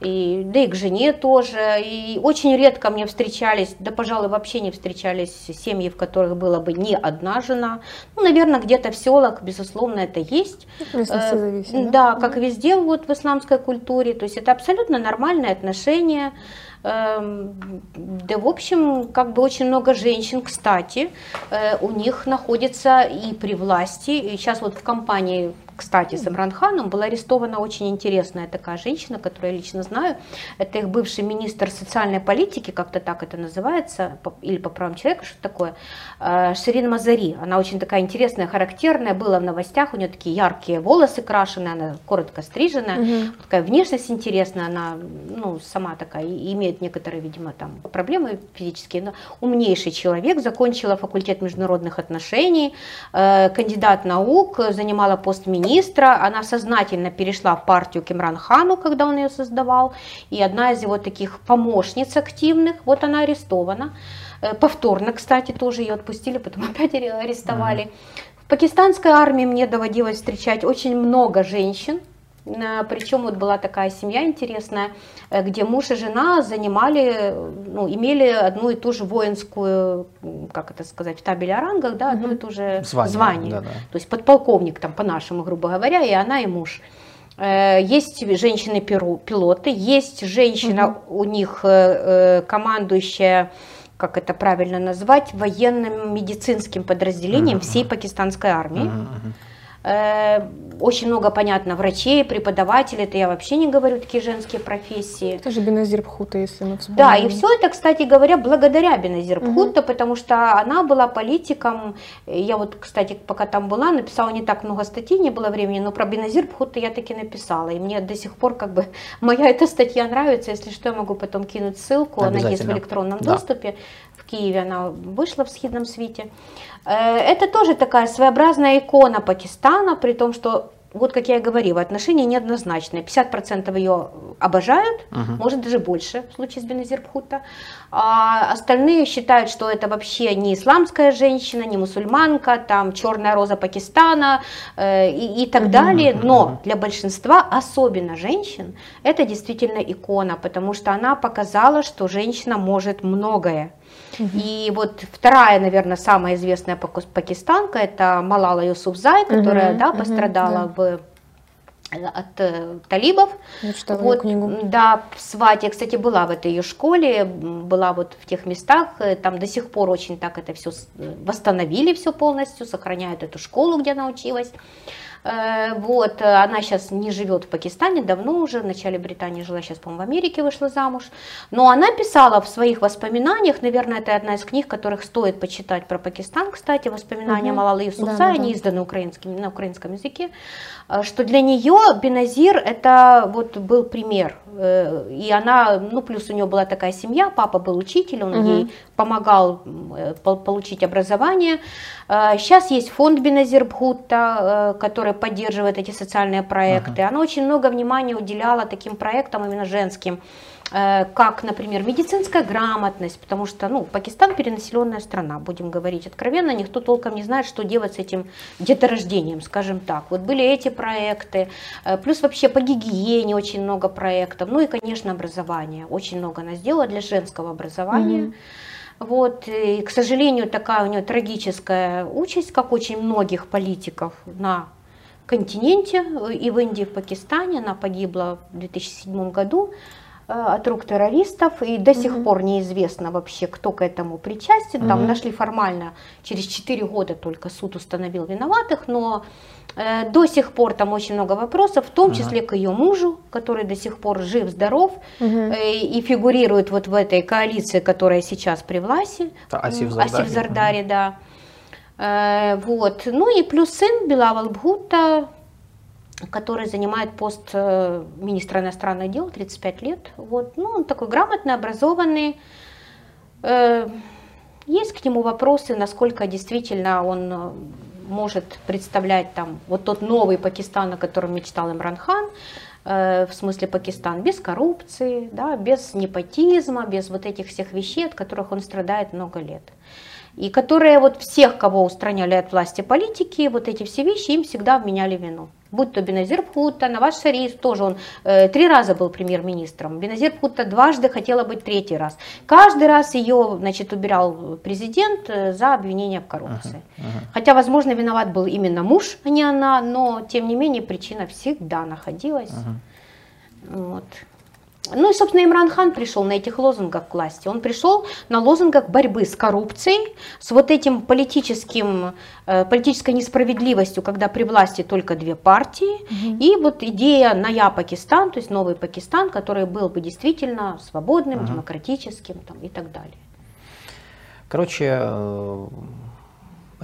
[SPEAKER 2] и, да и к жене тоже. И очень редко мне встречались, да, пожалуй, вообще не встречались семьи, в которых была бы не одна жена. Ну, наверное, где-то в селах, безусловно, это есть.
[SPEAKER 1] Местности
[SPEAKER 2] Э,
[SPEAKER 1] зависит,
[SPEAKER 2] Да, как везде вот в исламской культуре. То есть это абсолютно нормальное отношение. Эм, Да, в общем, как бы очень много женщин, кстати, э, у них находится и при власти. И сейчас вот в компании, кстати, с Имран Ханом была арестована очень интересная такая женщина, которую я лично знаю. Это их бывший министр социальной политики, как-то так это называется, или по правам человека, что такое. Э, Ширин Мазари. Она очень такая интересная, характерная, была в новостях, у нее такие яркие волосы крашеные, она коротко стриженная.
[SPEAKER 1] Мгм.
[SPEAKER 2] Такая внешность интересная, она ну, сама такая, и имеет некоторые, видимо, там проблемы физические, но умнейший человек, закончила факультет международных отношений, э, кандидат наук, занимала пост министра, она сознательно перешла в партию к Имран Хану, когда он ее создавал, и одна из его таких помощниц активных, вот она арестована. Э, Повторно, кстати, тоже ее отпустили, потом опять аре- арестовали. В пакистанской армии мне доводилось встречать очень много женщин, Причем вот была такая семья интересная, э, где муж и жена занимали, э, ну, имели одну и ту же воинскую, как это сказать, в табеле о рангах, да, одно и то же
[SPEAKER 3] Звание,
[SPEAKER 2] звание.
[SPEAKER 3] да-да.
[SPEAKER 2] То есть подполковник там по-нашему, грубо говоря, и она, и муж. Э, Есть женщины-пилоты, есть женщина у них э, э, командующая, как это правильно назвать, военным медицинским подразделением
[SPEAKER 3] Мгм,
[SPEAKER 2] всей пакистанской армии. Э, очень много, понятно, врачей, преподавателей, это я вообще не говорю, такие женские профессии.
[SPEAKER 1] Тоже Беназир Пхута, если мы вспомним.
[SPEAKER 2] Да, и все это, кстати говоря, благодаря Беназир Пхутта, угу. потому что она была политиком. Я вот, кстати, пока там была, написала не так много статей, не было времени, но про Беназир Пхутта я таки написала. И мне до сих пор как бы моя эта статья нравится. Если что, я могу потом кинуть ссылку, она есть в электронном да. доступе. В Киеве она вышла в схидном свете. Э, это тоже такая своеобразная икона Пакистана, при том, что вот как я и говорила, отношения неоднозначные. 50% ее обожают, угу. может даже больше в случае с Беназир Бхутта. А остальные считают, что это вообще не исламская женщина, не мусульманка, там черная роза Пакистана э, и, и так далее. Но для большинства, особенно женщин, это действительно икона, потому что она показала, что женщина может многое. И вот вторая, наверное, самая известная пакистанка, это Малала Юсуфзай, которая да, пострадала да. в от э, талибов.
[SPEAKER 1] Я вот, книгу.
[SPEAKER 2] Да, в Свате, кстати, была в этой ее школе, была вот в тех местах, э, там до сих пор очень так это все восстановили все полностью, сохраняют эту школу, где она училась. Э, вот, э, она сейчас не живет в Пакистане, давно уже, в начале Британии жила, сейчас, по-моему, в Америке вышла замуж. Но она писала в своих воспоминаниях, наверное, это одна из книг, которых стоит почитать про Пакистан, кстати, воспоминания угу. Малалы Юсуфзай, да, да, они да. изданы украинским, на украинском языке, э, что для нее Беназир это вот был пример. И она, ну плюс у нее была такая семья, папа был учитель, он угу. ей помогал получить образование. Сейчас есть фонд Беназир Бхутта, который поддерживает эти социальные проекты. Ага. Она очень много внимания уделяла таким проектам именно женским э, как, например, медицинская грамотность, потому что, ну, Пакистан перенаселенная страна, будем говорить откровенно, никто толком не знает, что делать с этим деторождением, скажем так. Вот были эти проекты, э, плюс вообще по гигиене очень много проектов, ну и, конечно, образование, очень много она сделала для женского образования. Mm-hmm. Вот, и, к сожалению, такая у нее трагическая участь, как очень многих политиков на континенте, э, и в Индии, и в Пакистане. Она погибла в 2007 году э, от рук террористов, и до сих угу. пор неизвестно вообще, кто к этому причастен. Там угу. нашли формально, через 4 года только суд установил виноватых, но э, до сих пор там очень много вопросов, в том угу. числе к ее мужу, который до сих пор жив-здоров угу. э, и фигурирует вот в этой коалиции, которая сейчас при власти.
[SPEAKER 3] Асиф Зардари,
[SPEAKER 2] угу. да. Э, вот. Ну и плюс сын Билавал Бхутта, который занимает пост э, министра иностранных дел, 35 лет. Вот. Ну, он такой грамотный, образованный. Э, есть к нему вопросы, насколько действительно он может представлять там вот тот новый Пакистан, о котором мечтал Имран Хан, в смысле Пакистан без коррупции, да, без непотизма, без вот этих всех вещей, от которых он страдает много лет и которые вот всех, кого устраняли от власти политики, вот эти все вещи им всегда вменяли вину. Будь то Беназир Пхутта, Наваш Шариф, тоже он э, три раза был премьер-министром. Беназир Пхутта дважды хотела быть третий раз. Каждый раз ее, значит, убирал президент э, за обвинение в коррупции. Uh-huh, uh-huh. Хотя, возможно, виноват был именно муж, а не она, но, тем не менее, причина всегда находилась. Uh-huh. Вот. Ну и, собственно, Имран Хан пришел на этих лозунгах к власти. Он пришел на лозунгах борьбы с коррупцией, с вот этим политическим, э, политической несправедливостью, когда при власти только две партии. Угу. И вот идея Ная Пакистан, то есть новый Пакистан, который был бы действительно свободным, угу. демократическим там, и так далее.
[SPEAKER 3] Короче, э,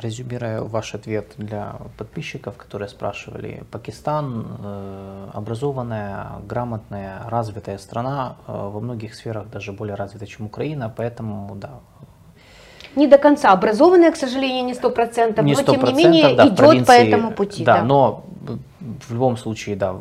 [SPEAKER 3] резюмируя ваш ответ для подписчиков, которые спрашивали, Пакистан э, образованная, грамотная, развитая страна, э, во многих сферах даже более развита, чем Украина, поэтому да.
[SPEAKER 2] Не до конца образованная, к сожалению, не сто процентов, но тем не менее да, идет по этому пути.
[SPEAKER 3] Да, да, но в любом случае, да,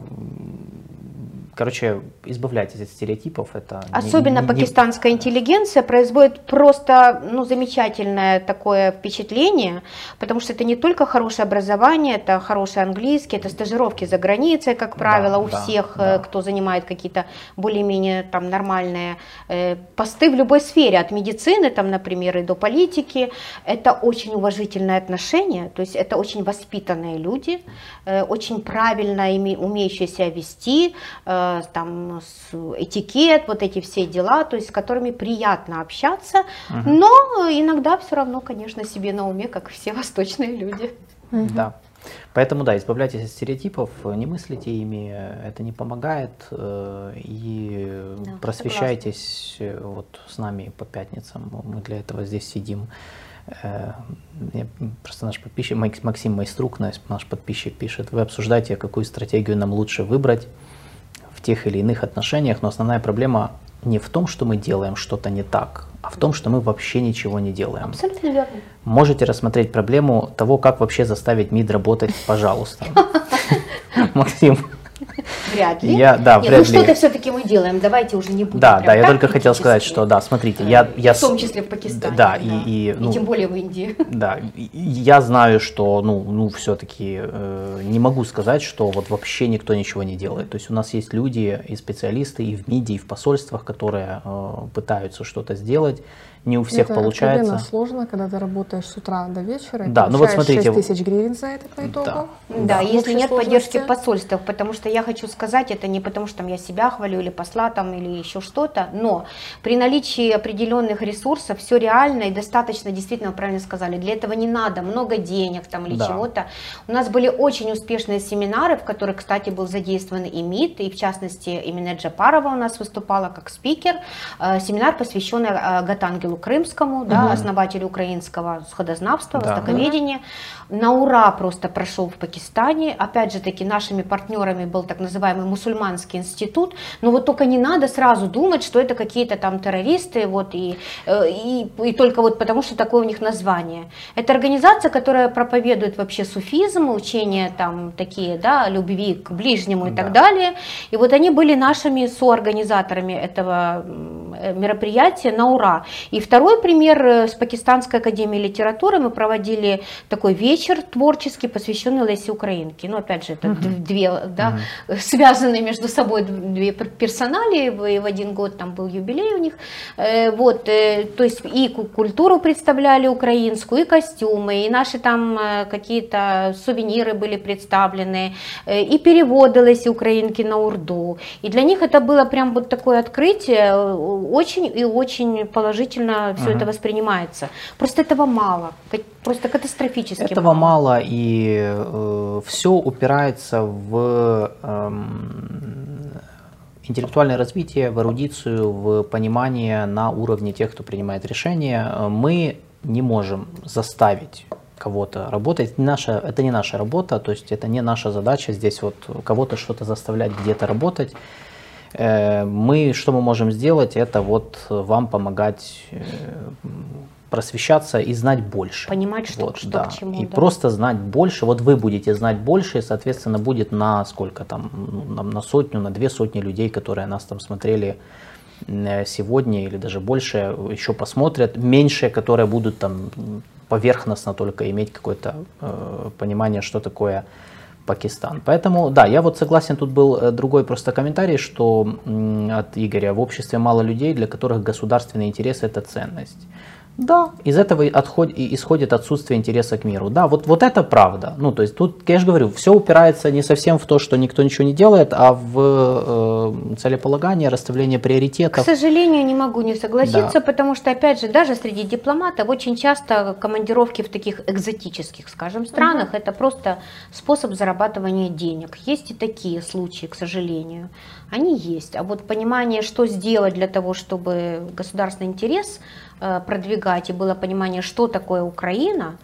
[SPEAKER 3] Короче, избавляйтесь от стереотипов. Это
[SPEAKER 2] Особенно не, не, пакистанская интеллигенция производит просто ну, замечательное такое впечатление, потому что это не только хорошее образование, это хороший английский, это стажировки за границей, как правило, да, у да, всех, да. Э, кто занимает какие-то более-менее там нормальные э, посты в любой сфере, от медицины, там, например, и до политики. Это очень уважительное отношение, то есть это очень воспитанные люди, э, очень правильно умеющие себя вести, э, там этикет, вот эти все дела, то есть с которыми приятно общаться, угу. но иногда все равно, конечно, себе на уме, как все восточные люди.
[SPEAKER 3] Угу. Да. Поэтому, да, избавляйтесь от стереотипов, не мыслите ими, это не помогает, э, и
[SPEAKER 2] Да,
[SPEAKER 3] просвещайтесь э, вот с нами по пятницам, мы для этого здесь сидим. Э, я- Просто наш подписчик, Макс- Максим Майструк, наш подписчик, пишет, вы обсуждаете, какую стратегию нам лучше выбрать в тех или иных отношениях, но основная проблема не в том, что мы делаем что-то не так, а в том, что мы вообще ничего не делаем.
[SPEAKER 2] Абсолютно верно.
[SPEAKER 3] Можете рассмотреть проблему того, как вообще заставить МИД работать, пожалуйста. Максим,
[SPEAKER 2] Вряд ли.
[SPEAKER 3] Я- да,
[SPEAKER 2] Нет,
[SPEAKER 3] вряд
[SPEAKER 2] ну что-то все-таки мы делаем. Давайте уже не будем.
[SPEAKER 3] да, да, я только хотел сказать, что, да, смотрите, я, я,
[SPEAKER 2] в том числе в Пакистане.
[SPEAKER 3] да, и, и, ну,
[SPEAKER 2] тем более в Индии.
[SPEAKER 3] Да, и- и я знаю, что, ну, ну все-таки не могу сказать, что вот вообще никто ничего не делает. То есть у нас есть люди и специалисты и в МИДе, и в посольствах, которые э, пытаются что-то сделать. Не у всех
[SPEAKER 1] это
[SPEAKER 3] получается.
[SPEAKER 1] откровенно сложно, когда ты работаешь с утра до вечера. и
[SPEAKER 3] Да, ну вот смотрите,
[SPEAKER 1] 6 тысяч гривен за это по итогу.
[SPEAKER 3] Да.
[SPEAKER 2] Да,
[SPEAKER 1] в
[SPEAKER 2] если нет поддержки
[SPEAKER 1] сложности.
[SPEAKER 2] в посольствах, потому что я хочу сказать, это не потому, что там я себя хвалю или посла там или еще что-то, но при наличии определенных ресурсов все реально и достаточно, действительно, вы правильно сказали, для этого не надо много денег там или
[SPEAKER 3] Да.
[SPEAKER 2] чего-то. У нас были очень успешные семинары, в которых, кстати, был задействован и МИД, и в частности именно Джапарова у нас выступала как спикер. Э, Семинар, посвященный э, Гатангелу Крымскому, да, основателю украинского сходознавства,
[SPEAKER 3] Да.
[SPEAKER 2] востоковедения. На ура просто прошел в Пакистане. Опять же таки нашими партнерами был так называемый мусульманский институт. Но вот только не надо сразу думать, что это какие-то там террористы, вот и, э, и, и только вот потому, что такое у них название. Это организация, которая проповедует вообще суфизм, учения там такие, да, любви к ближнему и так
[SPEAKER 3] Да.
[SPEAKER 2] далее. И вот они были нашими соорганизаторами этого мероприятия на ура. И второй пример э, с Пакистанской академией литературы мы проводили такой вечер творческий, посвященный Лесе Украинке. Ну, опять же, это д- две, да, связанные между собой две пер- персонали, в- один год там был юбилей у них. Вот, то есть и ку- культуру представляли украинскую, и костюмы, и наши там какие-то сувениры были представлены, и переводы Леси Украинки на урду. И для них это было прям вот такое открытие, очень и очень положительно все это воспринимается. Просто этого мало, просто катастрофически
[SPEAKER 3] Этого мало, и все упирается в эм, интеллектуальное развитие, в эрудицию, в понимание на уровне тех, кто принимает решения. Э, Мы не можем заставить кого-то работать. Это не наша, это не наша работа, то есть это не наша задача здесь вот кого-то что-то заставлять где-то работать. Э, Мы, что мы можем сделать, это вот вам помогать э, просвещаться и знать больше.
[SPEAKER 2] Понимать, что-
[SPEAKER 3] Вот,
[SPEAKER 2] что
[SPEAKER 3] да.
[SPEAKER 2] к чему,
[SPEAKER 3] И
[SPEAKER 2] да.
[SPEAKER 3] просто знать больше. Вот вы будете знать больше, и, соответственно, будет на сколько там, ну, на, на сотню, на две сотни людей, которые нас там смотрели э, сегодня или даже больше, еще посмотрят. Меньше, которые будут там поверхностно только иметь какое-то э, понимание, что такое Пакистан. Поэтому, да, я вот согласен, тут был э, другой просто комментарий, что от Игоря, в обществе мало людей, для которых государственный интерес это ценность. Да, из этого отход- исходит отсутствие интереса к миру. Да, вот, вот это правда. Ну, то есть тут, я же говорю, все упирается не совсем в то, что никто ничего не делает, а в э, целеполагание, расставление
[SPEAKER 2] К
[SPEAKER 3] приоритетов.
[SPEAKER 2] сожалению, не могу не согласиться,
[SPEAKER 3] Да.
[SPEAKER 2] потому что, опять же, даже среди дипломатов очень часто командировки в таких экзотических, скажем, странах это просто способ зарабатывания денег. Есть и такие случаи, к сожалению. Они есть. А вот понимание, что сделать для того, чтобы государственный интерес продвигать, и было понимание, что такое Украина,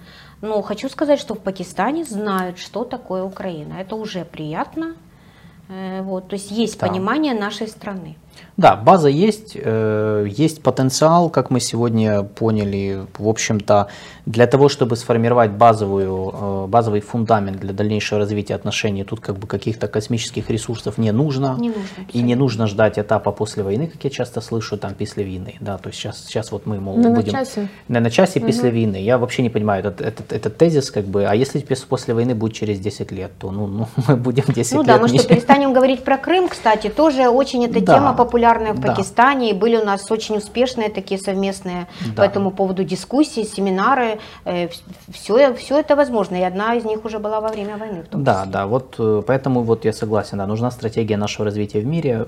[SPEAKER 2] но хочу сказать, что в Пакистане знают, что такое Украина. Это уже приятно. Э, Вот, то есть есть
[SPEAKER 3] Да.
[SPEAKER 2] понимание нашей страны.
[SPEAKER 3] Да, база есть, э, есть потенциал, как мы сегодня поняли, в общем-то, для того, чтобы сформировать базовую, э, базовый фундамент для дальнейшего развития отношений, тут как бы каких-то космических ресурсов не нужно.
[SPEAKER 2] Не нужно.
[SPEAKER 3] И не нужно ждать этапа после войны, как я часто слышу, там, после войны. Да, то есть сейчас, сейчас вот мы, мол,
[SPEAKER 1] Не на
[SPEAKER 3] будем...
[SPEAKER 1] часе.
[SPEAKER 3] Не на часе после войны. Я вообще не понимаю этот, этот, этот тезис, как бы, а если после войны будет через 10 лет, то ну, ну мы будем 10
[SPEAKER 2] Ну
[SPEAKER 3] лет...
[SPEAKER 2] да, мы что,
[SPEAKER 3] ничего-
[SPEAKER 2] перестанем говорить про Крым, кстати, тоже очень эта
[SPEAKER 3] Да,
[SPEAKER 2] тема популярная в
[SPEAKER 3] да.
[SPEAKER 2] Пакистане, и были у нас очень успешные такие совместные
[SPEAKER 3] Да.
[SPEAKER 2] по этому поводу дискуссии, семинары, все, все это возможно, и одна из них уже была во время войны. в том
[SPEAKER 3] Да,
[SPEAKER 2] числе.
[SPEAKER 3] да, вот э, поэтому вот я согласен, да, нужна стратегия нашего развития в мире,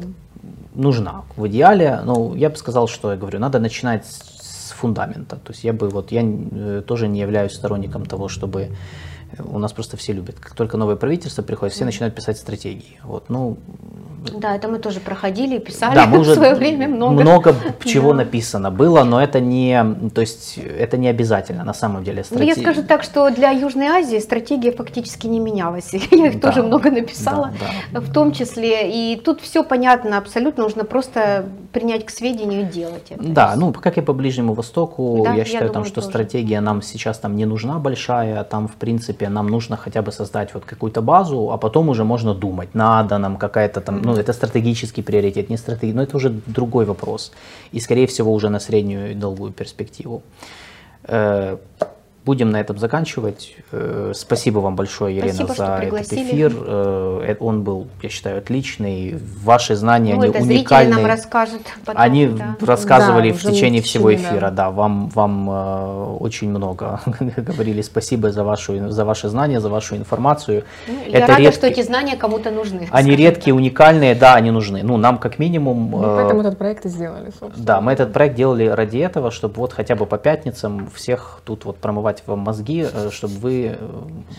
[SPEAKER 3] нужна в идеале, ну, я бы сказал, что я говорю, надо начинать с, с фундамента, то есть я бы вот, я э, тоже не являюсь сторонником того, чтобы у нас просто все любят. Как только новое правительство приходит, все начинают писать стратегии. Вот, ну,
[SPEAKER 2] Да, это мы тоже проходили и писали
[SPEAKER 3] да, мы уже
[SPEAKER 2] в свое время много.
[SPEAKER 3] много чего
[SPEAKER 2] Да.
[SPEAKER 3] написано было, но это не, то есть это не обязательно на самом деле.
[SPEAKER 2] Ну, я скажу так, что для Южной Азии стратегия фактически не менялась. Я их
[SPEAKER 3] Да,
[SPEAKER 2] тоже много написала,
[SPEAKER 3] да, да.
[SPEAKER 2] в том числе. И тут все понятно абсолютно, нужно просто принять к сведению и делать это.
[SPEAKER 3] Да, ну как и по Ближнему Востоку,
[SPEAKER 2] Да,
[SPEAKER 3] я
[SPEAKER 2] я
[SPEAKER 3] считаю, там,
[SPEAKER 2] думаю,
[SPEAKER 3] что
[SPEAKER 2] тоже.
[SPEAKER 3] стратегия нам сейчас там не нужна большая, там в принципе нам нужно хотя бы создать вот какую-то базу, а потом уже можно думать, надо нам какая-то там, ну это стратегический приоритет, не стратегия, но это уже другой вопрос. И скорее всего уже на среднюю и долгую перспективу. Будем на этом заканчивать. Э, Спасибо вам большое, Елена,
[SPEAKER 2] Спасибо,
[SPEAKER 3] за этот эфир. Э, э, Он был, я считаю, отличный. Ваши знания,
[SPEAKER 2] Ну,
[SPEAKER 3] они
[SPEAKER 2] это зрители
[SPEAKER 3] уникальные.
[SPEAKER 2] нам расскажут потом.
[SPEAKER 3] Они
[SPEAKER 2] да.
[SPEAKER 3] рассказывали
[SPEAKER 1] Да,
[SPEAKER 3] в течение всего эфира, да, вам, вам очень много говорили. Спасибо за, вашу, за ваши знания, за вашу информацию.
[SPEAKER 2] Ну, я
[SPEAKER 3] Это
[SPEAKER 2] рада,
[SPEAKER 3] редкий-
[SPEAKER 2] что эти знания кому-то нужны.
[SPEAKER 3] Они редкие,
[SPEAKER 2] так.
[SPEAKER 3] уникальные, да, они нужны. Ну, нам как минимум...
[SPEAKER 1] Ну, поэтому этот проект и сделали, собственно.
[SPEAKER 3] да, мы этот проект делали ради этого, чтобы вот хотя бы по пятницам всех тут вот промывать вам мозги, э, чтобы вы э,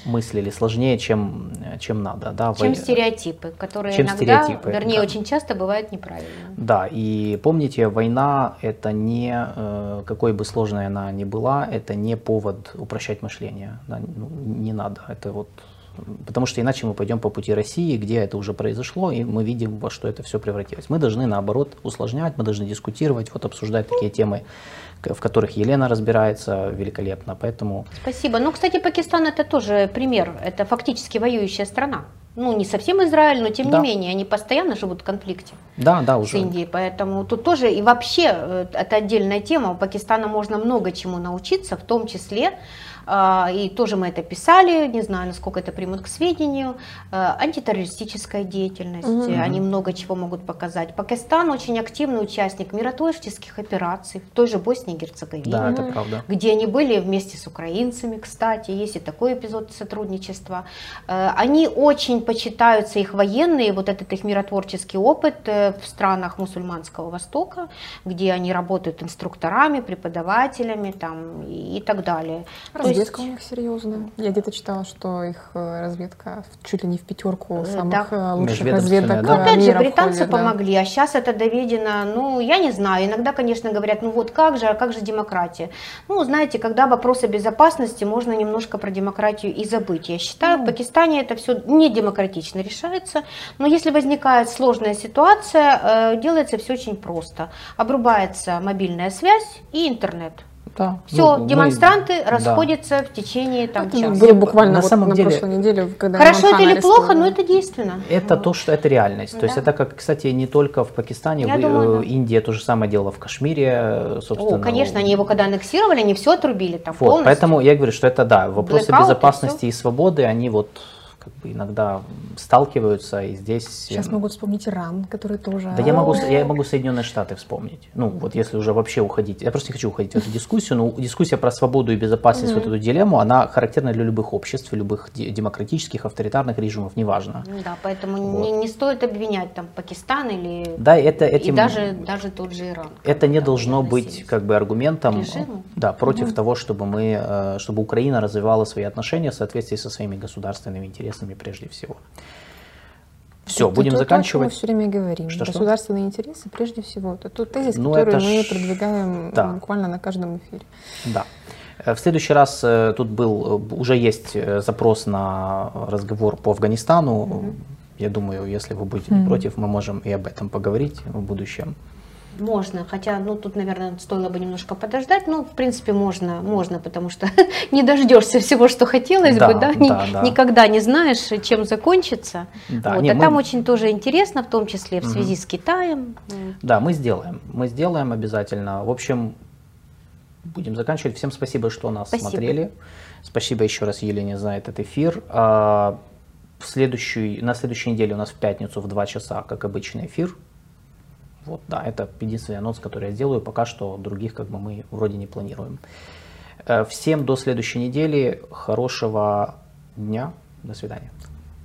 [SPEAKER 3] мыслили сложнее, чем, чем надо. Да,
[SPEAKER 2] Чем
[SPEAKER 3] Вы-
[SPEAKER 2] стереотипы, которые
[SPEAKER 3] Чем
[SPEAKER 2] иногда,
[SPEAKER 3] стереотипы,
[SPEAKER 2] вернее,
[SPEAKER 3] да.
[SPEAKER 2] очень часто бывают неправильными.
[SPEAKER 3] Да, и помните, война это не, э, какой бы сложной она ни была, это не повод упрощать мышление. Да, ну, не надо. Это вот, потому что иначе мы пойдем по пути России, где это уже произошло, и мы видим, во что это все превратилось. Мы должны, наоборот, усложнять, мы должны дискутировать, вот обсуждать такие темы, в которых Елена разбирается великолепно. Поэтому
[SPEAKER 2] Спасибо. Ну, кстати, Пакистан это тоже пример. Это фактически воюющая страна. Ну, не совсем Израиль, но тем
[SPEAKER 3] Да.
[SPEAKER 2] не менее, они постоянно живут в конфликте
[SPEAKER 3] да, да,
[SPEAKER 2] с
[SPEAKER 3] уже.
[SPEAKER 2] Индией. Поэтому тут тоже, и вообще, э, это отдельная тема. У Пакистана можно много чему научиться, в том числе, и тоже мы это писали, не знаю, насколько это примут к сведению, э, антитеррористическая деятельность,
[SPEAKER 1] Мгм.
[SPEAKER 2] они много чего могут показать. Пакистан очень активный участник миротворческих операций в той же Боснии и Герцеговине
[SPEAKER 3] Да, это правда.
[SPEAKER 2] где они были вместе с украинцами, кстати, есть и такой эпизод сотрудничества. Э, Они очень почитаются, их военные, вот этот их миротворческий опыт в странах мусульманского Востока, где они работают инструкторами, преподавателями там, и, так далее.
[SPEAKER 1] Разведка у них серьезная. Я где-то читала, что их э, разведка чуть ли не в пятерку
[SPEAKER 2] Э,
[SPEAKER 1] самых
[SPEAKER 2] да.
[SPEAKER 1] э, лучших разведок
[SPEAKER 3] да.
[SPEAKER 2] Ну, опять же, британцы
[SPEAKER 1] входит, да.
[SPEAKER 2] помогли, а сейчас это доведено, ну, я не знаю, иногда, конечно, говорят, ну вот как же, а как же демократия? Ну, знаете, когда вопрос о безопасности, можно немножко про демократию и забыть. Я считаю, в Пакистане это все не демократично решается, но если возникает сложная ситуация, делается все очень просто. Обрубается мобильная связь и интернет.
[SPEAKER 3] Да.
[SPEAKER 2] Все,
[SPEAKER 3] Ну, мы-
[SPEAKER 2] демонстранты
[SPEAKER 3] да.
[SPEAKER 2] расходятся в течение там,
[SPEAKER 1] Это
[SPEAKER 2] часа.
[SPEAKER 1] было буквально
[SPEAKER 3] На
[SPEAKER 1] вот
[SPEAKER 3] самом
[SPEAKER 1] на
[SPEAKER 3] деле-
[SPEAKER 1] прошлой неделе, когда
[SPEAKER 2] Хорошо это или плохо, но это действенно.
[SPEAKER 3] Это
[SPEAKER 2] Вот.
[SPEAKER 3] то, что это реальность. То есть
[SPEAKER 2] Да.
[SPEAKER 3] это, как, кстати, не только в Пакистане,
[SPEAKER 2] Я
[SPEAKER 3] вы-
[SPEAKER 2] думаю,
[SPEAKER 3] э,
[SPEAKER 2] да.
[SPEAKER 3] Индия то же самое делала в Кашмире, э, собственно.
[SPEAKER 2] О, конечно, они его когда аннексировали, они все отрубили там
[SPEAKER 3] Вот,
[SPEAKER 2] полностью.
[SPEAKER 3] поэтому я говорю, что это да, вопросы
[SPEAKER 2] Blackout и
[SPEAKER 3] безопасности и, свободы, они вот как бы иногда сталкиваются, и здесь...
[SPEAKER 1] Сейчас могут вспомнить Иран, который тоже...
[SPEAKER 3] Да я могу, я могу Соединенные Штаты вспомнить. Ну, вот если уже вообще уходить. Я просто не хочу уходить в эту дискуссию, но дискуссия про свободу и безопасность, вот эту дилемму, она характерна для любых обществ, любых де- демократических, авторитарных режимов, неважно.
[SPEAKER 2] Ну Да, поэтому
[SPEAKER 3] Вот.
[SPEAKER 2] не, не стоит обвинять там Пакистан или
[SPEAKER 3] Да, это
[SPEAKER 2] и даже, даже тот же Иран.
[SPEAKER 3] Это не должно быть как бы аргументом
[SPEAKER 2] Режиму?
[SPEAKER 3] да, против того, чтобы мы, э, чтобы Украина развивала свои отношения в соответствии со своими государственными интересами прежде всего. Все,
[SPEAKER 1] Это
[SPEAKER 3] будем
[SPEAKER 1] то,
[SPEAKER 3] заканчивать.
[SPEAKER 1] То, мы все время говорим.
[SPEAKER 3] Что-что?
[SPEAKER 1] Государственные интересы прежде всего. Это тот тезис,
[SPEAKER 3] Ну,
[SPEAKER 1] который
[SPEAKER 3] это
[SPEAKER 1] мы продвигаем
[SPEAKER 3] да.
[SPEAKER 1] буквально на каждом эфире.
[SPEAKER 3] Да. Э, В следующий раз э, тут был, э, уже есть э, запрос на разговор по Афганистану. Я думаю, если вы будете не
[SPEAKER 1] Мгм.
[SPEAKER 3] против, мы можем и об этом поговорить в будущем.
[SPEAKER 2] Можно, хотя, ну, тут, наверное, стоило бы немножко подождать, но, в принципе, можно, можно, потому что не дождешься всего, что хотелось
[SPEAKER 3] Да,
[SPEAKER 2] бы, да, Ни-
[SPEAKER 3] да, да.
[SPEAKER 2] никогда не знаешь, чем закончится.
[SPEAKER 3] Да,
[SPEAKER 2] Вот,
[SPEAKER 3] не,
[SPEAKER 2] а
[SPEAKER 3] мы-
[SPEAKER 2] там очень тоже интересно, в том числе в связи с Китаем.
[SPEAKER 3] Да, мы сделаем. Мы сделаем обязательно. В общем, будем заканчивать. Всем спасибо, что нас
[SPEAKER 2] Спасибо.
[SPEAKER 3] смотрели. Спасибо еще раз Елене за этот эфир. А, В следующую, на следующей неделе у нас в пятницу в 2 часа, как обычный эфир. Вот, да, это единственный анонс, который я сделаю. Пока что других как бы мы вроде не планируем. Э, Всем до следующей недели. Хорошего дня. До свидания.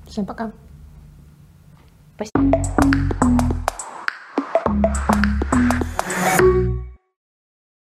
[SPEAKER 1] Всем пока.
[SPEAKER 2] Спасибо.